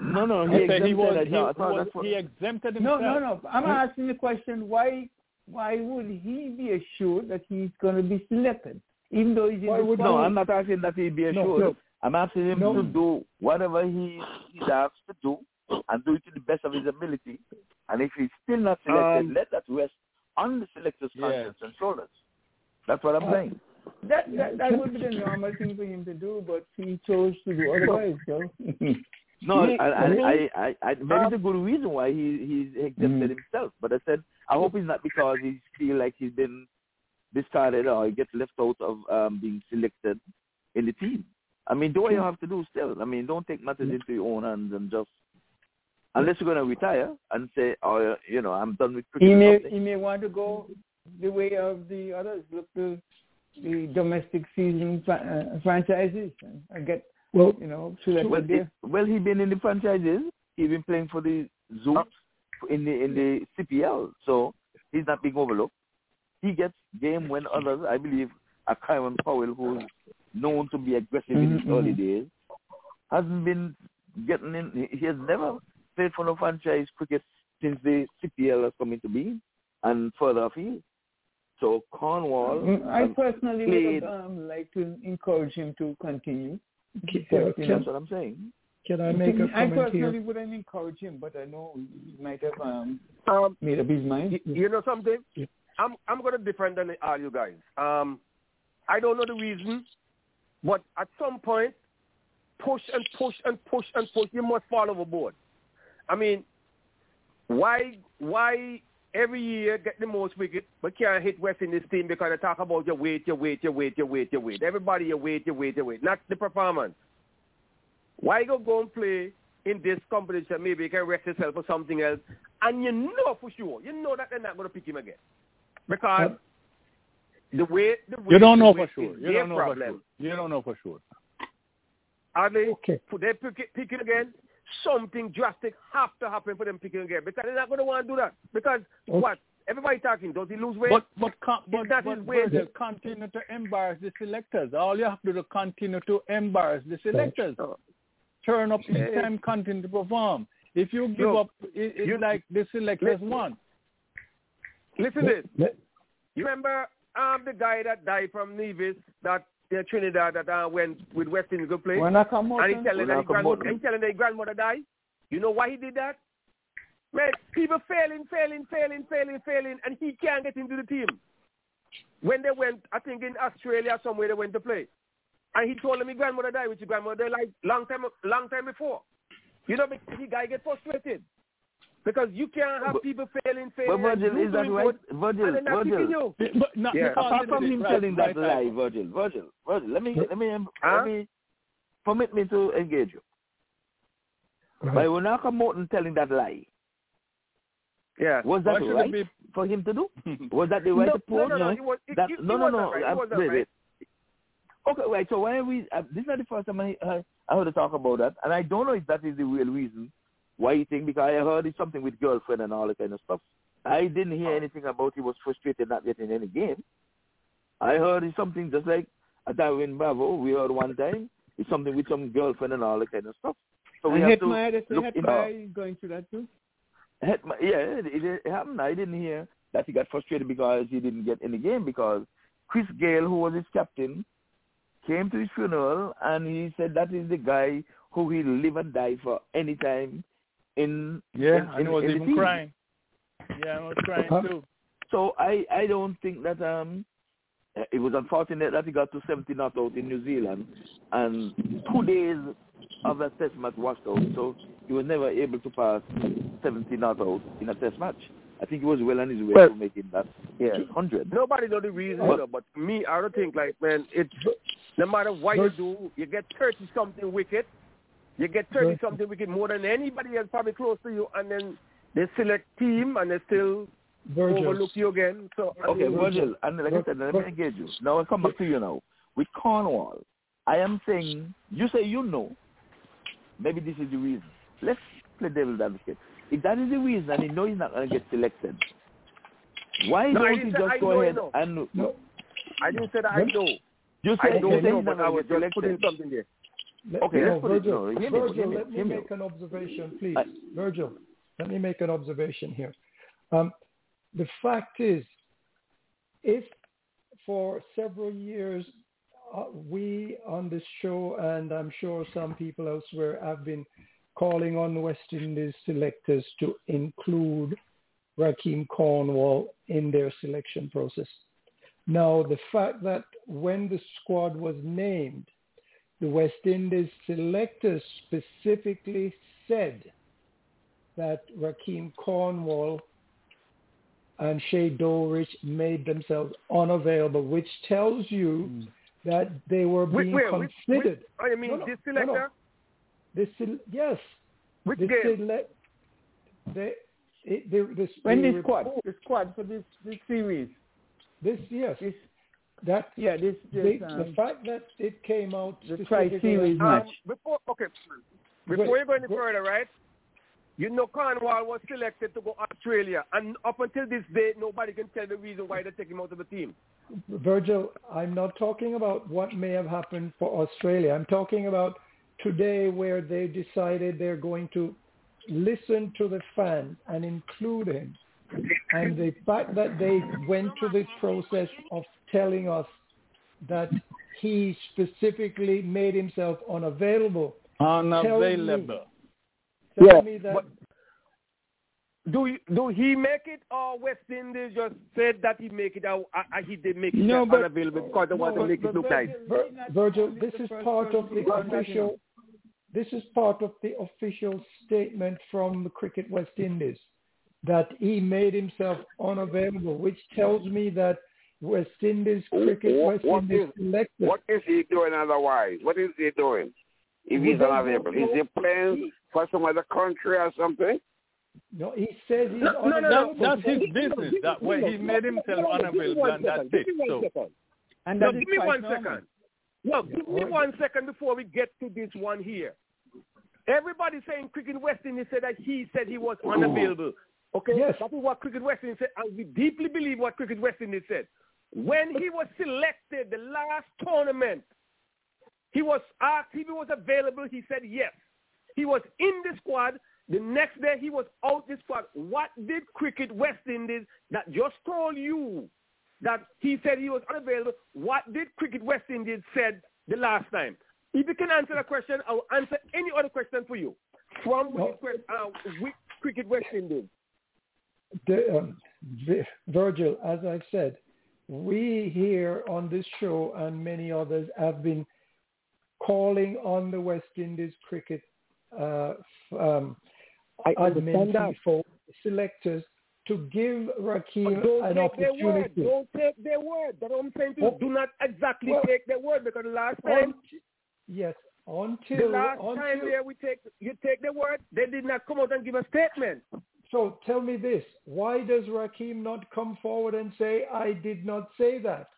No, no, I he said exempted. he was, he, thought- was, what- he exempted No, himself. no, no. I'm asking the question, why why would he be assured that he's going to be selected? Even though he's in Why the would- No, I'm not asking that he be No, assured. no. I'm asking him No. to do whatever he he's asked to do and do it to the best of his ability. And if he's still not selected, Um, let that rest on the selector's Yeah. conscience and shoulders. That's what I'm Uh, saying. That, that that would be the normal thing for him to do, but he chose to do otherwise. So. *laughs* No, He- I, I, I, I, maybe a good reason why he he's exempted Mm. himself. But I said I hope it's not because he feel like he's been discarded or he gets left out of um, being selected in the team. I mean, do what you have to do still. I mean, don't take matters into your own hands and just unless you're going to retire and say, oh, you know, I'm done with cricket. he or may he may want to go the way of the others. Look to the domestic season fra- uh, franchises and, and get Well, you know selected Well, there. it, well, he been in the franchises. He's been playing for the Zouks in the in the CPL, so he's not being overlooked. He gets game when others, I believe, a Kyron Powell, who's known to be aggressive in his Mhm, early days, hasn't been getting in. He- He has never played for no franchise cricket since the CPL has come into being and further afield. So Cornwall, Mm, I personally played- would um, like to encourage him to continue. Can, But, you know, that's what I'm saying. can I make a I comment I personally here? wouldn't encourage him, but I know he might have um, Um, made up his mind. y- you know something? Yeah. I'm I'm gonna different than all you guys. Um, I don't know the reason, but at some point, push and push and push and push, you must fall overboard. I mean, why why every year get the most wicket but can't hit West Indies team because they talk about your weight, your weight, your weight, your weight, your weight. Everybody your weight, your weight, your weight, not the performance. Why you go go and play in this competition? Maybe you can rest yourself for something else, and you know for sure, you know that they're not going to pick him again because the way the way You don't the know weight for sure. is You don't know for sure. You don't know for sure. Are they Okay. could they pick it, pick it again? Something drastic have to happen for them picking again because they're not going to want to do that. Because Okay. what? Everybody talking. Does he lose weight? But but con- Is but, that but his way? Continue to embarrass the selectors. All you have to do is continue to embarrass the selectors. Turn up each Eh. time, continue to perform. If you give Look, up, it, it's you- like the selectors Listen. won. Listen to this. Let, You remember um the guy that died from Nevis that Trinidad that uh, went with West Indies to play? When I come out, and he telling that his grandmother, Runako Morton. he telling that his grandmother died. You know why he did that? Man, people failing, failing, failing, failing, failing, and he can't get into the team. When they went, I think in Australia somewhere they went to play, and he told them his grandmother died, which his grandmother died like long time, long time before. You know, because the guy get frustrated because you can't have But- people failing, But failing, and Virgil, is that right? good, Virgil, not Virgil. you. But not Yeah. Apart from him right- telling that right lie. Virgil, Virgil, Virgil, let me let me Huh? let me permit me to engage you. By Runako Morton telling that lie, Yeah. was that Why right be- for him to do? *laughs* Was that the right no, approach? no, no, no, it was, it, That- it, no, no, no. Right. uh, It wait, right. wait. Okay, right. So why we? Uh, this is not the first time I, I I heard to talk about that, and I don't know if that is the real reason why you think. Because I heard it's something with girlfriend and all that kind of stuff. I didn't hear oh. anything about he was frustrated not getting any game. I heard it's something just like at Darwin Bravo. We heard one time it's something with some girlfriend and all that kind of stuff. So we and have to Hetmyer, say look Hetmyer is going through that too. Hetma- yeah, it, it happened. I didn't hear that he got frustrated because he didn't get any game because Chris Gayle, who was his captain, came to his funeral and he said that is the guy who will live and die for any time in Yeah, in, and in, he was in even crying. Yeah, I was crying Huh? too. So I I don't think that um it was unfortunate that he got to 70 not out in New Zealand and two days of that test match washed out. So he was never able to pass 70 not out in a test match. I think he was well on his way Well, to making that Yeah. 100. Nobody know the reason, But- though, but me, I don't think like man, it's no matter what you do, you get thirty something wicked, you get thirty something wicked more than anybody else probably close to you, and then they select team and they still Virgil. overlook you again. So I Okay, mean, Virgil, and like I said, let me Vir- engage you. Now I'll come back to you now. With Cornwall, I am saying, you say you know. Maybe this is the reason. Let's play devil's advocate. If that is the reason and he knows he's not going to get selected, why no, don't he just go ahead know. and... No. I didn't say that I know. You I don't you know, he's but not I going was to get just putting something there. Let- Okay, no, let's put it- Virgil, no, hear me, Virgil, hear me, let me make an observation, please. I- Virgil, let me make an observation here. Um, the fact is, if for several years uh, we on this show, and I'm sure some people elsewhere have been calling on West Indies selectors to include Rahkeem Cornwall in their selection process. Now, the fact that when the squad was named, the West Indies selectors specifically said that Rahkeem Cornwall and Shea Dowrich made themselves unavailable, which tells you hmm. that they were Wait, being wait, which- considered. which- oh, you mean No, no, this no, no. This yes. Which this game? select- they, it, they, this, When the squad, the squad for this this series. This yes. This that yeah this, this they, um, the fact that it came out the specifically tri-series match. Um, before, okay, before you go any further, right? You know Cornwall was selected to go Australia, and up until this day, nobody can tell the reason why they take him out of the team. Virgil, I'm not talking about what may have happened for Australia. I'm talking about today where they decided they're going to listen to the fans and include him. And the fact that they went to the process of telling us that he specifically made himself unavailable. tells me- Unavailable. tells me that But do you, do he make it, or West Indies just said that he make it, or uh, he did make it No, but- unavailable because they want to make it look nice? Vir- Virgil, this is part of the official. This is part of the official statement from the Cricket West Indies that he made himself unavailable, which tells me that West Indies Cricket What- West what Indies is- selected. What is he doing otherwise? What is he doing? If he's don't unavailable, is he playing for some other country or something? No, he says he's No, no, no, unavailable. that's his business. That way he made himself unavailable, and that's it. So, And that no, give me one second. one No, give me one second before we get to this one here. Everybody saying Cricket West Indies said that he said he was unavailable. Okay, Yes. that is what Cricket West Indies said, and we deeply believe what Cricket West Indies said. When he was selected, the last tournament, he was asked if he was available. He said yes. He was in the squad. The next day, he was out the squad. What did Cricket West Indies that just told you that he said he was unavailable. What did Cricket West Indies said the last time? If you can answer that question, I will answer any other question for you from uh, Cricket West Indies. the, um, Vi- Virgil, as I've said, we here on this show and many others have been calling on the West Indies cricket uh, um, I admin understand that. people, selectors, to give Rahkeem Don't an take their word. opportunity. Don't take their word. That's what I'm saying. Oh. Do not exactly Well- take their word because the last time, yes, until the last until, time there we take you take their word, they did not come out and give a statement. So tell me this: Why does Rahkeem not come forward and say, "I did not say that"?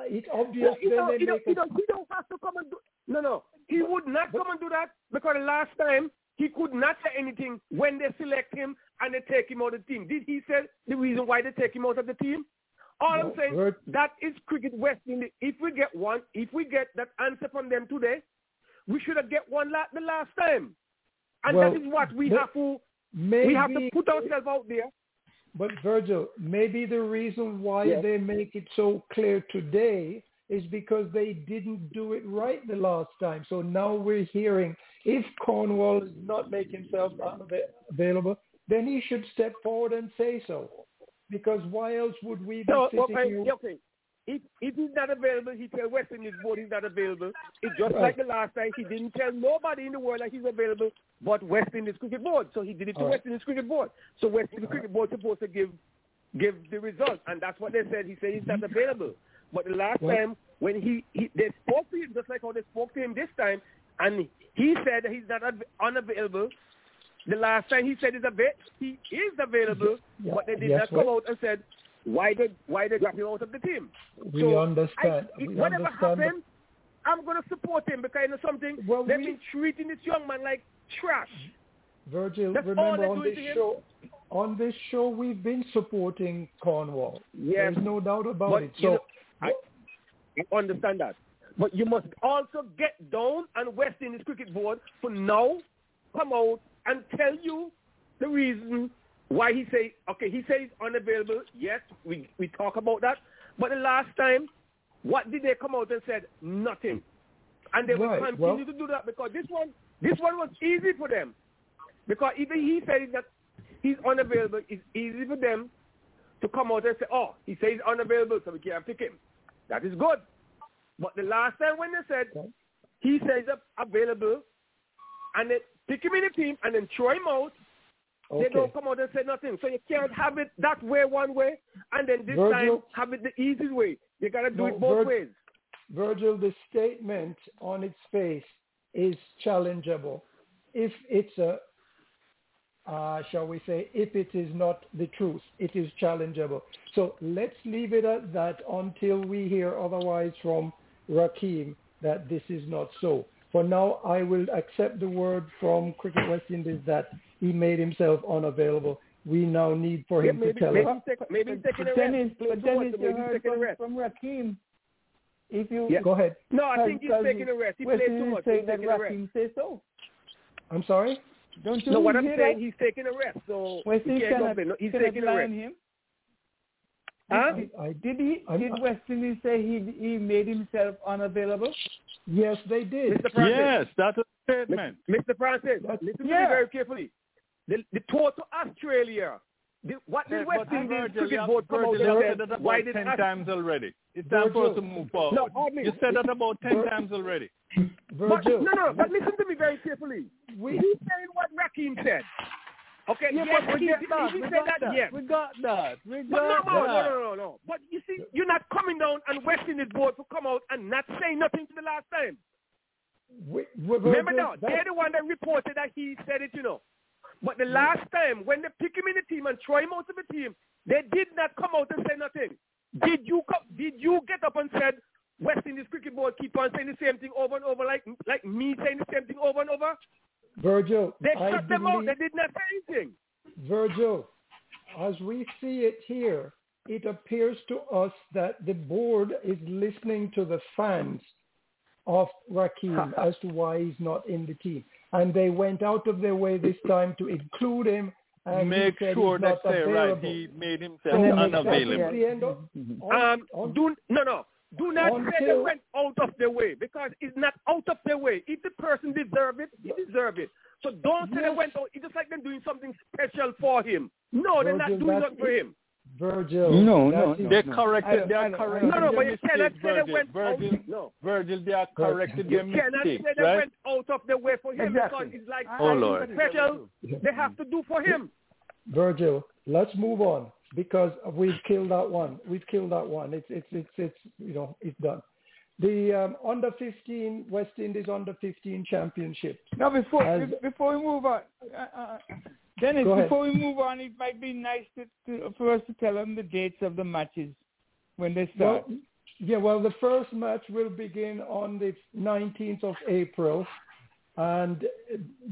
It's obvious. Well, you know, you make you a- he don't have to come and do. No, no, he would not come and do that because last time he could not say anything when they select him and they take him out of the team. Did he say the reason why they take him out of the team? All No, I'm saying Bert- that is cricket West Indies. If we get one, if we get that answer from them today, we should have get one la- the last time, and Well, that is what we but have to. Maybe, we have to put ourselves out there. But Virgil, maybe the reason why Yes. they make it so clear today is because they didn't do it right the last time. So now we're hearing if Cornwall does not make himself available, then he should step forward and say so. Because why else would we be No, sitting okay, here? okay. If if he's not available, he tell West Indies board he's not available. It's just Right. like the last time he didn't tell nobody in the world that he's available, but West Indies Cricket Board. So he did it to All. West Indies Cricket Board. So West Indies Cricket Board supposed to give give the result, and that's what they said. He said he's not mm-hmm. available. But the last Well- time when he, he they spoke to him just like how they spoke to him this time, and he said that he's not av- unavailable. The last time he said he's ava- he is available, Yeah, but they did yes, not come well- out and said why did why they drop him out of the team. We So, understand. I, we whatever understand. happens, I'm going to support him because you know something. Well, they've we- been treating this young man like trash. Virgil, That's remember on this to him. show, on this show, we've been supporting Cornwall. Yes. There's no doubt about But, it. you So know, I, I understand that. But you must also get down and West Indies Cricket Board for now come out and tell you the reason why he say okay, he says unavailable. Yes, we we talk about that. But the last time, what did they come out and said? Nothing. And they will Right, continue well- to do that because this one this one was easy for them. Because even he said that he's unavailable, it's easy for them to come out and say, oh, he says unavailable, so we can't pick him. That is good. But the last time when they said he says available, and they pick him in the team and then throw him out, Okay. they don't come out and say nothing. So you can't have it that way one way, and then this Virgil- time have it the easy way. You got to do No, it both Vir- ways. Virgil, the statement on its face is challengeable. If it's a, uh, shall we say, if it is not the truth, it is challengeable. So let's leave it at that until we hear otherwise from Rahkeem that this is not so. For now, I will accept the word from Cricket West Indies that he made himself unavailable. We now need for Yeah, him maybe, to tell maybe, us. he's take, maybe he's taking a But Dennis, rest. But Dennis, you heard from, rest. from Rahkeem. If you Yeah. Go ahead. No, I think he's taking a rest. He West played too Indies much. say He's that taking a rest. Say so. I'm sorry? Don't you No, what I'm saying, that? he's taking a rest. So West he Indies can't go cannot. No, he's cannot taking a rest. on him. Huh? I, I Did he? I'm- did West Indies say he he made himself unavailable? Yes, they did. Mr. Francis. Yes, that's a statement. Mr. Francis, That's- listen to me very carefully. The, the tour to Australia. The, what did Yeah, West Indies Virgil, Cricket you Board come out Virgil, you and said said, that why about did ten Aus- times already. It's time for us to move forward. No, hardly. You said that about ten Vir- times already. But, no, no, but listen to me very carefully. we, He's saying what Rahkeem said. Okay, Yeah, yes, but we he, get that. We got that, that. yes. We got that. We But no, got no, no, that. no, no, no. But you see, you're not coming down and West Indies board to come out and not say nothing to the last time. we, we Remember now, that- they're the one that reported that he said it, you know. But the mm. last time, when they pick him in the team and throw him out of the team, they did not come out and say nothing. Did you come, did you get up and said West Indies Cricket Board keep on saying the same thing over and over, like like me saying the same thing over and over? Virgil, They I shut them out. believe, They did not say anything. Virgil, as we see it here, it appears to us that the board is listening to the fans of Rahkeem *laughs* as to why he's not in the team. And they went out of their way this time to include him and make he sure he's that's not right. He made himself So at unavailable. the end of, *laughs* Um, do no, no. Do not say they Until- went out of their way because it's not out of their way. If the person deserve it, he deserve it. So don't say they Yes. went out. It's just like them doing something special for him. No, they're not doing that's nothing for him. Virgil. No, that's no, his- no. They corrected. They are I- correcting No, no, but their you mistake, cannot say they Virgil. went Virgil, out. No. Virgil, they are correcting You their cannot say they right? went out of their way for him Exactly. because it's like Oh, something Lord. special they have to do for him. Virgil, let's move on because we've killed that one. We've killed that one. It's it's it's it's you know it's done. The um, under 15 West Indies under 15 championship. Now, before As- before we move on, uh, uh, Dennis, before we move on, it might be nice to, to, for us to tell them the dates of the matches when they Well, start. yeah, well, the first match will begin on the 19th of April, and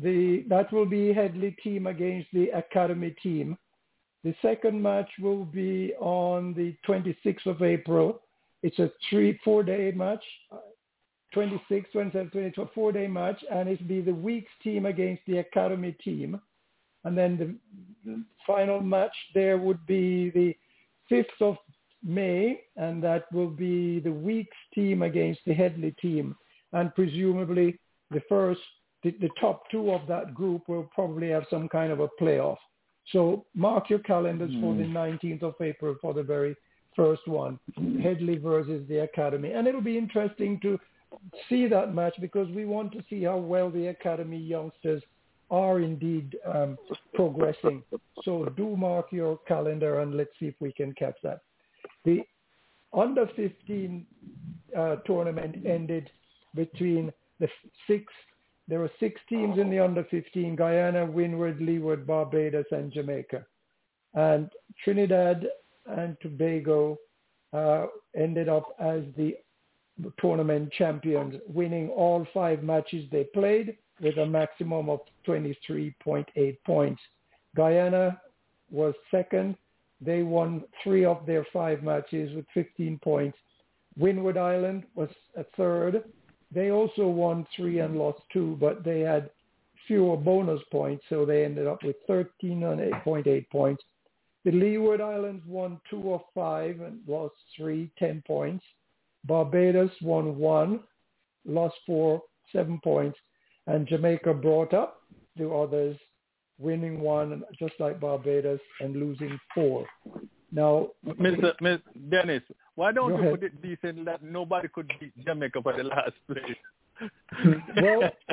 the that will be Headley team against the Academy team. The second match will be on the 26th of April. It's a three, four-day match, uh, 26, 27, 22, four-day match, and it'll be the Weekes team against the Academy team. And then the, the final match there would be the 5th of May, and that will be the Weekes team against the Headley team. And presumably the first, the, the top two of that group will probably have some kind of a playoff. So mark your calendars for the 19th of April for the very first one, Headley versus the Academy. And it'll be interesting to see that match because we want to see how well the Academy youngsters are indeed um, progressing. So do mark your calendar and let's see if we can catch that. The under 15 uh, tournament ended between the six. There were six teams in the under 15: Guyana, Windward, Leeward, Barbados, and Jamaica. And Trinidad and Tobago uh, ended up as the tournament champions, winning all five matches they played with a maximum of 23.8 points. Guyana was second. They won three of their five matches with 15 points. Windward Island was a third. They also won three and lost two, but they had fewer bonus points, so they ended up with 13.8 points. The Leeward Islands won two of five and lost three, 10 points. Barbados won one, lost four, seven points. And Jamaica brought up the others, winning one, just like Barbados, and losing four. Now, Mr. Miss Dennis, why don't you ahead. put it decent that nobody could beat Jamaica for the last place? *laughs* well, *laughs*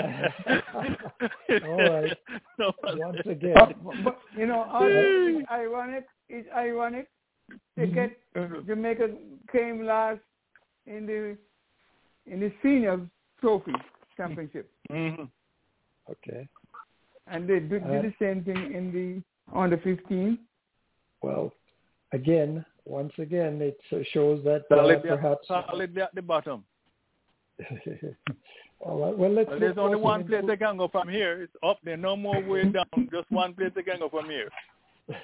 all right. No, Once again, but you know, all- it's *laughs* ironic. It's ironic. They Mm-hmm. get Jamaica came last in the in the senior trophy championship, Mhm. okay. and they did, Uh, the same thing in the under 15. Well, again, once again, it shows that uh, perhaps. solid at the bottom. *laughs* all right. Well, let's. Well, there's only one place they can go from here. It's up there. No more way down. Just one place they can go from here. *laughs*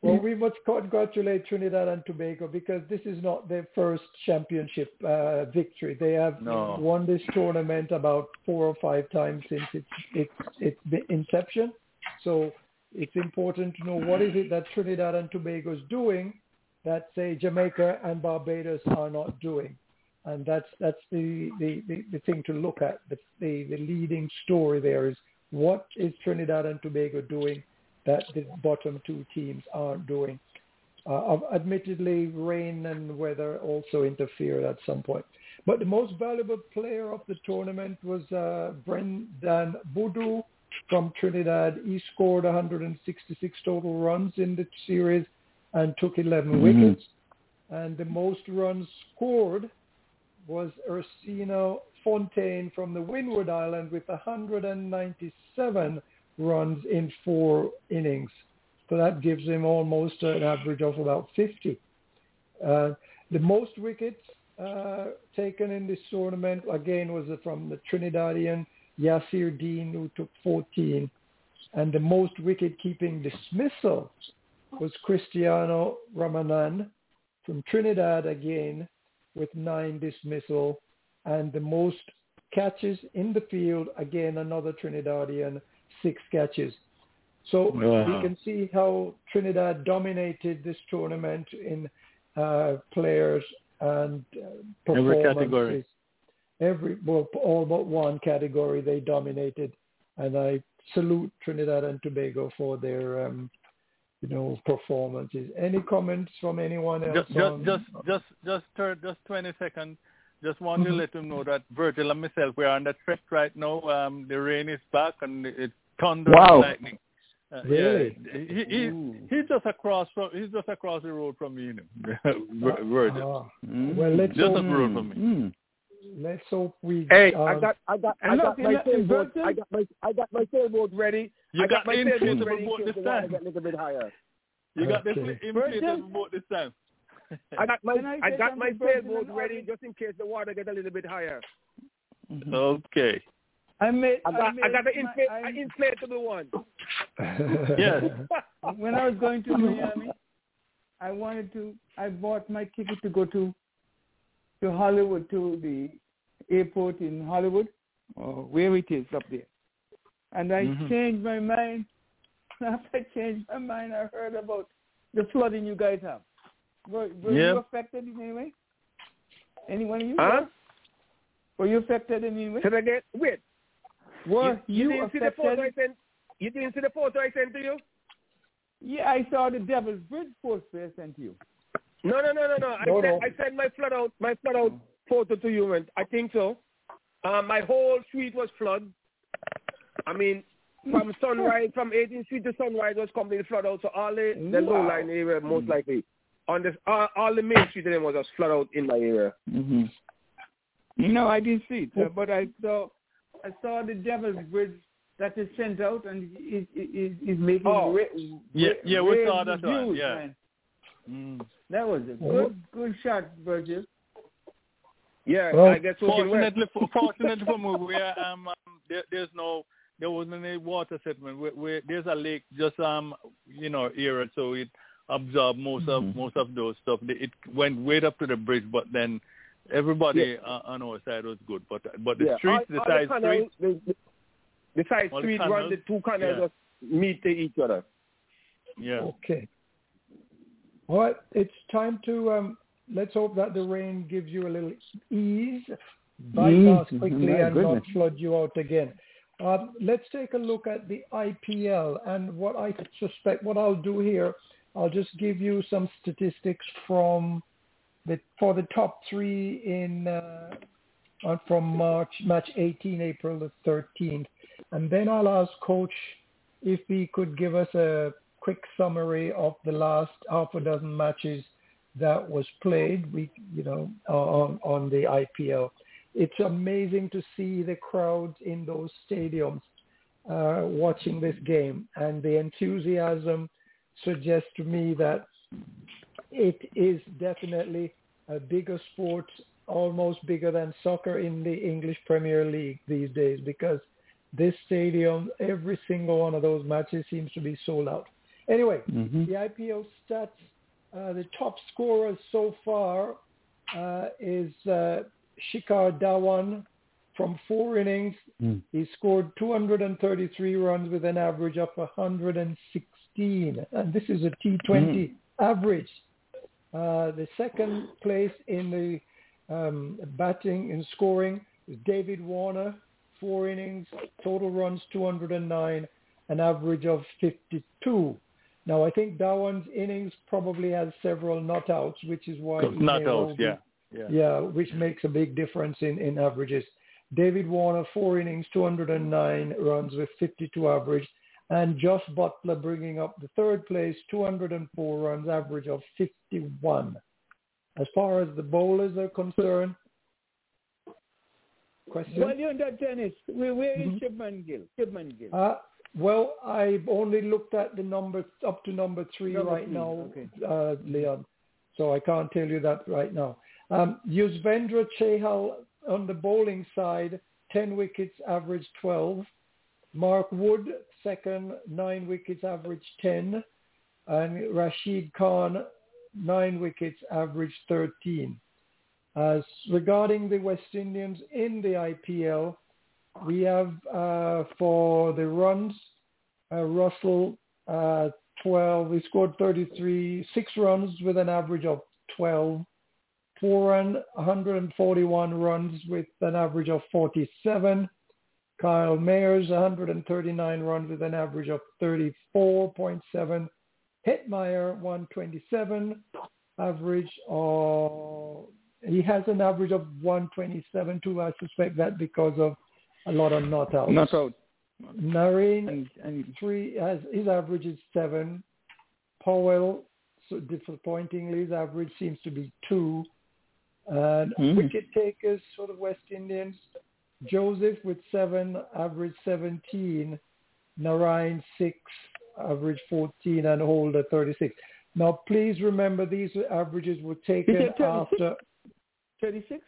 Well, we must congratulate Trinidad and Tobago because this is not their first championship uh, victory. They have No. won this tournament about four or five times since its its its inception. So it's important to know what is it that Trinidad and Tobago is doing that say Jamaica and Barbados are not doing, and that's that's the the, the, the thing to look at. The, the the leading story there is what is Trinidad and Tobago doing that the bottom two teams aren't doing. Uh, admittedly, rain and weather also interfered at some point. But the most valuable player of the tournament was uh, Brendan Boudou from Trinidad. He scored 166 total runs in the series and took 11 Mhm. wickets. And the most runs scored was Ursino Fontaine from the Windward Island with 197 runs in four innings. So that gives him almost an average of about 50. Uh, the most wickets uh, taken in this tournament, again, was from the Trinidadian Yasir Dean, who took 14. And the most wicket-keeping dismissal was Cristiano Ramanan from Trinidad again with nine dismissal. And the most catches in the field, again, another Trinidadian, six catches. So Wow. we can see how Trinidad dominated this tournament in uh, players and uh, Every category. Every well, all but one category they dominated, and I salute Trinidad and Tobago for their um, you know performances. Any comments from anyone else? Just, just, on- just, just, just, third, just 20 seconds. Just want to Mhm. let them know that Virgil and myself, we are on the trek right now. Um, the rain is back and it's thunder Wow. and lightning. Uh, Really? Yeah, he, he, he's just across from, he's just across the road from me, you know. *laughs* Vir- Virgil. Ah, well, let's just hope, across the road from me. Let's hope we. Hey, um, I got, I got, I And got my in sailboat. I got my, I got my sailboat ready. You I got, got my the sailboat inflatable ready in boat case this the water time. get a little bit higher. You got this Okay. inflatable boat this time. I got my, I I got my something, Burton sailboat ready just in case the water gets a little bit higher. Okay. I made. I got, I, made got the my- inflate, I- I inflatable one. *laughs* Yes. when I was going to Miami, I wanted to. I bought my ticket to go to to Hollywood to the airport in Hollywood, or where it is up there. And I Mhm. changed my mind. *laughs* After I changed my mind, I heard about the flooding you guys have. Were, were Yeah. you affected in any way? Anyone of you? Huh? Were you affected in any way? Should I get wait? Were you, you, didn't see the photo I affected? sent? You didn't see the photo I sent to you? Yeah, I saw the Devil's Bridge poster I sent to you. No, no, no, no, no. I No, sent no. I sent my flood out my flood out photo to you, and I think so. Uh, my whole street was flood. I mean, from sunrise, from 18th Street to sunrise was completely flood out. So all the the Wow. low line area most likely on this all, all the main street then was just flood out in my area. Mm-hmm. No, I didn't see it, uh, but I saw I saw the Devil's Bridge that is sent out and it is is making Oh. ra- Yeah, ra- yeah, we saw rave that one, yeah. man. Mm. That was a good good shot, Virgil. Yeah, Well, I guess soaking wet. Fortunately, for, fortunately for me, we are, um, um, there, there's no, there wasn't any water settlement. We, we, there's a lake just um, you know, area, so it absorbed most of most of those stuff. It went way up to the bridge, but then everybody uh, on our side was good. But but the yeah, streets, all, the all side the canals, streets, the, the, the side All the street run the two canals yeah. just meet each other. yeah. Okay. Right, it's time to um, let's hope that the rain gives you a little ease, bypass quickly, my and not flood you out again. Um, let's take a look at the IPL and what I suspect. What I'll do here, I'll just give you some statistics from the for the top three in uh, from March match 18, April the 13th, and then I'll ask Coach if he could give us a quick summary of the last half a dozen matches that was played. We, you know, on on the IPL. It's amazing to see the crowds in those stadiums uh, watching this game, and the enthusiasm suggests to me that it is definitely a bigger sport, almost bigger than soccer in the English Premier League these days, because this stadium, every single one of those matches seems to be sold out. Anyway, Mm-hmm. the IPL stats, uh, the top scorer so far uh, is uh, Shikhar Dhawan from four innings. Mm. He scored 233 runs with an average of 116, and this is a T20 average. Uh, the second place in the um, batting and scoring is David Warner, four innings, total runs 209, an average of 52. Now I think Dhawan's innings probably has several not outs, which is why he Not may well out, be- yeah. Yeah. yeah, which makes a big difference in, in averages. David Warner, four innings, 209 runs with 52 average. And Josh Buttler bringing up the third place, 204 runs, average of 51. As far as the bowlers are concerned, question? Well, you're in that tennis. Where, where is Mhm. Shubman Gill? Shubman Gill. Uh, well, I've only looked at the number up to number three Number right three, now, okay. uh, Leon. So I can't tell you that right now. Um, Yuzvendra Chahal on the bowling side, 10 wickets, average 12. Mark Wood, second, nine wickets, average 10. And Rashid Khan, nine wickets, average 13. As regarding the West Indians in the IPL, we have uh, for the runs, Uh, Russell, uh, 12. He scored 33, six runs with an average of 12. Four run, 141 runs with an average of 47. Kyle Mayers, 139 runs with an average of 34.7. Hetmyer, 127, average of, he has an average of 127 too. I suspect that because of a lot of not outs. Not out. Narine, And, and three, has, his average is seven. Powell, so disappointingly, his average seems to be two. And Hmm. wicket takers for the West Indians, Joseph with seven, average 17. Narine, six, average 14, and Holder, 36. Now, please remember these averages were taken 36? after, 36?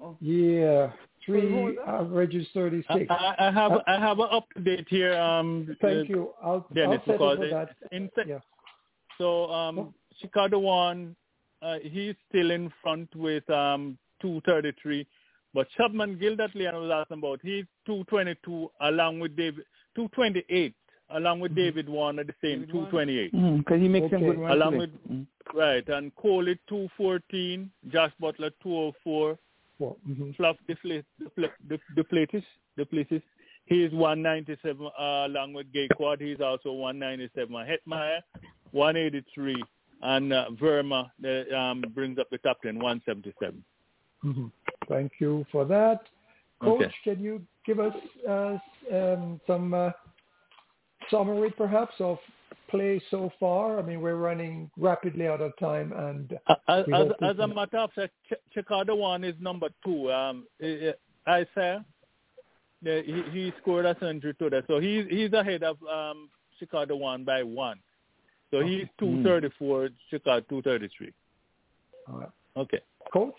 Oh. yeah, three Hold on. averages 36. I, I I have Uh, I have an update here. Um, Thank uh, you. I'll, Dennis, I'll settle because for that. in Yeah. So um, Shikhar Dhawan. Uh, he's still in front with um, 233. But Shubman Gill that Leon was asking about, he's 222 along with David, 228 along with David Warner the same, 228. Because he makes some Okay. good runs. Along with Mm. right and Coley 214, Josh Buttler 204, Well, mhm. Fluff Duplessis. He is 197 uh, along with Gay Gaikwad. He's also 197. Hetmyer 183, and uh, Verma the, um, brings up the top 10 177. Mhm. Thank you for that. Coach, Okay. can you give us uh, um, some uh, summary perhaps of play so far? I mean, we're running rapidly out of time and Uh, As, as, as a matter of fact, Ch- Chicago one is number two. Um, Isaiah, the, he, he scored a century today, so he's he's ahead of um, Chicago one by one. So he's Mm. 234, Chicago 233. All right. Okay. Coach,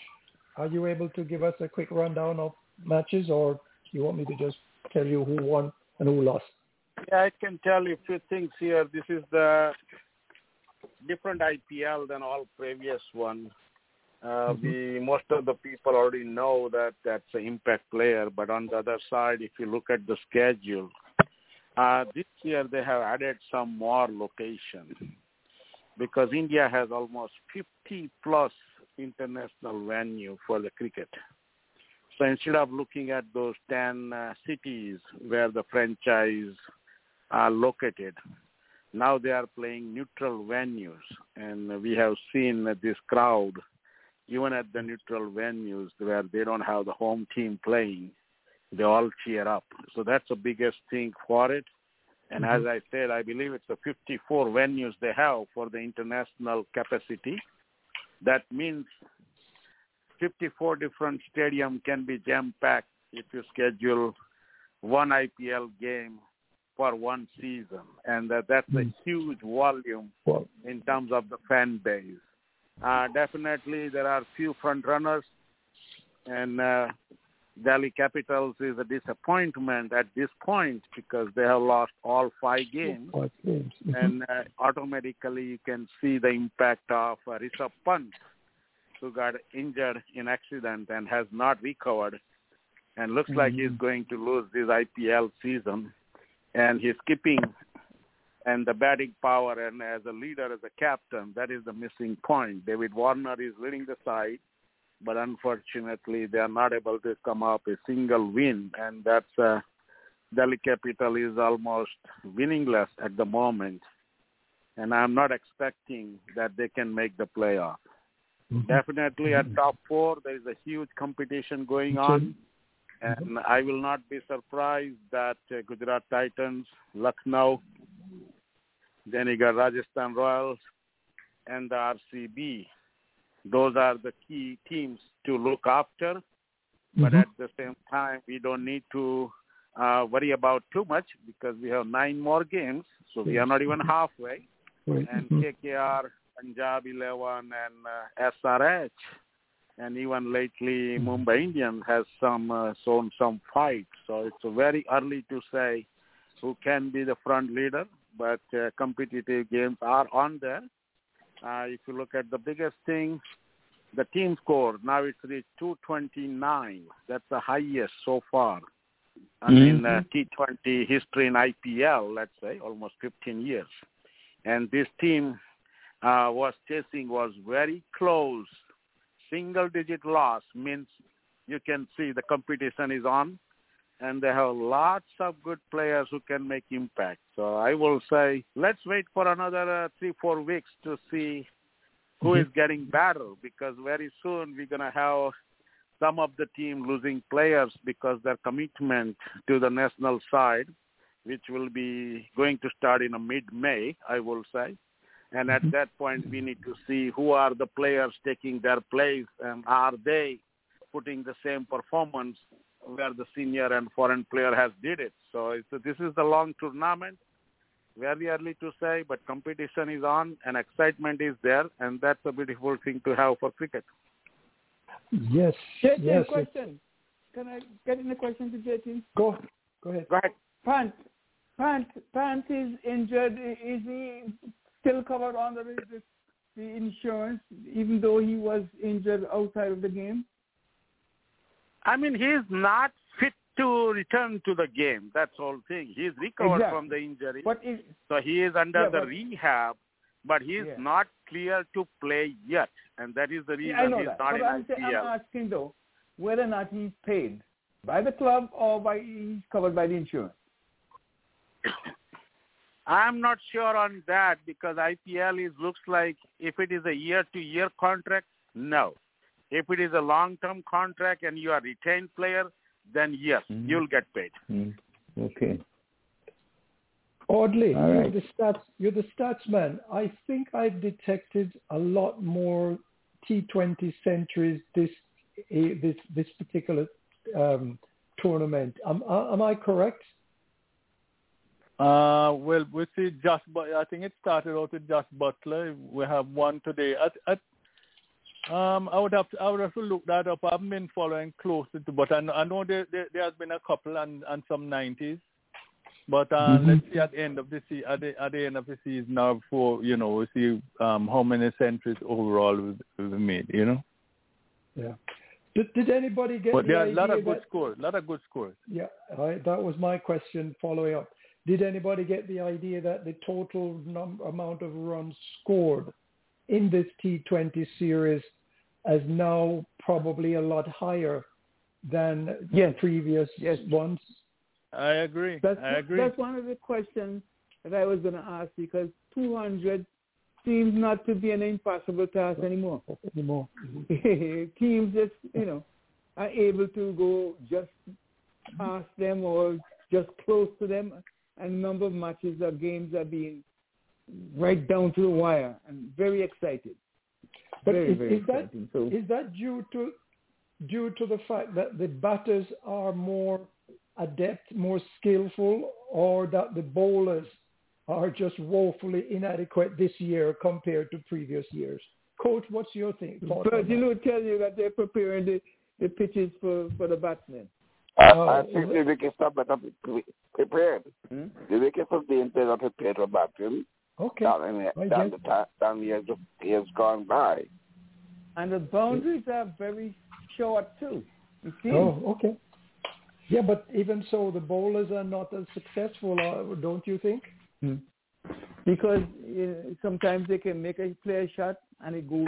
are you able to give us a quick rundown of matches or do you want me to just tell you who won and who lost? Yeah, I can tell you a few things here. This is the different IPL than all previous one. Uh, we most of the people already know that that's an impact player, but on the other side, if you look at the schedule, uh, this year they have added some more locations because India has almost 50 plus international venue for the cricket. So instead of looking at those 10 uh, cities where the franchise are located, now they are playing neutral venues. And we have seen this crowd, even at the neutral venues where they don't have the home team playing, they all cheer up. So that's the biggest thing for it. And mm-hmm. as I said, I believe it's the 54 venues they have for the international capacity. That means 54 different stadium can be jam-packed if you schedule one IPL game for one season. And that, that's a huge volume in terms of the fan base. Uh, definitely, there are few front runners, and uh, Delhi Capitals is a disappointment at this point because they have lost all five games. Mhm. and uh, automatically you can see the impact of uh, Rishabh Pant, who got injured in accident and has not recovered, and looks like he's going to lose this IPL season, and he's keeping and the batting power and as a leader, as a captain, that is the missing point. David Warner is leading the side, but unfortunately they are not able to come up a single win, and that's uh, Delhi Capital is almost winningless at the moment, and I'm not expecting that they can make the playoff. Definitely at top four, there is a huge competition going on. And I will not be surprised that uh, Gujarat Titans, Lucknow, then you got Rajasthan Royals and the RCB. Those are the key teams to look after. But at the same time, we don't need to uh, worry about too much because we have nine more games, so we are not even halfway. Right. And Mhm. KKR, Punjab 11, and uh, SRH, and even lately Mumbai Indians has some uh, shown some fight. So it's very early to say who can be the front leader, but uh, competitive games are on there. Uh, if you look at the biggest thing, the team score now it's reached 229. That's the highest so far I mean, uh, T20 history in IPL, let's say, almost 15 years. And this team uh, was chasing was very close. Single digit loss means you can see the competition is on and they have lots of good players who can make impact. So I will say let's wait for another uh, three, four weeks to see who is getting better because very soon we're going to have some of the team losing players because their commitment to the national side, which will be going to start in mid-May, I will say. And at mm-hmm. that point, we need to see who are the players taking their place and are they putting the same performance where the senior and foreign player has did it. So it's, this is the long tournament. Very early to say, but competition is on and excitement is there, and that's a beautiful thing to have for cricket. Yes. JT, yes. question. Can I get in a question to JT? Go. Go ahead. Go ahead. Pant, Pant, Pant is injured. Is he still covered under the, the, the insurance, even though he was injured outside of the game? I mean, he's not fit to return to the game. That's all thing. He's recovered Exactly. from the injury, But is, so he is under Yeah, the but- rehab, but he's Yeah. not clear to play yet, and that is the reason know he's that. not But in I'm, I'm asking though, whether or not he's paid by the club or by he's covered by the insurance. *coughs* I'm not sure on that because IPL is looks like if it is a year-to-year contract, no. If it is a long-term contract and you are retained player, then yes, Mhm. you'll get paid. Mm. Okay. Oddly, All you're the stats. You're the stats man. I think I've detected a lot more T20 centuries this eh, this this particular um, tournament. Am, am I correct? Uh, well, we see Josh, but I think it started out with Josh Buttler. We have one today. At, at, um, I would have to, I would have to look that up. I haven't been following closely, to, but I, know- I know there, there there has been a couple and and some nineties. But uh, Mhm. let's see at the end of the se- at the at the end of the season now for you know we see um how many centuries overall we we made. You know, Yeah. Did, did anybody get but the there are a lot of good that, scores. A lot of good scores. Yeah, I, that was my question following up. Did anybody get the idea that the total num- amount of runs scored in this T20 series is now probably a lot higher than Yes. previous Yes. ones? I agree. That's, I agree. that's one of the questions that I was going to ask because 200 seems not to be an impossible task anymore. Anymore. *laughs* Teams just, you know, are able to go just past them or just close to them. And number of matches or games are being right down to the wire and very excited. But very, is, very is that exciting. So is that due to due to the fact that the batters are more adept, more skillful, or that the bowlers are just woefully inadequate this year compared to previous years? Coach, what's your thing? But you that? know, tell you that they're preparing the, the pitches for, for the batsmen. I, Oh, I think the wickets are better prepared. Hmm? The wickets have been better prepared for batting Okay. than, I than, the ti- than years, years gone by. And the boundaries are very short too. You see? Oh, okay. Yeah, but even so, the bowlers are not as successful, uh, don't you think? Hmm. Because uh, sometimes they can make a play shot and it goes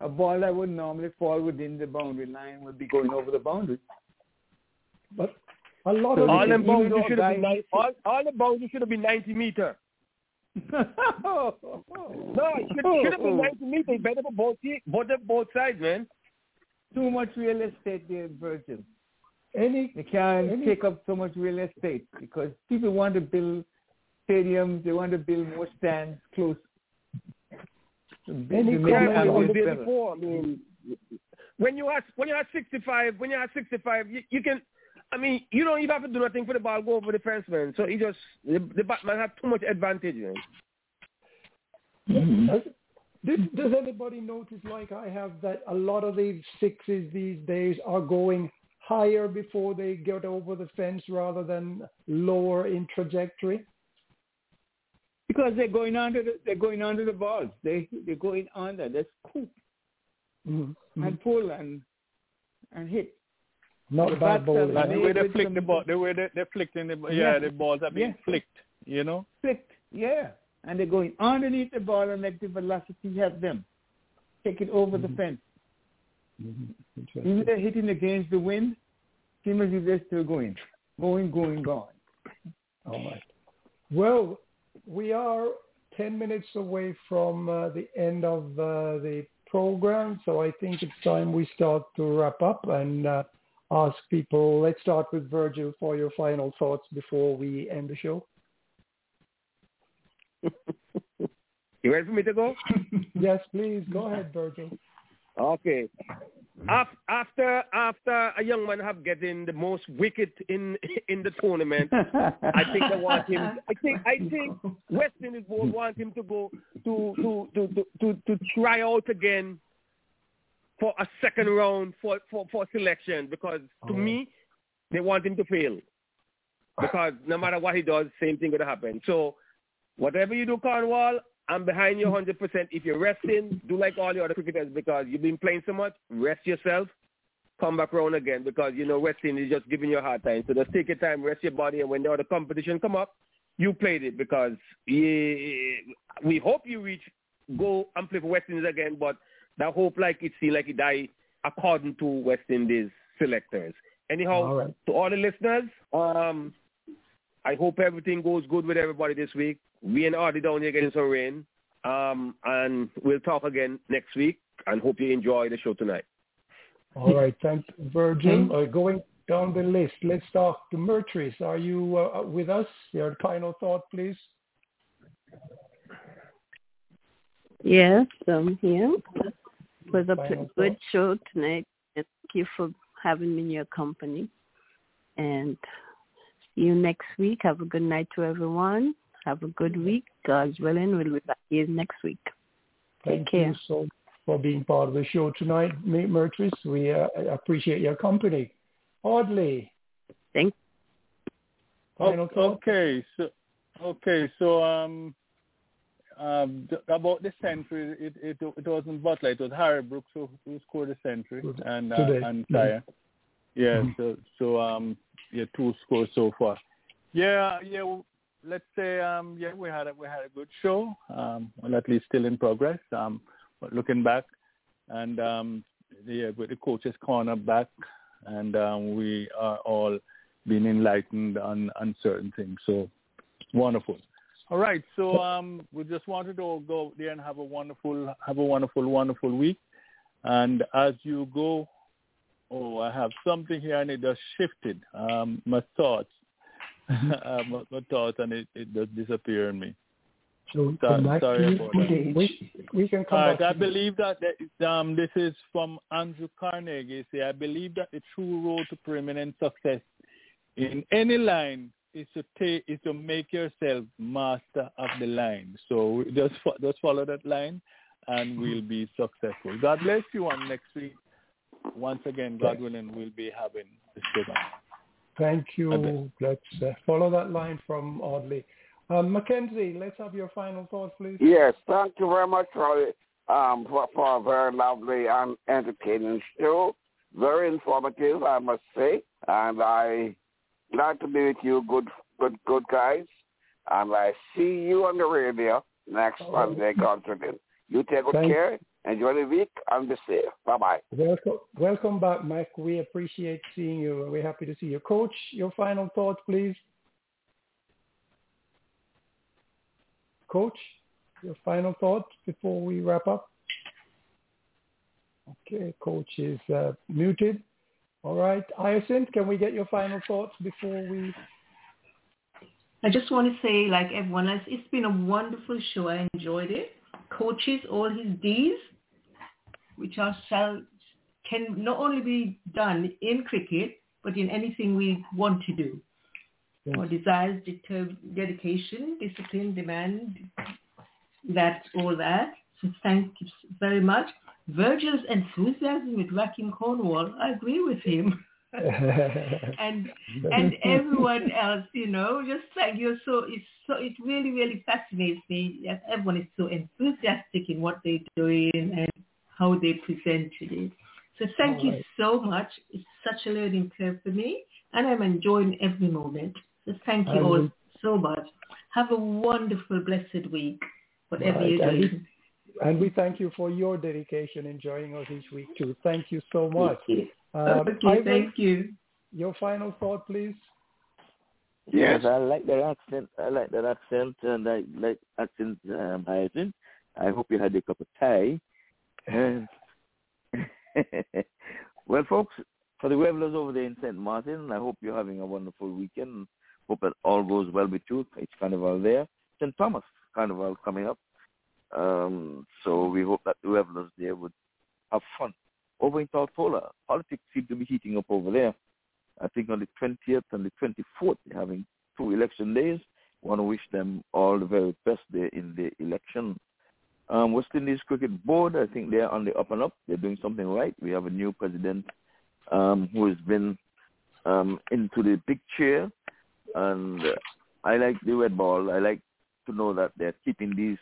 a ball that would normally fall within the boundary line would be going over the boundary. But a lot So of All they them can- even boundaries though should have been guys- ni- all, all the boundaries should have been ninety meter. *laughs* No, it should, should have been ninety meter. Better for both both both sides, man. Too much real estate there, Virgil. any They can't Any- take up so much real estate because people want to build stadiums, they want to build more stands close. Any to make Yeah, comment on was there better. before. I mean, when you are when you are sixty five, when you are sixty five, you, you can. I mean, you don't even have to do nothing for the ball go over the fence, man. So he just the, the Batman have too much advantage, man. Does, does, does anybody notice, like I have, that a lot of these sixes these days are going higher before they get over the fence rather than lower in trajectory? Because they're going under the they're going under the balls. They they're going under. They scoop Mm-hmm. and pull and and hit. Not The bad bats bowling. Like the way they flick the ball, the way they they flicking the yeah, Yeah. the balls are being Yeah. flicked. You know. flicked, yeah. And they're going underneath the ball and let the velocity help them take it over the fence. Even they're hitting against the wind, seems as if they're still going, going, going, going. All right. Well, we are 10 minutes away from uh, the end of uh, the program, so I think it's time we start to wrap up and uh, ask people. Let's start with Virgil for your final thoughts before we end the show. *laughs* You ready for me to go? *laughs* yes, please. Go ahead, Virgil. Okay. Af- After after a young man have getting the most wicket in *laughs* in the tournament, I think they want him. I think I think West Indies board want him to go to to to to to, to try out again for a second round for for for selection because to oh. me they want him to fail ah. because no matter what he does, same thing gonna happen. So whatever you do, Cornwall, I'm behind you 100%. If you're resting, do like all the other cricketers because you've been playing so much. Rest yourself. Come back round again because, you know, resting is just giving you a hard time. So just take your time, rest your body, and when the other competition come up, you played it because yeah, we hope you reach, go and play for West Indies again, but that hope like it seems like it die according to West Indies selectors. Anyhow, All right. to all the listeners, um, I hope everything goes good with everybody this week. We and Artie down here getting some rain. Um, and we'll talk again next week and hope you enjoy the show tonight. All right. Thanks, Virgil. Uh, going down the list, let's talk to Mertris. Are you uh, with us? Your final thought, please. Yes, I'm here. It was a pl- good show tonight. Thank you for having me in your company. And see you next week. Have a good night to everyone. Have a good week. God's willing, we'll be back here next week. Take Thank care. you so for being part of the show tonight, Ma- Mertris. We uh, appreciate your company. Audley. Thank. Final Okay, so okay, so um, um, about the century, it, it it wasn't Buttler, it was Harry Brooks who, who scored the century and uh, Today. and. Tyre. Yeah, Mhm. so so um, yeah, two scores so far. Yeah, yeah. Let's say um, yeah, we had a, we had a good show. Um, well, at least still in progress. Um, but looking back, and um, yeah, with the coaches corner back, and um, we are all being enlightened on, on certain things. So wonderful. All right, so um, we just wanted to go out there and have a wonderful, have a wonderful, wonderful week. And as you go, oh, I have something here and it just shifted. Um, my thoughts, *laughs* uh, my, my thoughts, and it, it just disappeared on me. So Sorry- come back sorry about that. We, we can come All right, back I to believe that, that um, this is from Andrew Carnegie. Say, I believe that the true road to permanent success in any line is to take is to make yourself master of the line. So just fo- just follow that line, and we'll be successful. God bless you. And next week, once again, God willing, we'll be having this program. Thank you. Let's uh, follow that line from Audley. Um, Mackenzie, let's have your final thoughts, please. Yes, thank you very much for um for, for a very lovely and entertaining show. Very informative, I must say, and I glad to be with you, good good good guys. And I see you on the radio next Sunday, God willing. You take good Thank- care, enjoy the week, and be safe. Bye bye. Welcome, welcome back, Mike. We appreciate seeing you. We're happy to see you. Coach, your final thoughts, please. Coach, your final thoughts before we wrap up. Okay, Coach is uh, muted. All right, Hyacinth, can we get your final thoughts before we? I just want to say, like everyone else, it's been a wonderful show. I enjoyed it. Coaches, all his D's, which are shall, can not only be done in cricket, but in anything we want to do. Or desires, deter- dedication, discipline, demand, that, all that. So thank you very much. Virgil's enthusiasm with Rahkeem Cornwall, I agree with him. *laughs* and and everyone else, you know, just like you're so it's so it really really fascinates me that everyone is so enthusiastic in what they're doing and how they presented it. So thank All you right. so much. It's such a learning curve for me, and I'm enjoying every moment. So thank you And all so much. Have a wonderful, blessed week, whatever Right, you're doing. And we thank you for your dedication in joining us each week too. Thank you so much. Thank you. Um, Okay, Ivan, thank you. Your final thought, please. Yes, I like that accent. I like that accent, and I like accent um, Hyacinth. I hope you had a cup of tea. And *laughs* well, folks, for the revelers over there in St. Martin, I hope you're having a wonderful weekend. Hope that all goes well with you. It's Carnival there. St. Thomas Carnival coming up. Um, so we hope that the revelers there would have fun. Over in Tortola, politics seem to be heating up over there. I think on the 20th and the 24th, they're having two election days. want to wish them all the very best there in the election. Um, West Indies Cricket Board, I think they're on the up and up. They're doing something right. We have a new president um, who has been um, into the big chair, and I like the red ball. I like to know that they're keeping these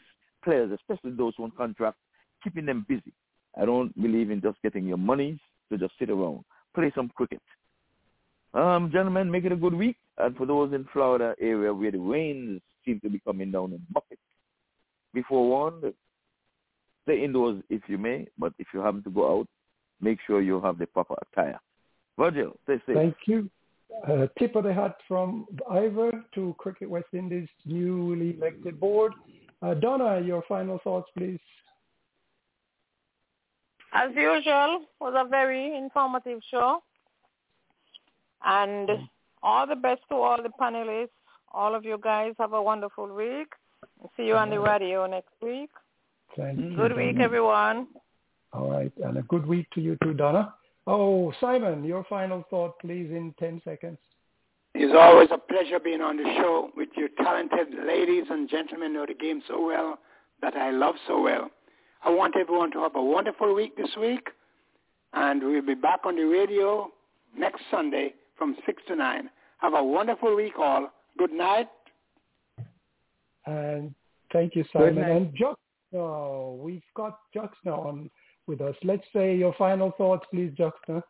players, especially those on contract, keeping them busy. I don't believe in just getting your money to just sit around. Play some cricket. Um, gentlemen, make it a good week. And for those in Florida area where the rains seem to be coming down in buckets, be forewarned, stay indoors if you may, but if you happen to go out, make sure you have the proper attire. Virgil, stay safe. Thank you. Uh, tip of the hat from Ivor to Cricket West Indies newly elected board. Uh, Donna, your final thoughts, please. As usual, it was a very informative show. And all the best to all the panelists. All of you guys have a wonderful week. See you on the radio next week. Thank you, Good week, Donna. everyone. All right, and a good week to you too, Donna. Oh, Simon, your final thought, please, in 10 seconds. It's always a pleasure being on the show with you talented ladies and gentlemen who know the game so well that I love so well. I want everyone to have a wonderful week this week, and we'll be back on the radio next Sunday from 6 to 9. Have a wonderful week all. Good night. And thank you, Simon. And Jux, oh, we've got Juxna on with us. Let's say your final thoughts, please, Juxna.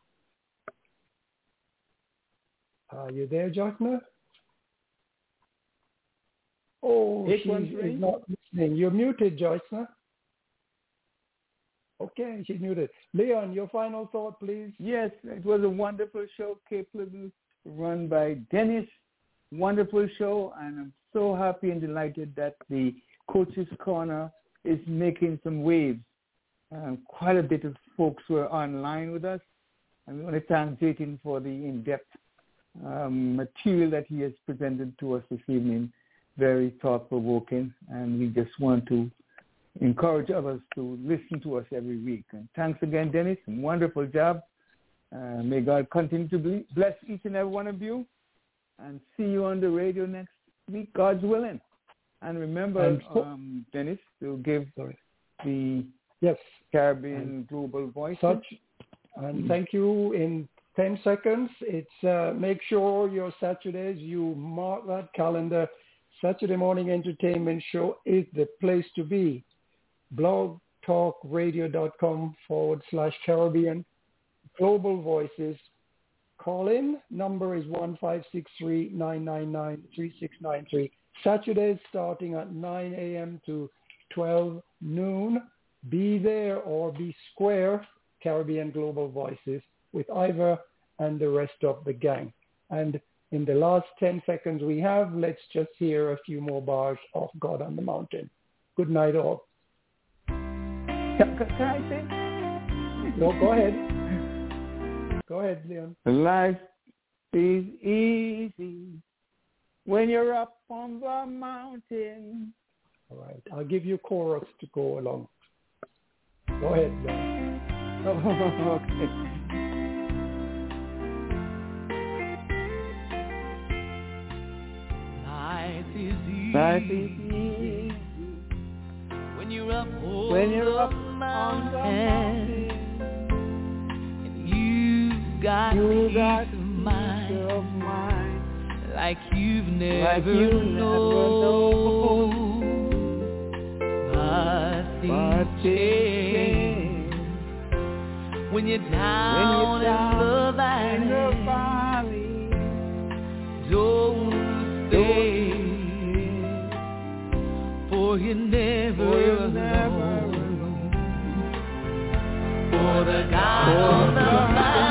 Are you there, Juxna? Oh, Eight she is not listening. You're muted, Juxna. Okay, she's muted. Leon, your final thought, please. Yes, it was a wonderful show, Cape Little, run by Dennis. Wonderful show, and I'm so happy and delighted that the Coaches Corner is making some waves. Um, quite a bit of folks were online with us, and we want to thank Jayton for the in-depth um, material that he has presented to us this evening. Very thought-provoking, and we just want to encourage others to listen to us every week. And thanks again, Dennis. Wonderful job. Uh, may God continue to bless each and every one of you. And see you on the radio next week, God's willing. And remember, so- um, Dennis, to give the yes Caribbean Global Voice. Such, and thank you in 10 seconds. It's uh, make sure your Saturdays, you mark that calendar. Saturday morning entertainment show is the place to be. blogtalkradio.com forward slash Caribbean Global Voices. Call in. Number is 1-563-999-3693. Saturdays starting at 9 a.m. to 12 noon. Be there or be square, Caribbean Global Voices, with Ivor and the rest of the gang. And in the last 10 seconds we have, let's just hear a few more bars of God on the Mountain. Good night all. Can, I say? No, go ahead. Go ahead, Leon. Life is easy when you're up on the mountain. All right. I'll give you chorus to go along. Go ahead, Leon. *laughs* *laughs* okay. Is. Life is easy when you're up on when you're the up the mountain. mountain. And you've got You peace got of mind, peace of mind like you've never like you known. know. But things change when you're down, down in the valley, in the valley. don't stay, for you're never For you're alone. never For the God of the mountain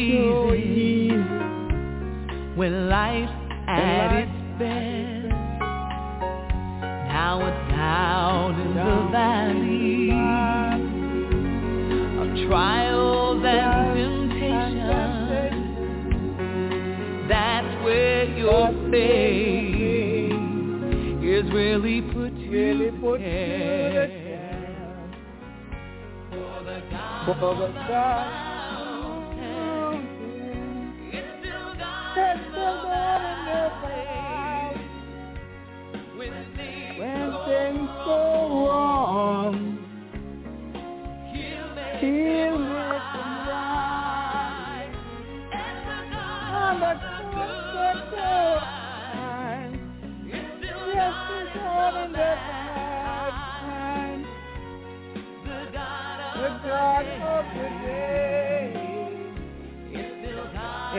so easy when life's at its best. Now it's down in the valley of trials and temptations. That's where your faith is really put to test. For the God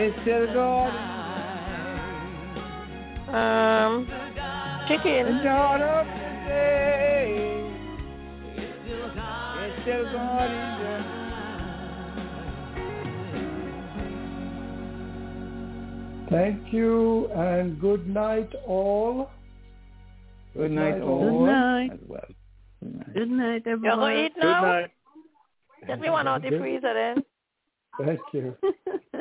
God is still God. Um, The chicken. God of the day is still God still God in the Thank you and good night all. Good night, night, all. Good night. As well. Good night. Good night, You everyone. gonna eat now? Get me one out the freezer then. Thank you. *laughs*